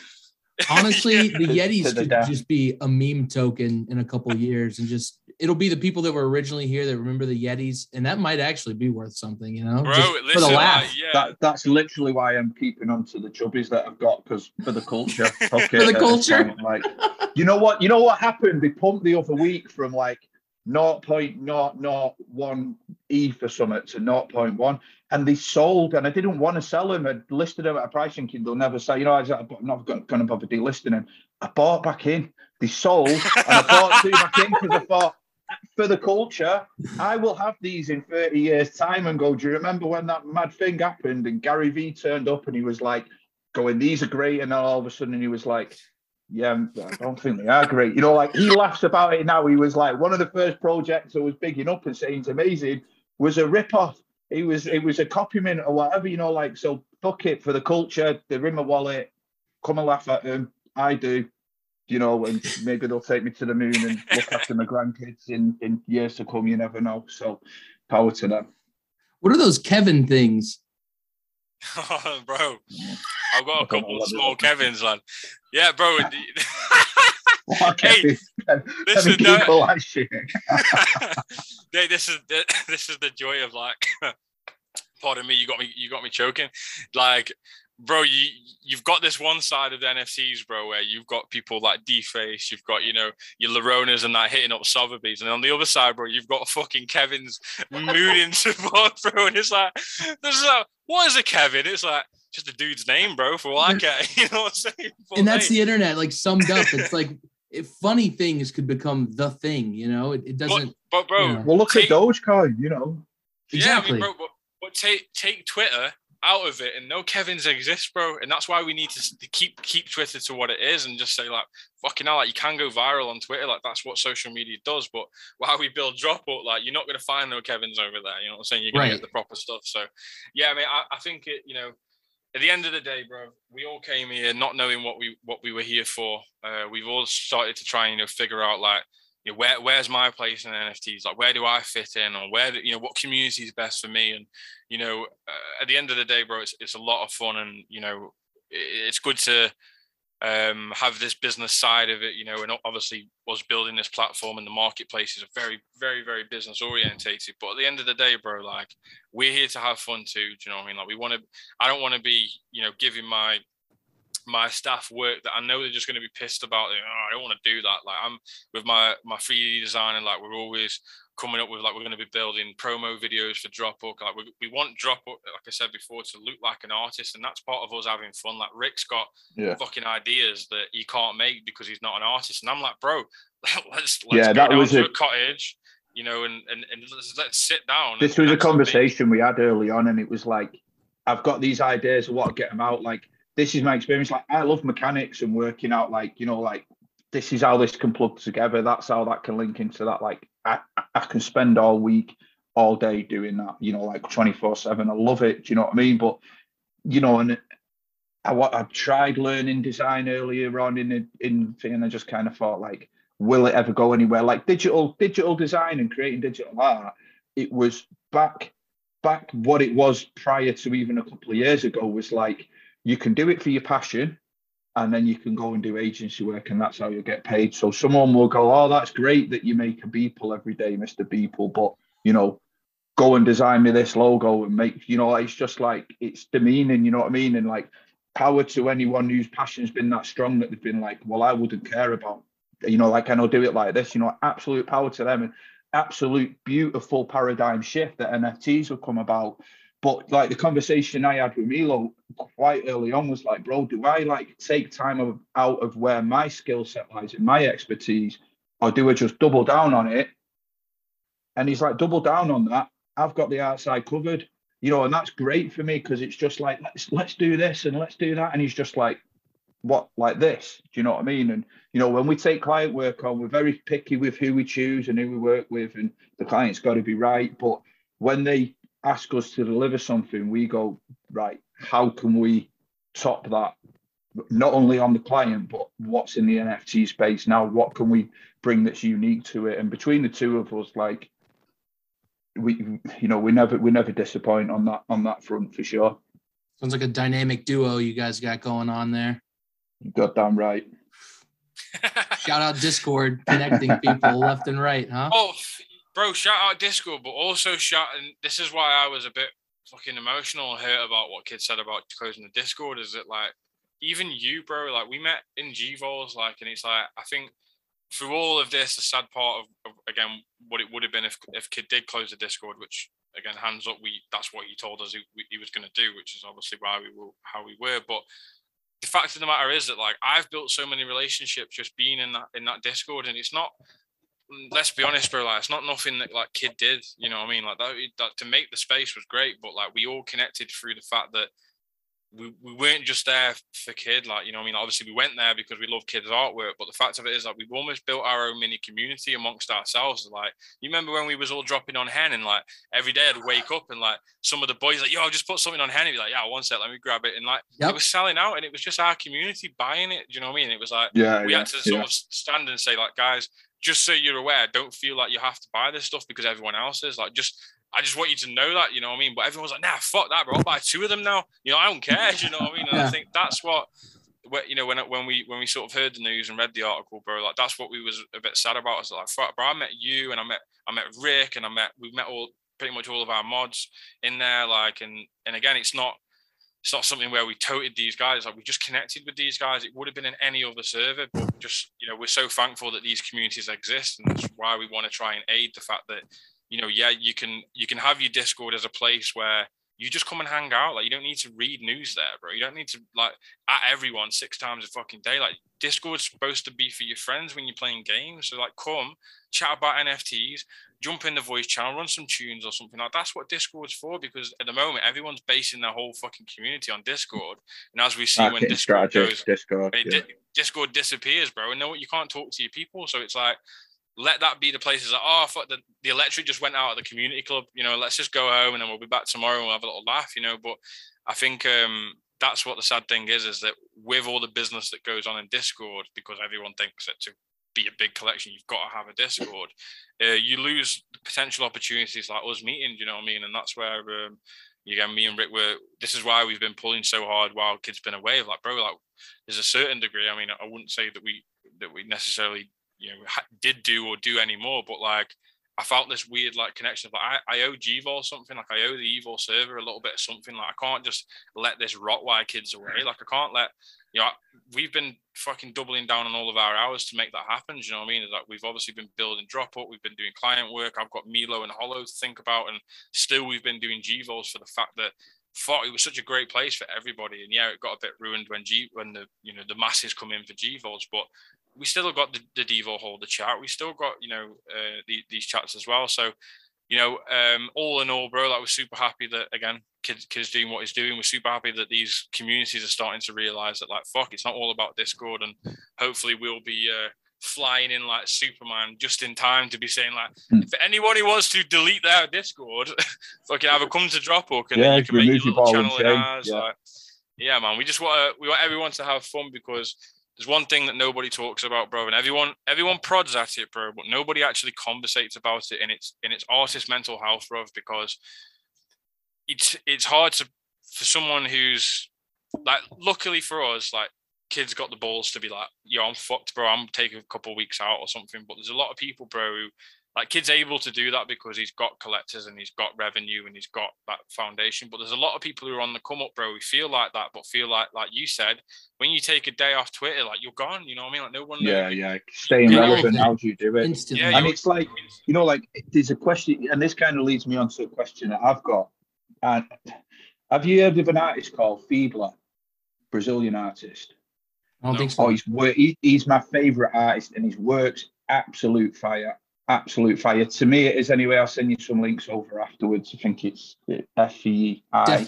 Honestly, the Yetis could just be a meme token in a couple years, and just it'll be the people that were originally here that remember the Yetis, and that might actually be worth something, you know, Bro, listen, for the laugh. Uh, yeah. That, that's literally why I'm keeping on to the chubbies that I've got because for the culture. Okay, for the culture. like, you know what? You know what happened? They pumped the other week from like 0.001 e for something to 0.1 and they sold and I didn't want to sell them. I listed them at a price thinking they'll never sell. You know, I am not going to bother delisting them. I bought back in. They sold and I bought two back in because I thought for the culture, I will have these in 30 years' time and go, do you remember when that mad thing happened and Gary Vee turned up and he was like going, these are great. And then all of a sudden he was like, yeah, I don't think they are great. You know, like he laughs about it now. He was like, one of the first projects that was bigging up and saying it's amazing was a rip-off. It was it was a copyment or whatever, you know, like so fuck it for the culture, they're in my wallet, come and laugh at them. I do, you know, and maybe they'll take me to the moon and look after my grandkids in, in years to come, you never know. So power to them. What are those Kevin things? Oh, bro, I've got a couple of small Kevins, lad. Yeah, bro. hey, this is no, this is this is the joy of like. pardon me, you got me, you got me choking. Like, bro, you you've got this one side of the NFTs, bro, where you've got people like Deface, you've got you know your Laronas and that hitting up Sotheby's, and on the other side, bro, you've got fucking Kevin's mooning support, bro, and it's like, this is like, what is a Kevin? It's like just a dude's name, bro, for all I care. You know what I'm saying? and that's name. the internet, like summed up. It's like if funny things could become the thing, you know, it, it doesn't. But, but bro, you know. well, look take, at Dogecoin, you know. Exactly. Yeah, I mean, bro, but, but take take Twitter out of it and no Kevin's exist, bro. And that's why we need to, to, keep keep Twitter to what it is and just say like fucking hell, like you can go viral on Twitter, like that's what social media does. But while we build Dropbook, like you're not gonna find no Kevin's over there. You know what I'm saying? You're gonna right. get the proper stuff. So yeah, I mean I, I think it, you know, at the end of the day, bro, we all came here not knowing what we what we were here for. Uh, we've all started to try and you know figure out like you know, where where's my place in NFTs? Like where do I fit in, or where do, you know what community is best for me? And you know, uh, at the end of the day, bro, it's it's a lot of fun, and you know, it's good to um, have this business side of it, you know, and obviously was building this platform and the marketplace is very, very, very business orientated. But at the end of the day, bro, like we're here to have fun too. Do you know what I mean? Like we want to, I don't want to be, you know, giving my my staff work that I know they're just going to be pissed about. Like, oh, I don't want to do that. Like I'm with my my 3D design and like we're always coming up with like we're going to be building promo videos for Dropbook. Like we, we want Dropbook, like I said before, to look like an artist, and that's part of us having fun. Like Rick's got yeah. fucking ideas that he can't make because he's not an artist, and I'm like, bro, let's let's yeah, go that was to a, a cottage, you know, and and, and let's, let's sit down. This was a conversation we had early on, and it was like, I've got these ideas of what to get them out. Like this is my experience. Like I love mechanics and working out, like you know, like this is how this can plug together. That's how that can link into that. Like I, I can spend all week, all day doing that. You know, like twenty four seven. I love it. Do you know what I mean? But you know, and I I tried learning design earlier on in the in thing, and I just kind of thought like, will it ever go anywhere? Like digital digital design and creating digital art. It was back back what it was prior to even a couple of years ago was like you can do it for your passion and then you can go and do agency work and that's how you'll get paid. So someone will go oh that's great that you make a beeple every day mr beeple but you know go and design me this logo and make you know it's just like it's demeaning you know what i mean? And like power to anyone whose passion's been that strong that they've been like well i wouldn't care about you know like can i do it like this? You know absolute power to them and absolute beautiful paradigm shift that nfts have come about but like the conversation I had with Milo quite early on was like, bro, do I like take time of, out of where my skill set lies in my expertise, or do I just double down on it? And he's like, double down on that. I've got the outside covered, you know, and that's great for me because it's just like let's let's do this and let's do that. And he's just like, what like this? Do you know what I mean? And you know, when we take client work on, we're very picky with who we choose and who we work with, and the client's got to be right. But when they ask us to deliver something, we go, right, how can we top that? Not only on the client, but what's in the NFT space now? What can we bring that's unique to it? And between the two of us, like we, you know, we never we never disappoint on that on that front for sure. Sounds like a dynamic duo you guys got going on there. You goddamn right. Shout out Discord, connecting people left and right, huh? Oh, bro, shout out Discord, but also shout. And this is why I was a bit fucking emotional and hurt about what kids said about closing the Discord. Is that like even you, bro? Like we met in GVols, like, and it's like I think through all of this, the sad part of, of, again what it would have been if if kid did close the Discord, which again hands up, we that's what he told us he, he was going to do, which is obviously why we were how we were, but. The fact of the matter is that like I've built so many relationships just being in that in that Discord, and it's not let's be honest, bro. Like, it's not nothing that like kid did. You know what I mean? Like that, that to make the space was great, but like we all connected through the fact that we, we weren't just there for kid. Like you know, I mean, obviously we went there because we love kids' artwork, but the fact of it is like we've almost built our own mini community amongst ourselves. Like you remember when we was all dropping on hen and like every day I'd wake up and like some of the boys like, yo, I'll just put something on hen and be like, yeah, one sec, let me grab it, and like yep. it was selling out, and it was just our community buying it. Do you know what I mean? It was like yeah, we yeah, had to sort yeah. of stand and say like, guys, just so you're aware, don't feel like you have to buy this stuff because everyone else is. Like, just I just want you to know that, you know what I mean? But everyone's like, nah, fuck that, bro. I'll buy two of them now. You know, I don't care. You know what I mean? And yeah. I think that's what, you know, when when we when we sort of heard the news and read the article, bro, like that's what we was a bit sad about. I was like, fuck, bro, I met you and I met I met Rick and I met we met all pretty much all of our mods in there. Like, and and again, it's not it's not something where we toted these guys. Like we just connected with these guys. It would have been in any other server, but just you know, we're so thankful that these communities exist, and that's why we want to try and aid the fact that you know, yeah, you can you can have your Discord as a place where you just come and hang out. Like you don't need to read news there, bro. You don't need to like at everyone six times a fucking day. Like Discord's supposed to be for your friends when you're playing games. So like come chat about NFTs, jump in the voice channel, run some tunes or something like that's what Discord's for. Because at the moment everyone's basing their whole fucking community on Discord. And as we see when Discord goes, Discord, yeah. Discord disappears, bro. And no, you can't talk to your people. So it's like let that be the places that oh fuck the, the electric just went out of the community club you know let's just go home and then we'll be back tomorrow and we'll have a little laugh you know but i think um that's what the sad thing is is that with all the business that goes on in discord because everyone thinks that to be a big collection you've got to have a discord uh, you lose potential opportunities like us meeting you know what i mean and that's where um, again me and rick were this is why we've been pulling so hard while kids been away like bro like there's a certain degree i mean i wouldn't say that we that we necessarily you know did do or do anymore. But like I felt this weird like connection of like I, I owe GVOL something, like I owe the GVOL server a little bit of something. Like I can't just let this rot while kids away. Like I can't let you know we've been fucking doubling down on all of our hours to make that happen. Do you know what I mean? Like we've obviously been building Dropbook, we've been doing client work. I've got Milo and Hollow to think about, and still we've been doing GVols for the fact that thought it was such a great place for everybody. And yeah, it got a bit ruined when G when the you know the masses come in for GVols, but we still got the, the Devo hold the chat. We still got you know uh, the, these chats as well. So you know, um, all in all, bro, like we're super happy that again, kids kids doing what he's doing. We're super happy that these communities are starting to realize that like fuck, it's not all about Discord, and hopefully we'll be uh, flying in like Superman just in time to be saying like, Hmm. if anyone who wants to delete their Discord, fucking either come to Dropbook and Yeah, then you can make your little channel in ours. yeah. Like, yeah, man, we just want to, we want everyone to have fun because there's one thing that nobody talks about, bro, and everyone everyone prods at it, bro, but nobody actually conversates about it, in it's in its artist mental health, bro, because it's it's hard to for someone who's like, luckily for us, like kids got the balls to be like, yo, I'm fucked, bro. I'm taking a couple weeks out or something. But there's a lot of people, bro, who like kids able to do that because he's got collectors and he's got revenue and he's got that foundation. But there's a lot of people who are on the come up, bro, who feel like that, but feel like like you said, when you take a day off Twitter, like you're gone. You know what I mean? Like no one. Yeah, yeah. Staying Yeah, relevant. How do you do it? Instantly. Yeah, And it's like, you know, like there's a question, and this kind of leads me on to a question that I've got. And have you heard of an artist called Feebler, Brazilian artist? I don't No. think so. Oh, he's. He, he's my favorite artist, and his works absolute fire, absolute fire. To me, it is anyway. I'll send you some links over afterwards. I think it's F E I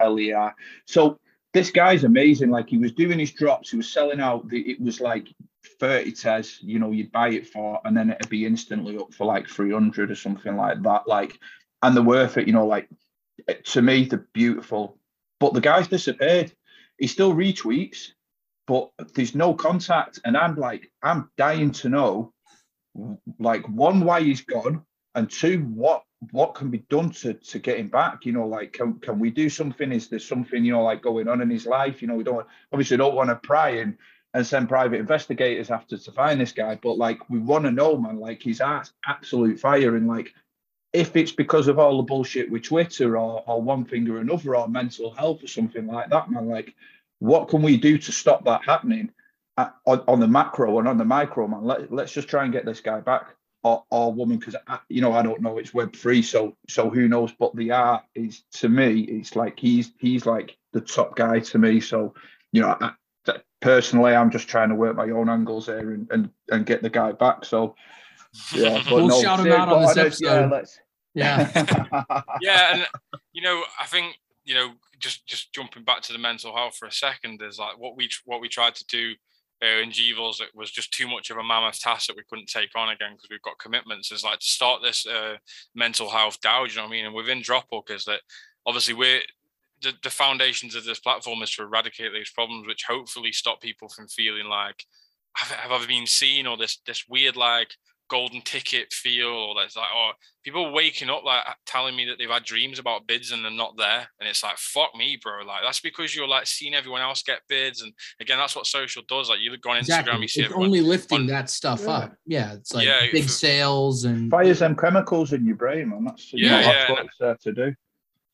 L E R. So this guy's amazing. Like he was doing his drops, he was selling out. The, it was like 30 tez, you know, you'd buy it for, and then it'd be instantly up for like 300 or something like that. Like, and they're worth it, you know, like to me, they're beautiful. But the guy's disappeared. He still retweets, but there's no contact. And I'm like, I'm dying to know, like, one, why he's gone, and two, what what can be done to to get him back? You know, like, can can we do something? Is there something you know like going on in his life? You know, we don't obviously don't want to pry and and send private investigators after to find this guy, but like, we want to know, man. Like, he's art's absolute fire, and like. If it's because of all the bullshit with Twitter or, or one thing or another or mental health or something like that, man, like what can we do to stop that happening at, on, on the macro and on the micro, man? Let, let's just try and get this guy back or, or woman, because you know I don't know. It's web three, so so who knows? But the art is to me, it's like he's he's like the top guy to me. So you know, I, personally, I'm just trying to work my own angles here and and, and get the guy back. So yeah, but We'll no, shout him yeah, out on but this episode. Yeah, let's. Yeah. yeah, and you know, I think you know, just just jumping back to the mental health for a second is like what we what we tried to do in GVols. It was just too much of a mammoth task that we couldn't take on again because we've got commitments. Is like to start this uh, mental health DAO. You know what I mean? And within Dropbook is that obviously we're the, the foundations of this platform is to eradicate these problems, which hopefully stop people from feeling like have, have I been seen or this this weird like golden ticket feel or that's like oh people waking up like telling me that they've had dreams about bids and they're not there and it's like fuck me bro like that's because you're like seeing everyone else get bids and again that's what social does like you go on instagram Exactly. you see It's only lifting on- that stuff Yeah. up. Yeah. It's like Yeah, big for- sales and Fires them chemicals in your brain, man. That's you know, Yeah, that's what and- it's there to do.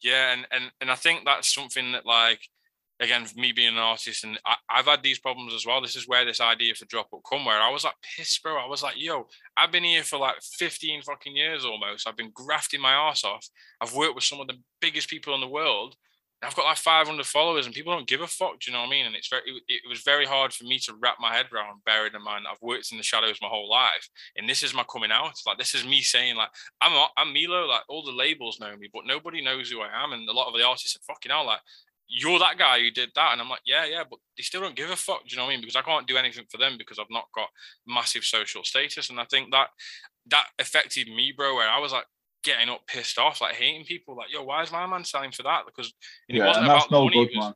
yeah and and and i think that's something that like again me being an artist and I, i've had these problems as well this is where this idea for drop up come where i was like pissed bro i was like yo i've been here for like 15 fucking years almost i've been grafting my ass off i've worked with some of the biggest people in the world I've got like 500 followers and people don't give a fuck. Do you know what I mean? And it's very, it, it was very hard for me to wrap my head around, bearing in mind I've worked in the shadows my whole life. And this is my coming out. Like, this is me saying, like, I'm, I'm Milo. Like, all the labels know me, but nobody knows who I am. And a lot of the artists are fucking out, like, you're that guy who did that. And I'm like, yeah, yeah, but they still don't give a fuck. Do you know what I mean? Because I can't do anything for them because I've not got massive social status. And I think that that affected me, bro, where I was like, getting up pissed off, like hating people, like, yo, why is my man selling for that? Because it Yeah, wasn't about no money. good, it was, man.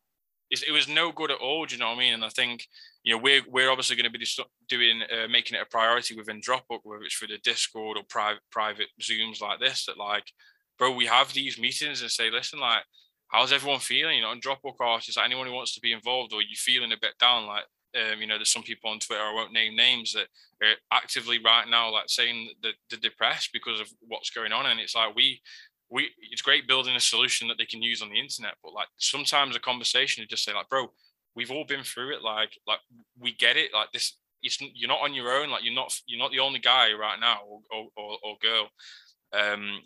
it was no good at all. Do you know what I mean? And I think you know we're we're obviously going to be doing uh, making it a priority within Dropbook, whether it's through the Discord or private private Zooms like this. That like, bro, we have these meetings and say, listen, like, how's everyone feeling? You know, on Dropbook artists, like anyone who wants to be involved, or you feeling a bit down, like. Um, you know, there's some people on Twitter, I won't name names, that are actively right now, like saying that they're depressed because of what's going on. And it's like, we, we it's great building a solution that they can use on the internet but like sometimes a conversation to just say like bro we've all been through it like like we get it like this it's you're not on your own like you're not you're not the only guy right now or, or, or girl um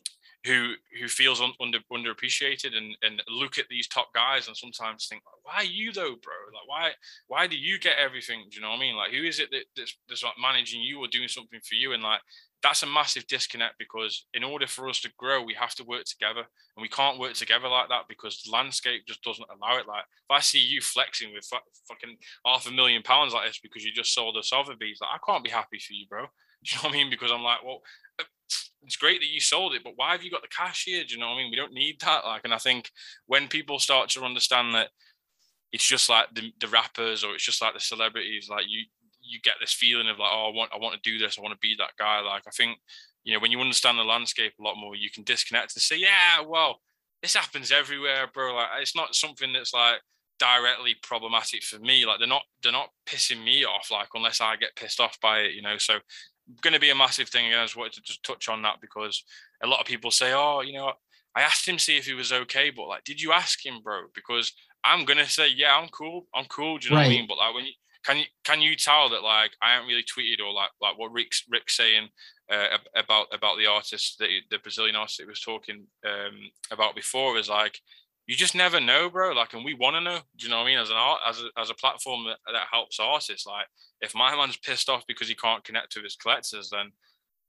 who who feels un, under underappreciated and and look at these top guys and sometimes think why you though bro? Like why why do you get everything? Do you know what i mean? Like who is it that, that's, that's like managing you or doing something for you? And like that's a massive disconnect because in order for us to grow we have to work together. And we can't work together like that because the landscape just doesn't allow it. Like if i see you flexing with fucking half a million pounds like this because you just sold a sotheby's like i can't be happy for you bro. Do you know what i mean? Because i'm like well it's great that you sold it, but why have you got the cash here? Do you know what I mean? We don't need that. Like, and I think when people start to understand that it's just like the, the rappers or it's just like the celebrities, like you you get this feeling of like, oh, I want I want to do this, I want to be that guy. Like, I think you know when you understand the landscape a lot more, you can disconnect and say, yeah, well, this happens everywhere, bro. Like, it's not something that's like directly problematic for me. Like, they're not they're not pissing me off. Like, unless I get pissed off by it, you know. So going to be a massive thing. I just wanted to just touch on that because a lot of people say, "Oh, you know, I asked him see if he was okay, but like, did you ask him, bro?" Because I'm gonna say, "Yeah, I'm cool. I'm cool." Do you know right. what I mean? But like, when you can you can you tell that like I haven't really tweeted or like like what Rick's Rick's saying uh, about about the artist that the Brazilian artist that was talking um, about before is like you just never know, bro. Like, and we want to know. Do you know what I mean? As an art, as a, as a platform that, that helps artists, like, if my man's pissed off because he can't connect with his collectors, then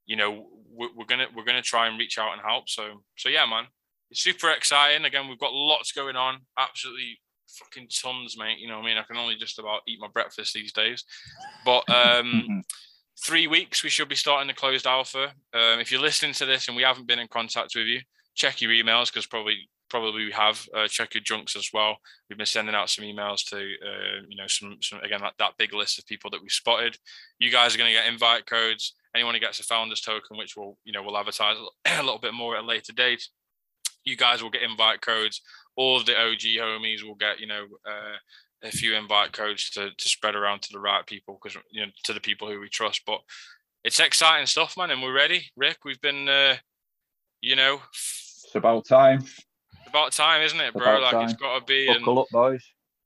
you know we're, we're gonna we're gonna try and reach out and help. So so yeah, man, it's super exciting. Again, we've got lots going on. Absolutely fucking tons, mate. You know what I mean? I can only just about eat my breakfast these days. But um, three weeks we should be starting the closed alpha. Um, if you're listening to this and we haven't been in contact with you, check your emails because probably probably we have uh, check your junks as well. We've been sending out some emails to uh, you know some some again that, that big list of people that we've spotted. You guys are going to get invite codes. Anyone who gets a founders token, which will you know we'll advertise a little bit more at a later date. You guys will get invite codes. All of the OG homies will get you know uh, a few invite codes to to spread around to the right people because you know to the people who we trust. But it's exciting stuff, man, and we're ready. Rick, we've been uh, you know it's about time about time, isn't it, bro? About like time. it's got to be. Buckle up, boys.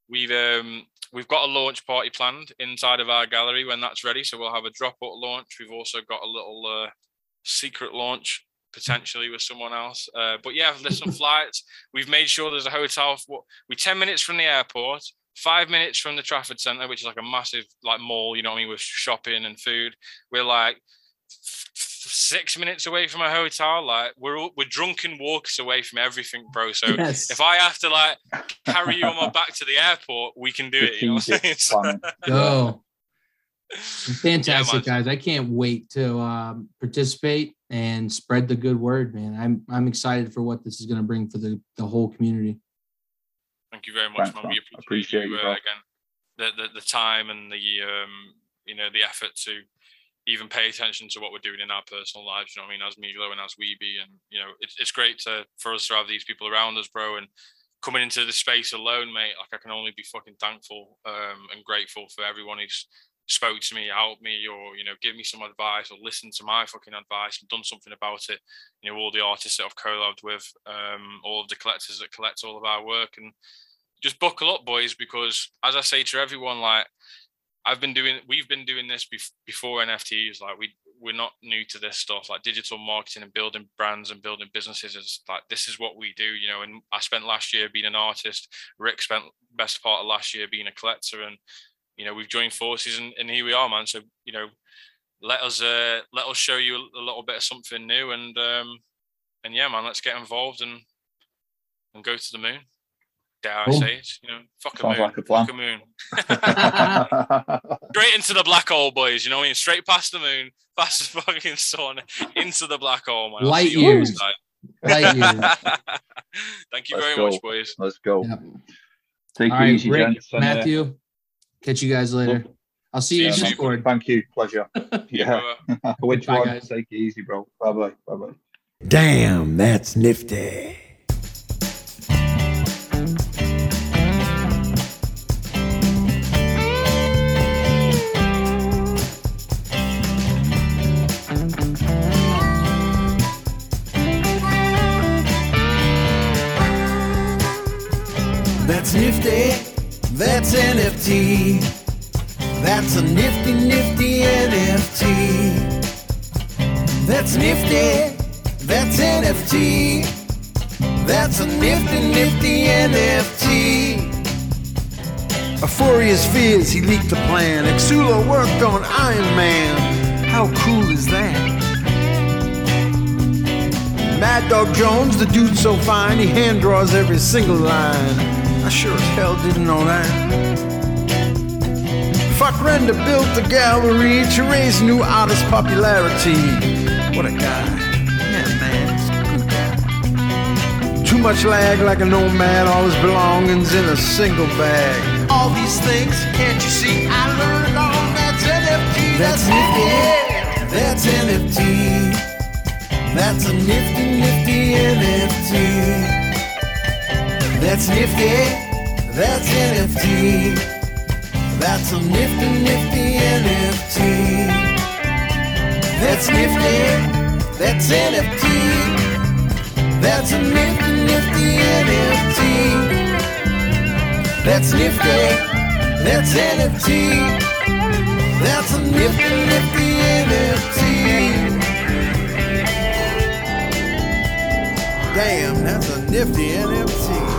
We've um we've got a launch party planned inside of our gallery when that's ready. So we'll have a drop out launch. We've also got a little uh, secret launch potentially with someone else. Uh, but yeah, there's some flights. We've made sure there's a hotel. For, we ten minutes from the airport, five minutes from the Trafford Centre, which is like a massive like mall. You know what I mean, with shopping and food. We're like six minutes away from a hotel. Like we're we're drunken walks away from everything, bro. So yes. if I have to like carry you on my back to the airport, we can do it. You know Go. Fantastic, yeah, guys! I can't wait to um, participate and spread the good word, man. I'm I'm excited for what this is going to bring for the the whole community. Thank you very much, man. We appreciate, appreciate you, uh, again the, the the time and the um you know the effort to even pay attention to what we're doing in our personal lives. You know what I mean? As Milo and as Weeby, and you know, it's it's great to for us to have these people around us, bro. And coming into the space alone, mate, like I can only be fucking thankful um, and grateful for everyone who's spoke to me, helped me, or you know, give me some advice, or listened to my fucking advice and done something about it. You know, all the artists that I've collabed with, um, all of the collectors that collect all of our work, and just buckle up, boys, because as I say to everyone, like I've been doing we've been doing this before NFTs like we we're not new to this stuff like digital marketing and building brands and building businesses is like this is what we do you know and I spent last year being an artist Rick spent best part of last year being a collector and you know we've joined forces and, and here we are man. So you know let us uh let us show you a little bit of something new and um and yeah man let's get involved and and go to the moon dare I say it? You know, fuck Sounds a moon. Like a plan. Fuck a moon. Straight into the black hole, boys. You know what I mean? Straight past the moon, past the fucking sun, into the black hole, man. Light years. Light years. Thank you Let's very go. much, boys. Let's go. Yep. Take All it right, easy, Rick, gents. Matthew. Uh, catch you guys later. I'll see, see you in Discord. Thank you. Pleasure. yeah. Which Bye, one? Guys. Take it easy, bro. Bye bye. Bye bye. Damn, that's nifty. That's nifty, that's NFT. That's a nifty, nifty NFT. That's nifty, That's NFT. That's a nifty, nifty NFT. Euphoria's fears, he leaked the plan. Exula worked on Iron Man. How cool is that? Mad Dog Jones, the dude so fine, he hand draws every single line. Sure as hell didn't know that. FVCKRENDER built the gallery to raise new artist popularity. What a guy. Yeah, man, he's a good guy. Too much lag like a nomad, all his belongings in a single bag. All these things, can't you see? I learned all that's NFT. That's, nifty. That's NFT. That's a nifty, nifty NFT. That's nifty. That's NFT. That's a nifty, nifty NFT. That's nifty. That's NFT. That's a nifty, nifty NFT. That's nifty. That's NFT. That's a nifty, nifty NFT. Damn, that's a nifty NFT.